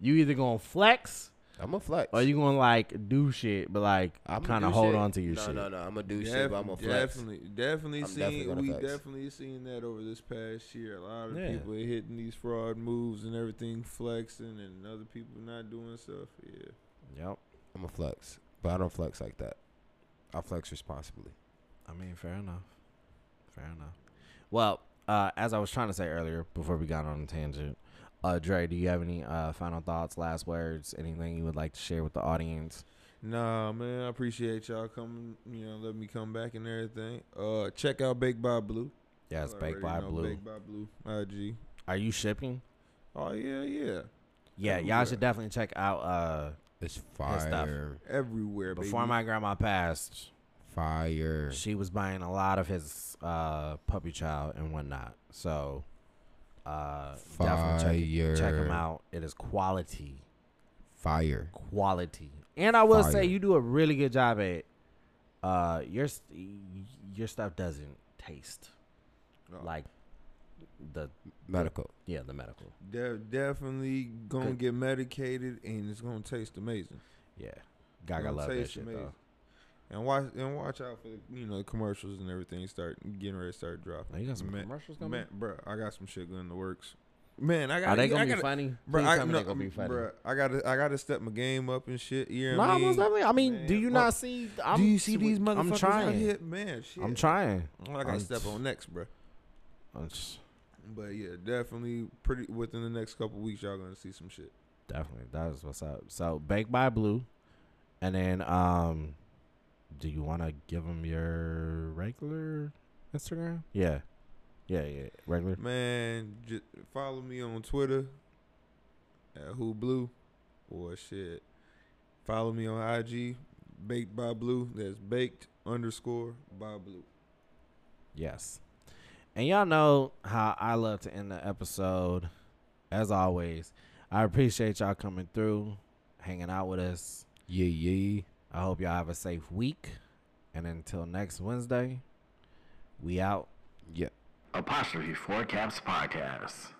you either gonna flex I'm a flex. or you gonna like do shit, but like I'ma kind of hold shit. on to your no, shit. No, no, no. I'm gonna do Def- shit, but I'm gonna flex. Definitely, definitely I'm seen. definitely we flex. definitely seen that over this past year. A lot of Yeah. people are hitting these fraud moves and everything, flexing, and other people not doing stuff. Yeah, Yep. I'm a flex, but I don't flex like that. I flex responsibly. I mean, fair enough. Fair enough. Well, uh, as I was trying to say earlier before we got on a tangent, uh, Dre, do you have any uh, final thoughts, last words, anything you would like to share with the audience? nah, man, I appreciate y'all coming. You know, let me come back and everything. Uh, check out Baked by Blue. Yes, Y'all Baked by Blue. Baked by Blue. IG. Are you shipping? Oh yeah, yeah. Yeah, y'all should definitely check out. Uh, It's stuff. fire, Everywhere. before baby. my grandma passed, fire. she was buying a lot of his uh, puppy child and whatnot. So, uh, definitely check, check him out. It is quality. Fire. quality. And I will Fire. say you do a really good job at uh your your stuff doesn't taste Oh. like the Medical. yeah the medical De- definitely gonna Good. get medicated and it's gonna taste amazing. yeah Gaga Gonna love that shit amazing. though. And watch and watch out for the you know the commercials and everything start getting ready to start dropping. Oh, you got some man, commercials coming? man, bro, I got some shit in the works. Man, I got. Are they I gonna be gotta, funny? Bro, Please I, tell no, gonna be funny. Bro, I gotta, I gotta step my game up and shit. You know what Nah, I mean? most definitely. I mean, do you well, not see? I'm, do you see these motherfuckers I'm out trying. here? Man, shit. I'm trying. I gotta I'm step t- on next, bro. I'm just- But yeah, definitely pretty within the next couple weeks, y'all gonna see some shit. definitely. That is what's up. So Baked by Blue, and then um, do you want to give them your regular Instagram? Yeah, yeah, yeah. Regular. Man, just follow me on Twitter at Who Blue or shit. Follow me on IG, Baked by Blue. That's baked underscore by Blue. Yes. And y'all know how I love to end the episode. As always, I appreciate y'all coming through, hanging out with us. Yeah, yeah. I hope y'all have a safe week. And until next Wednesday, we out. Yeah. Apostrophe 4 Caps Podcast.